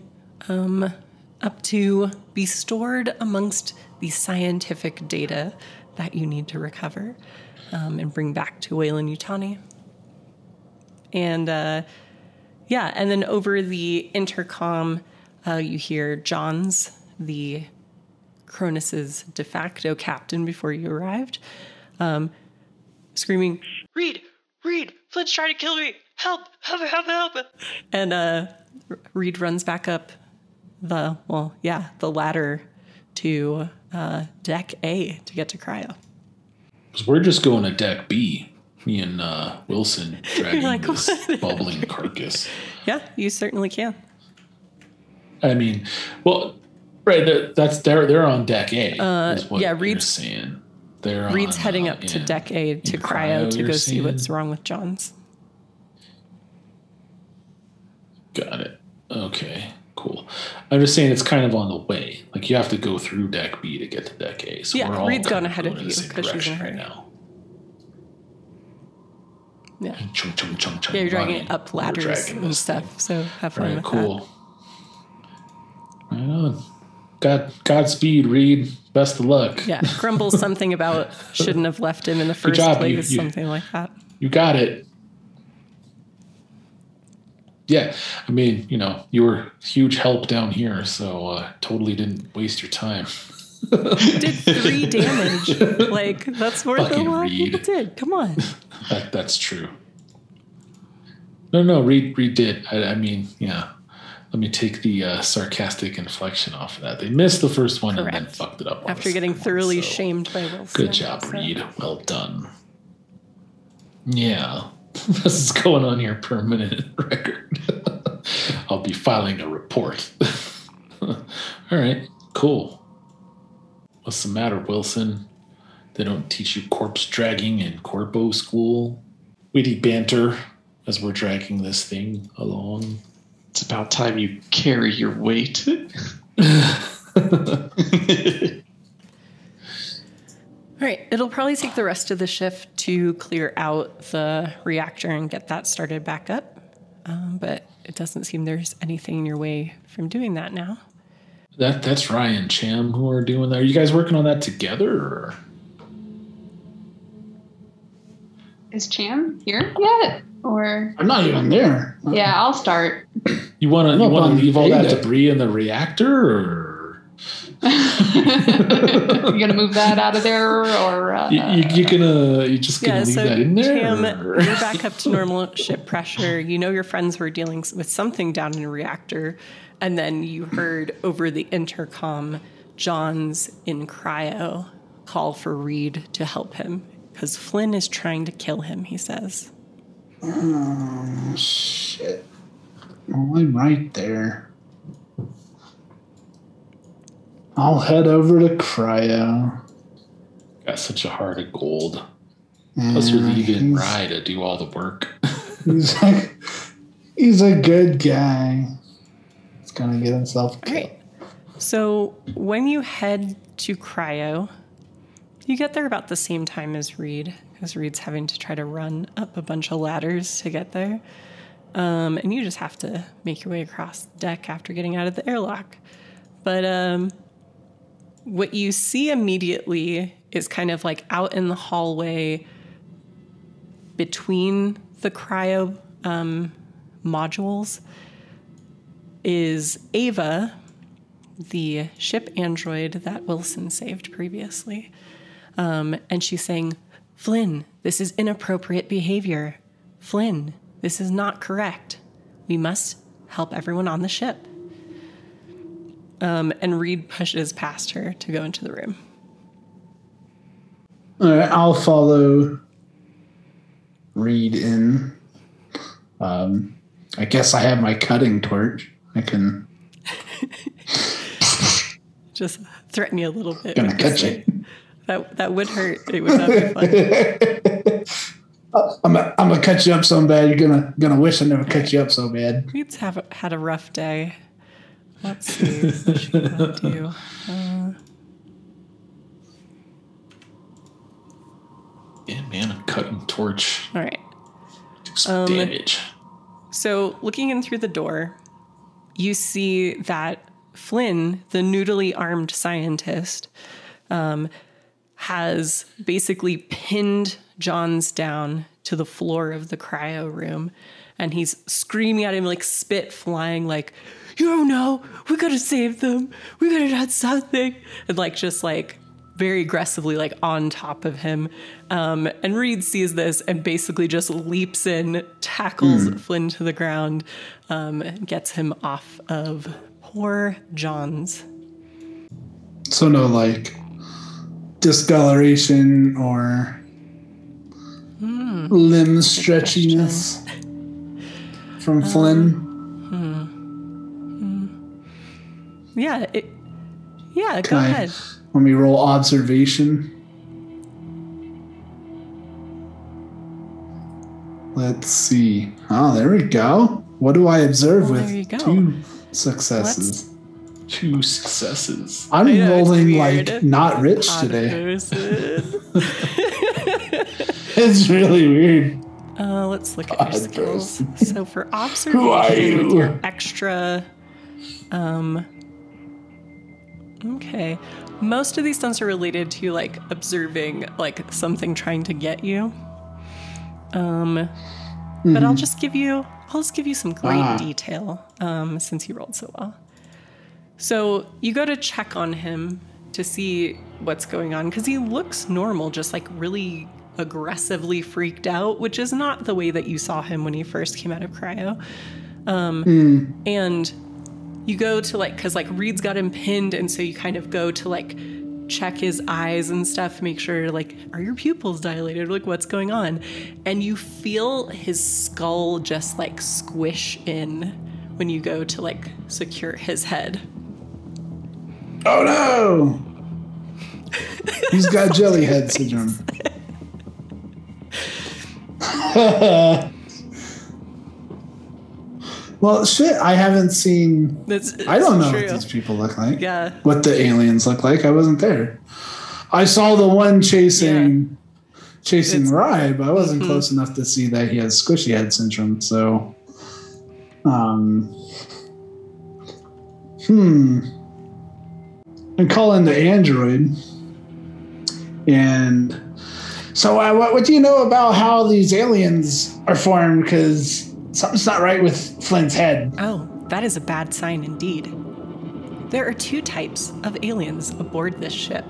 um, up to be stored amongst the scientific data that you need to recover um, and bring back to Weyland-Yutani. And uh, yeah, and then over the intercom, uh, you hear Johns, the Cronus's de facto captain before you arrived, um, screaming, Reed, Reed, Flynn's trying to kill me. Help, help, help, help. And uh, Reed runs back up the, well, yeah, the ladder to uh, deck A to get to cryo. 'Cause we're just going to deck B. Me and uh, Wilson dragging like, this "What?" bubbling carcass. Yeah, you certainly can. I mean, well, right. that- That's they're they're on deck A. Uh, is what yeah, you're Reed's- saying. They're Reed's on, heading uh, up to deck A to in cryo, to go see what's wrong with Johns. Got it. Okay, cool. I'm just saying it's kind of on the way. Like you have to go through deck B to get to deck A. So Yeah, we're all Reed's gone ahead of you same 'cause she's in right now. Yeah. Chung, chung, chung, Yeah, you're dragging running. it up ladders and stuff. So have fun Right, with cool. Right on. God, Godspeed, Reed. Best of luck. Yeah, grumbles something about shouldn't have left him in the first job, you- place, you- something like that. You got it. Yeah, I mean, you know, you were huge help down here, so uh, totally didn't waste your time. Did three damage. Like that's more than a Fucking lot of people did. Come on. That, that's true. No, no, Reed, Reed did. I, I mean, yeah. Let me take the uh, sarcastic inflection off of that. They missed the first one and then fucked it up. After getting second one, thoroughly so shamed by Wilson. Good job, so- Reed. Well done. Yeah, this is going on your permanent record. I'll be filing a report. All right, cool. What's the matter, Wilson? They don't teach you corpse dragging in corpo school? Witty banter as we're dragging this thing along. It's about time you carry your weight. All right, it'll probably take the rest of the shift to clear out the reactor and get that started back up. Um, but it doesn't seem there's anything in your way from doing that now. That that's Rye and Cham who are doing that. Are you guys working on that together? Or? Is Cham here yet? Or I'm not even there. yeah, I'll start. You want to you want to leave all that debris in the reactor, or you gonna move that out of there, or uh, you, you, you gonna you just gonna Yeah, leave so that in there? Tam, or- you're back up to normal ship pressure. You know your friends were dealing with something down in a reactor, and then you heard over the intercom Johns in cryo call for Reed to help him because Flynn is trying to kill him. He says. Oh, shit. Well, I'm right there. I'll head over to cryo. Got such a heart of gold. Plus, you're Yeah, leaving he's- Rye to do all the work. He's like, he's a good guy. He's gonna get himself killed. right. So when you head to cryo, you get there about the same time as Reed, because Reed's having to try to run up a bunch of ladders to get there. Um, and you just have to make your way across the deck after getting out of the airlock. But um, what you see immediately is kind of like out in the hallway between the cryo um, modules is Ava, the ship android that Wilson saved previously. Um, and she's saying, Flynn, this is inappropriate behavior. Flynn, this is not correct. We must help everyone on the ship. Um, and Reed pushes past her to go into the room. All right, I'll follow Reed in. Um, I guess I have my cutting torch. I can Just threaten you a little bit. gonna catch it. That, that would hurt. It would not be fun. I'm gonna, I'm gonna cut you up so bad. You're gonna gonna wish I never cut you up so bad. Reed's have had a rough day. Let's see what she can do. yeah, man, a cutting torch. All right. Do some Um, damage. So, looking in through the door, you see that Flynn, the noodly armed scientist, um, has basically pinned Johns down to the floor of the cryo room and he's screaming at him like spit flying like you don't know. We gotta save them. We gotta do something. And like just like very aggressively like on top of him. Um, and reed sees this and basically just leaps in tackles flynn to the ground um, and gets him off of poor Johns. So no like discoloration or limb stretchiness from Flynn. Yeah it, yeah go I- ahead Let me roll observation. Let's see. Oh, there we go. What do I observe Well, with there you go. two successes? Two successes. I'm know, rolling like not rich Odd today. It's really weird. Uh, let's look at your skills. person. So for observation, Who are with you? your extra, um, okay, most of these stunts are related to like observing like something trying to get you. Um, but I'll just give you, I'll just give you some great Ah. detail. Um, since you rolled so well. So you go to check on him to see what's going on because he looks normal, just like really aggressively freaked out, which is not the way that you saw him when he first came out of cryo. Um, And you go to like, because like Reed's got him pinned, and so you kind of go to like check his eyes and stuff, make sure like, are your pupils dilated? Like, what's going on? And you feel his skull just like squish in when you go to like secure his head. Oh no! He's got jelly head syndrome. well, shit, I haven't seen. That's I don't know true. what these people look like. Yeah. What the aliens look like. I wasn't there. I saw the one chasing chasing It's- Mm-hmm. Rye, but I wasn't close enough to see that he has squishy head syndrome. So, um, hmm. I'm calling the android, and so uh, what? What do you know about how these aliens are formed? Because something's not right with Flynn's head. Oh, that is a bad sign indeed. There are two types of aliens aboard this ship.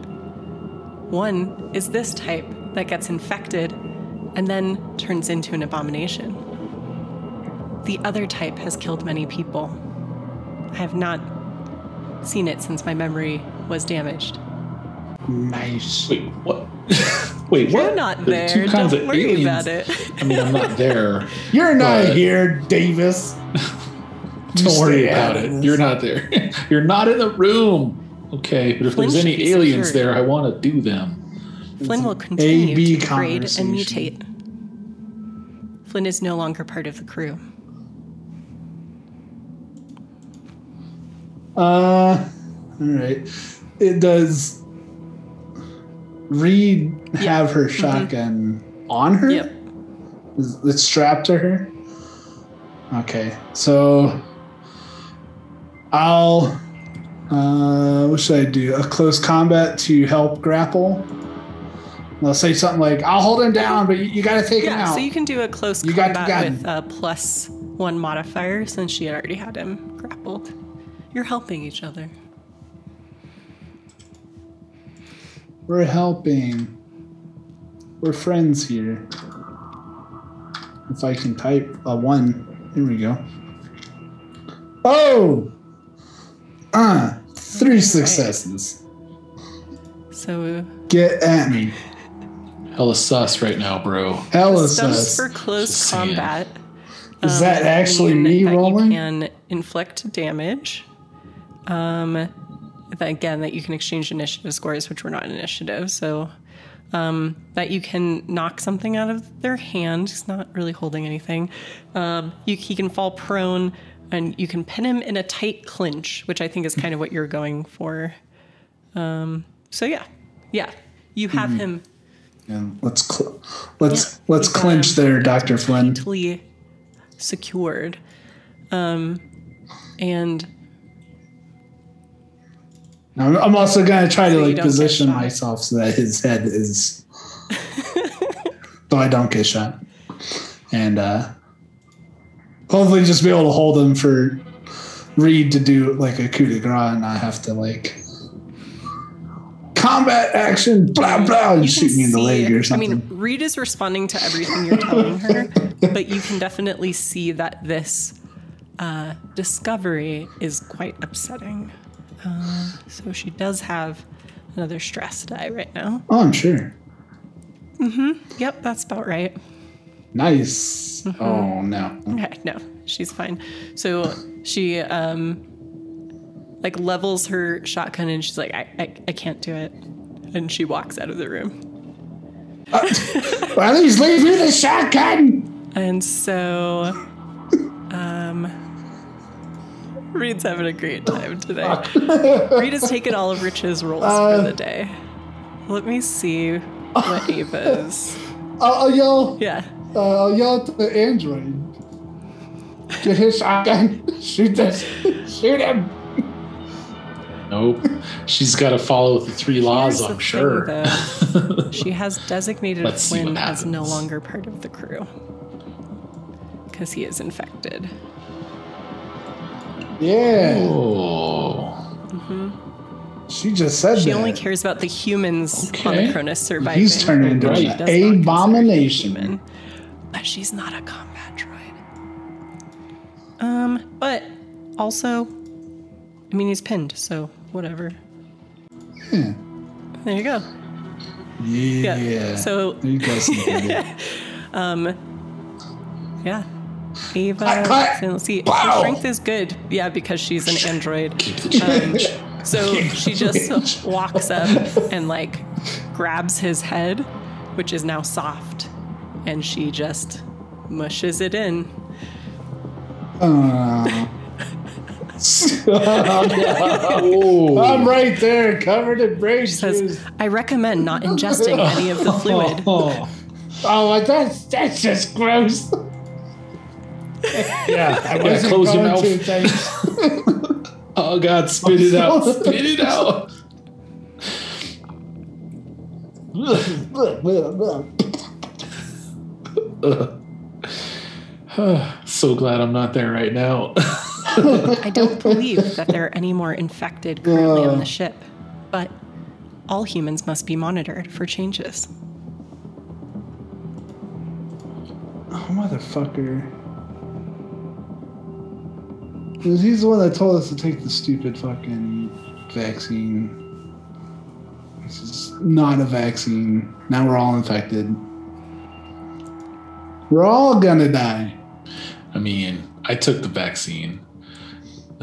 One is this type that gets infected and then turns into an abomination. The other type has killed many people. I have not seen it since my memory was damaged. Nice. Wait, what? Wait, You're what? not There's there. two kinds Don't of worry aliens. about it. I mean, I'm not there. You're not But- here, Davis. You Don't worry about it. You're not there. You're not in the room. Okay, but if Flynn there's should any be aliens secured. there, I want to do them. Flynn will continue A-B to degrade and conversation. mutate. Flynn is no longer part of the crew. Uh, all right. It does. Reed have her shotgun on her? Yep. Is it strapped to her? Okay, so I'll. Uh, what should I do? A close combat to help grapple. I'll say something like, "I'll hold him down, but you, you got to take him Yeah, out." so you can do a close You got combat gun. with a plus one modifier since she had already had him grappled. You're helping each other. We're helping. We're friends here. If I can type a one, here we go. Oh! Ah, three successes. So Get at me. Hella sus right now, bro. Hella stunts sus. for close Just saying. combat. Is that um, actually me that rolling? You can inflict damage. Um, that again, that you can exchange initiative scores, which were not initiative. So um, that you can knock something out of their hand. He's not really holding anything. Um, you, he can fall prone, and you can pin him in a tight clinch, which I think is kind of what you're going for. Um, so yeah, yeah, you have Mm-hmm. him And let's cl- let's Yeah, let's clinch there, Doctor Flynn. tightly secured. Um, and I'm, I'm also gonna try So to like position myself so that his head is, so I don't get shot. And uh, hopefully just be able to hold him for Reed to do like a coup de grace and not have to like combat action, blah blah, and You shoot me in the leg or something. I mean, Reed is responding to everything you're telling her, but you can definitely see that this uh, discovery is quite upsetting. Uh, so she does have another stress die right now. oh, I'm sure. Mm-hmm. Yep, that's about right. Nice. Mm-hmm. Oh no. Okay, no, she's fine. So she um like levels her shotgun and she's like, I, I, I can't do it. And she walks out of the room. Well, at least leave me the shotgun. And so um Reed's having a great time today. Reed has taken all of Rich's rolls for the day. Let me see what Ava's. I'll, I'll yell. Yeah. Uh, I'll yell at the android. Get his shotgun. Shoot this. Shoot him. Nope. She's got to follow the three laws, Here's the I'm thing, sure. though. She has designated Let's Flynn as no longer part of the crew because he is infected. Yeah. oh. She just said She that. only cares about the humans on the Cronus surviving. He's turning into Right. An does not consider her abomination. human. But she's not a combat droid. Um, but also, I mean, he's pinned, so whatever. Yeah. There you go. Yeah. Yeah. So you guys can get. Yeah. Ava, Cut, cut. so let's see. Her strength is good. Yeah, because she's an android. Keep the change. So she just walks up and like grabs his head, which is now soft, and she just mushes it in. Uh, oh. I'm right there, covered in brain She says. I recommend not ingesting any of the fluid. Oh. Oh, that's that's just gross. Yeah, I wasn't close your mouth. oh, God, spit it out. Spit it out. So glad I'm not there right now. I don't believe that there are any more infected currently on the ship, but all humans must be monitored for changes. Oh, motherfucker. 'Cause He's the one that told us to take the stupid fucking vaccine. This is not a vaccine. Now we're all infected. We're all gonna die. I mean, I took the vaccine.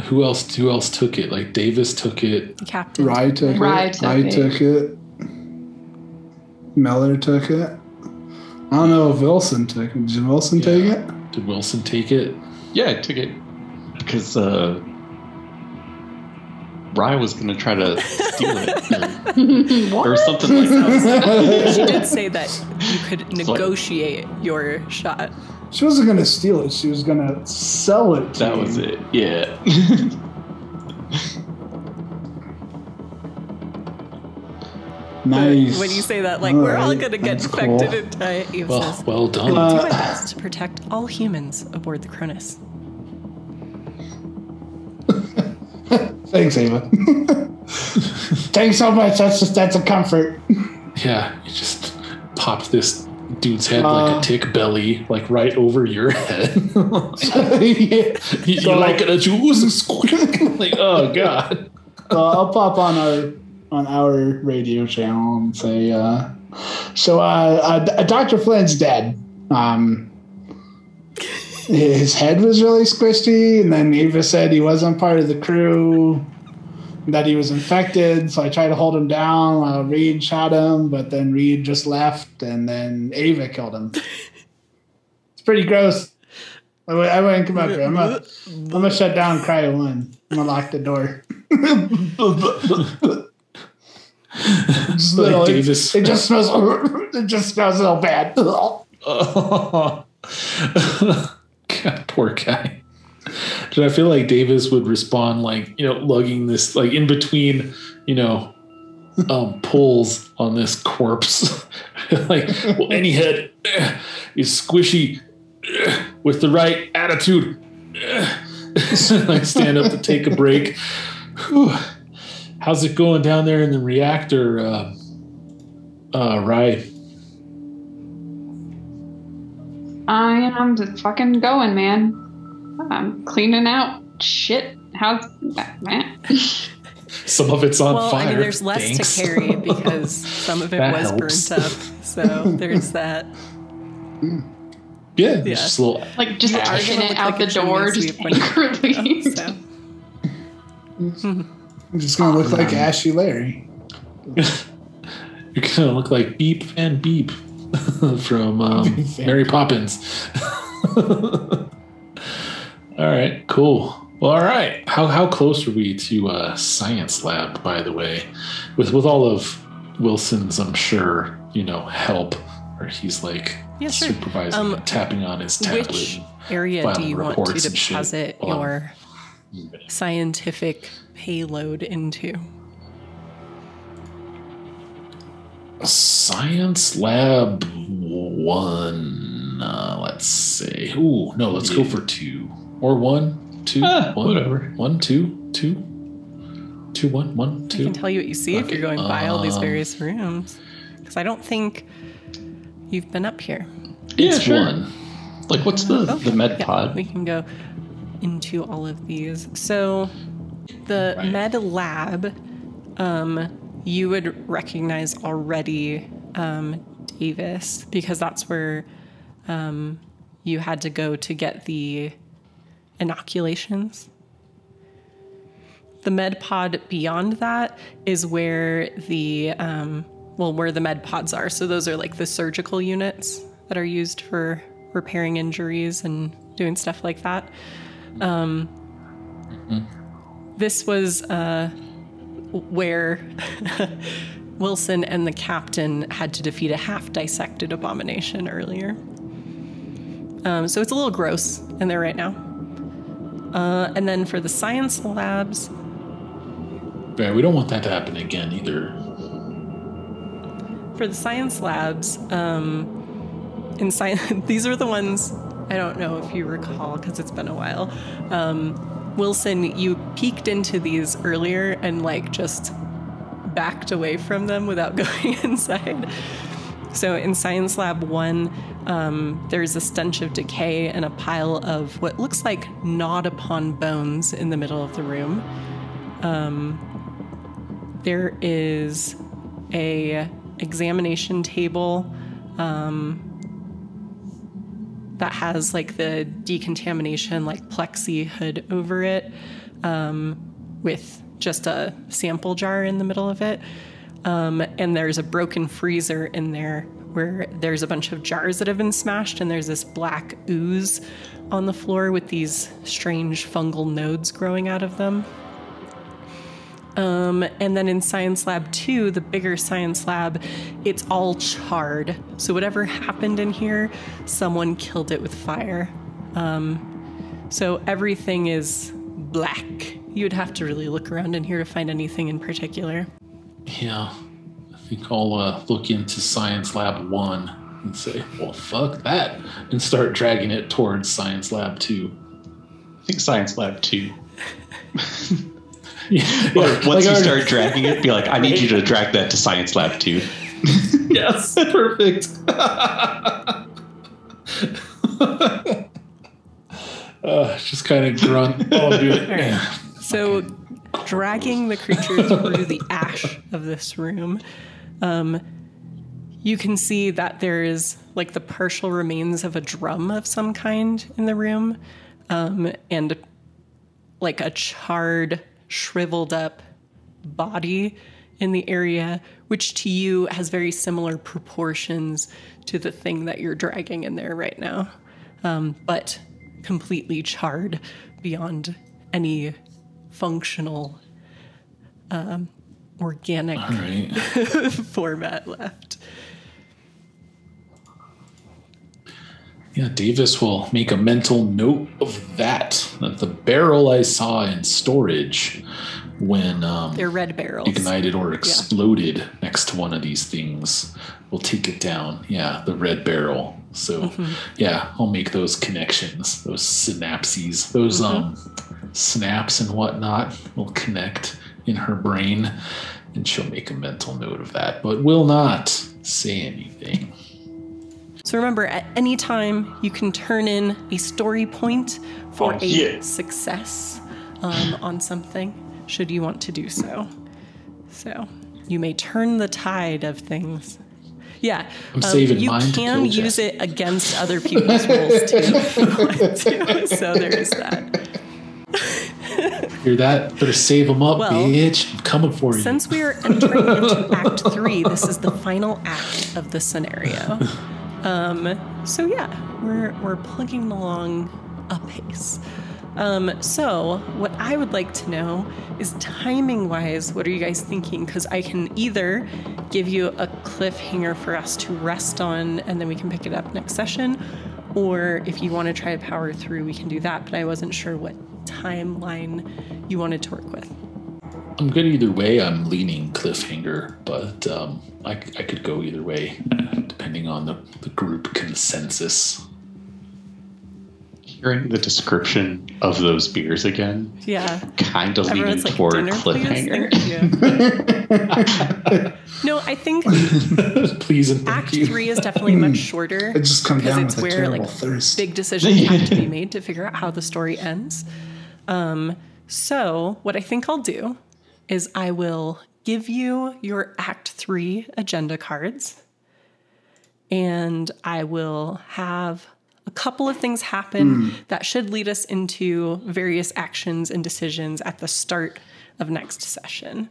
Who else? Who else took it? Like Davis took it. Captain. Rye took Rye it. took Rye it. took it. Miller took it. I don't know if Wilson took it. Did Wilson take it? Did Wilson take it? Yeah, I took it because uh, Rye was going to try to steal it or, or something like that. She did say that you could like- negotiate your shot. She wasn't gonna steal it. She was gonna sell it. To That you. was it. Yeah. Nice. When you say that, like, we're all gonna get that's infected cool. and die. Well, says, well I done. will do Uh, my best to protect all humans aboard the Cronus. Thanks, Ava. Thanks so much. That's just that's a comfort. yeah, you just popped this dude's head like Uh, a tick belly, like right over your head. yeah. you So- like it a juice squeak. like, oh god. Uh, I'll pop on our on our radio channel and say, uh, so uh, uh, Dr. Flynn's dead. Um, his head was really squishy, and then Ava said he wasn't part of the crew, that he was infected. So I tried to hold him down while Reed shot him, but then Reed just left, and then Ava killed him. it's pretty gross. I wou- I wouldn't come up here. I'm gonna, I'm gonna shut down Cryo One. I'm gonna lock the door. Just Like little- it-. It, just smells. It just smells so bad. God, poor guy. Did I feel like Davis would respond like, you know, lugging this like in between, you know, um pulls on this corpse. like, well, any head eh, is squishy eh, with the right attitude. I stand up to take a break. Whew. How's it going down there in the reactor, uh, uh, Rye? I am just fucking going, man. I'm cleaning out shit. How's that, man? Some of it's on well, fire. I mean, there's less Thanks. to carry because some of it was helps. burnt up. So there's that. yeah, Yeah. just a little. Like just Yeah. pushing Argument it out like the door, just sweep when angrily. So I'm just gonna look like Ashy Larry. You're gonna look like Beep and Beep from um, Mary Poppins. all right, cool. Well, all right. How how close are we to uh, science lab? By the way, with with all of Wilson's, I'm sure you know help, or he's like Yeah, sure. supervising, Um, and tapping on his tablet. which area do you want to reports and shit deposit your scientific payload into? Science Lab one. Uh, let's see. Ooh, no, let's go for two or one, two, Ah, one, whatever. one, two, two, two, one, one, I can tell you what you see if you're going by all these um, various rooms. Because I don't think you've been up here. Yeah, It's sure. one. Like, what's the Okay, the med yeah, pod? we can go into all of these. So, the Right. med lab, um, you would recognize already um, Davis because that's where um, you had to go to get the inoculations. The med pod beyond that is where the um, well, where the med pods are. So those are like the surgical units that are used for repairing injuries and doing stuff like that. Um, This was uh, where Wilson and the captain had to defeat a half dissected abomination earlier. Um, so it's a little gross in there right now. Uh, and then for the science labs, Yeah, we don't want that to happen again either. for the science labs, um, in science, these are the ones I don't know if you recall because it's been a while. Um, Wilson, you peeked into these earlier and like just backed away from them without going inside. So in Science Lab 1, um, there's a stench of decay and a pile of what looks like gnawed upon bones in the middle of the room. Um, there is a examination table um, that has like the decontamination like plexi hood over it um, with just a sample jar in the middle of it. Um, and there's a broken freezer in there where there's a bunch of jars that have been smashed and there's this black ooze on the floor with these strange fungal nodes growing out of them um, and then in Science Lab 2, the bigger Science Lab, it's all charred. So whatever happened in here, someone killed it with fire. Um, so everything is black. You would have to really look around in here to find anything in particular. Yeah, I think I'll uh, look into Science Lab 1 and say, well, fuck that, and start dragging it towards Science Lab 2. I think Science Lab 2. Yeah, Or like once you our- start dragging it, be like, I need you to drag that to Science Lab too. Yes, perfect. uh, just kind of grunt. Oh, dude. Yeah. So, dragging the creature through the ash of this room, um, you can see that there is like the partial remains of a drum of some kind in the room, um, and like a charred, shriveled up body in the area, which to you has very similar proportions to the thing that you're dragging in there right now, um, but completely charred beyond any functional um, organic right. format left. Yeah, Davis will make a mental note of that. That the barrel I saw in storage when um, They're red barrels. ignited or exploded next to one of these things, we'll take it down. Yeah, the red barrel. So, Mm-hmm. yeah, I'll make those connections, those synapses, those Mm-hmm. um, snaps and whatnot will connect in her brain, and she'll make a mental note of that, but will not say anything. So remember, at any time, you can turn in a story point for Oh, a yeah. success um, on something, should you want to do so. So you may turn the tide of things. Yeah, I'm um, you can use Jeff. it against other people's rolls too. if you want to. So there is that. Hear that? Better save them up, Well, bitch. I'm coming for you. Since we are entering into Act Three, this is the final act of the scenario. Um, so yeah, we're we're plugging along apace. Um, so what I would like to know is timing wise, what are you guys thinking? Because I can either give you a cliffhanger for us to rest on, and then we can pick it up next session, or if you want to try to power through, we can do that. But I wasn't sure what timeline you wanted to work with. I'm good either way. I'm leaning cliffhanger, but um, I, I could go either way, depending on the, the group consensus. Hearing the description of those beers again, Yeah. kind of leaning like, toward cliffhanger. Thank no, I think Please and thank Act you. Three is definitely much shorter It just comes down it's with a where terrible like thirst. big decisions have to be made to figure out how the story ends. Um, so what I think I'll do is I will give you your Act Three agenda cards, and I will have a couple of things happen hmm. that should lead us into various actions and decisions at the start of next session.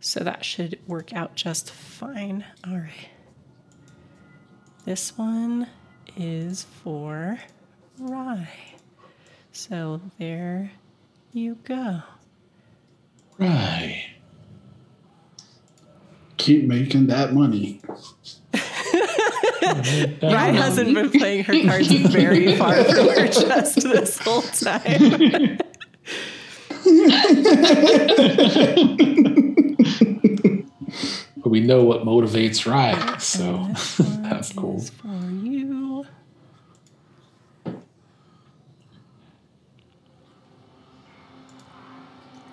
So that should work out just fine. All right. This one is for Rye. So there you go. Right. Keep making that money. Rye hasn't been playing her cards very far from her chest this whole time. But we know what motivates Rye, so And this one that's cool. for you.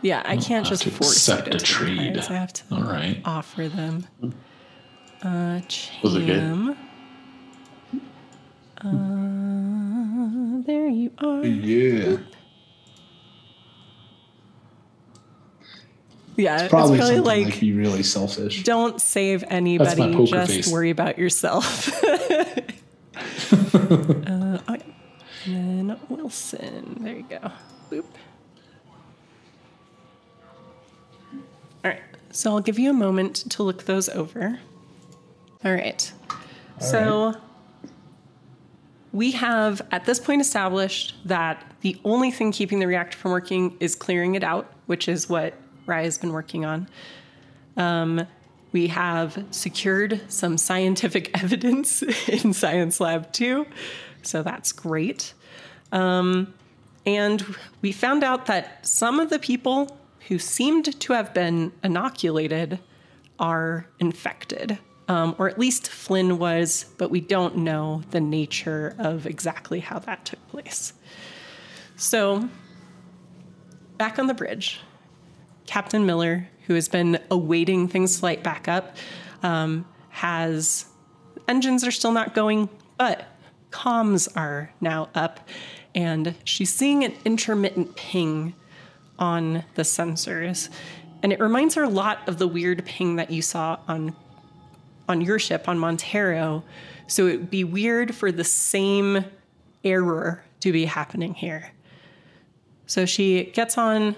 Yeah, I can't just force accept a trade. I have to All right. offer them. Uh, Was it good? Cham. Uh, there you are. Yeah. Yeah, it's Probably, probably like like, be really selfish. don't save anybody, just face. worry about yourself. uh, yeah. And then Wilson. There you go. Boop. All right. So I'll give you a moment to look those over. All right. so we have at this point established that the only thing keeping the reactor from working is clearing it out, which is what Rye has been working on. Um, we have secured some scientific evidence in Science Lab 2, so that's great. Um, and we found out that some of the people who seemed to have been inoculated are infected. Um, or at least Flynn was, but we don't know the nature of exactly how that took place. So, back on the bridge, Captain Miller, who has been awaiting things to light back up, um, has engines are still not going, but comms are now up, and she's seeing an intermittent ping on the sensors, and it reminds her a lot of the weird ping that you saw on on your ship on Montero. So it would be weird for the same error to be happening here. So she gets on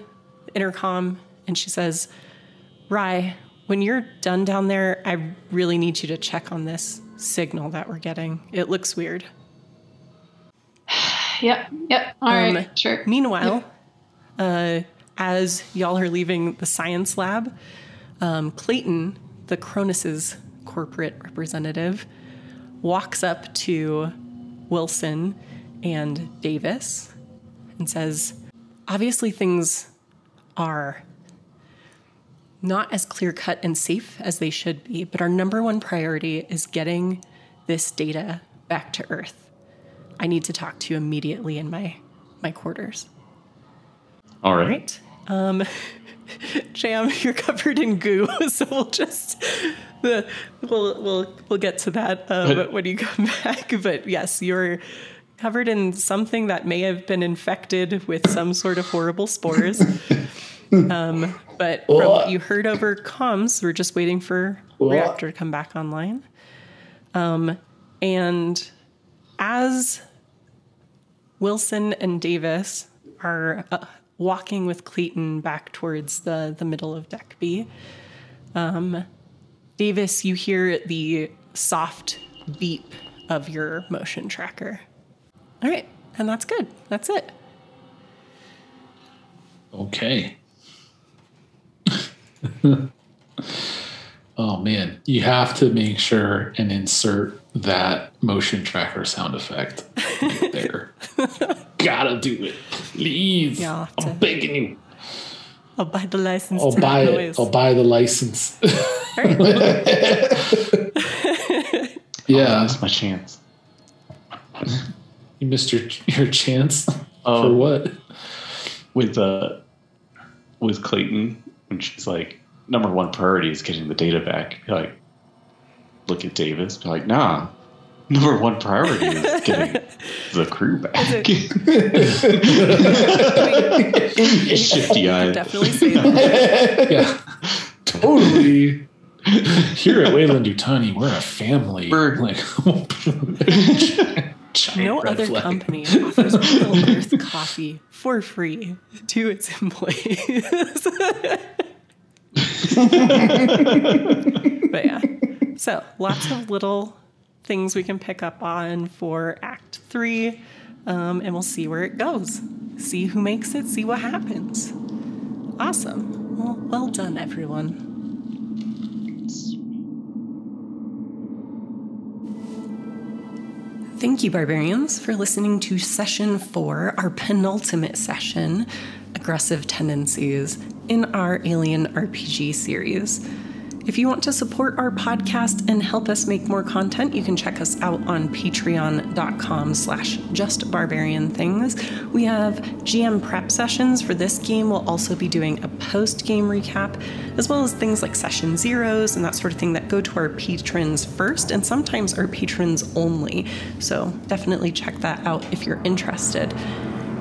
intercom and she says, Rye, when you're done down there, I really need you to check on this signal that we're getting. It looks weird. Yep. Yep. All Um, right. Sure. Meanwhile, uh, as y'all are leaving the science lab, um, Clayton, the Cronus's corporate representative, walks up to Wilson and Davis and says, Obviously, things are not as clear cut and safe as they should be, but our number one priority is getting this data back to Earth. I need to talk to you immediately in my my quarters. All right. Right? Um, Cham, you're covered in goo, so we'll just the we'll we'll we'll get to that um, But- when you come back. But yes, you're covered in something that may have been infected with some sort of horrible spores. um, but from what you heard over comms, we're just waiting for reactor to come back online. Um, and as Wilson and Davis are uh, walking with Clayton back towards the, the middle of deck B. Um, Davis, you hear the soft beep of your motion tracker. All right, and that's good. That's it. Okay. oh man, you have to make sure and insert that motion tracker sound effect there. Gotta do it, please. Yeah, I'll have to- I'm begging you. I'll buy the license. I'll to buy it. noise. I'll buy the license. All right. yeah, That's my chance. you missed your your chance Oh. for what? with uh with Clayton when she's like number one priority is getting the data back. Be like look at Davis, be like, nah. Number one priority is getting the crew back. Shifty eyes. Definitely say that. Yeah, totally. Here at Weyland-Yutani, we're a family. We're- like No other flag. company offers Middle Earth coffee for free to its employees. but yeah, so lots of little things we can pick up on for Act Three, um, and we'll see where it goes. See who makes it. See what happens. Awesome. Well, well done, everyone. Thank you, barbarians, for listening to session four, our penultimate session, Aggressive Tendencies, in our Alien RPG series. If you want to support our podcast and help us make more content, you can check us out on patreon.com slash justbarbarianthings. We have GM prep sessions for this game. We'll also be doing a post-game recap, as well as things like session zeros and that sort of thing that go to our patrons first, and sometimes our patrons only. So definitely check that out if you're interested.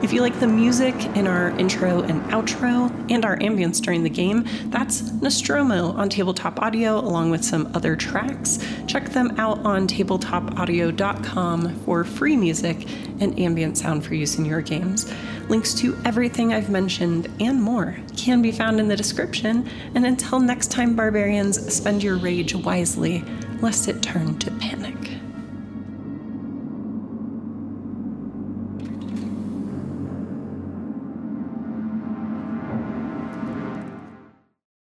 If you like the music in our intro and outro and our ambience during the game, that's Nostromo on Tabletop Audio, along with some other tracks. Check them out on tabletopaudio.com for free music and ambient sound for use in your games. Links to everything I've mentioned and more can be found in the description. And until next time, barbarians, spend your rage wisely, lest it turn to panic.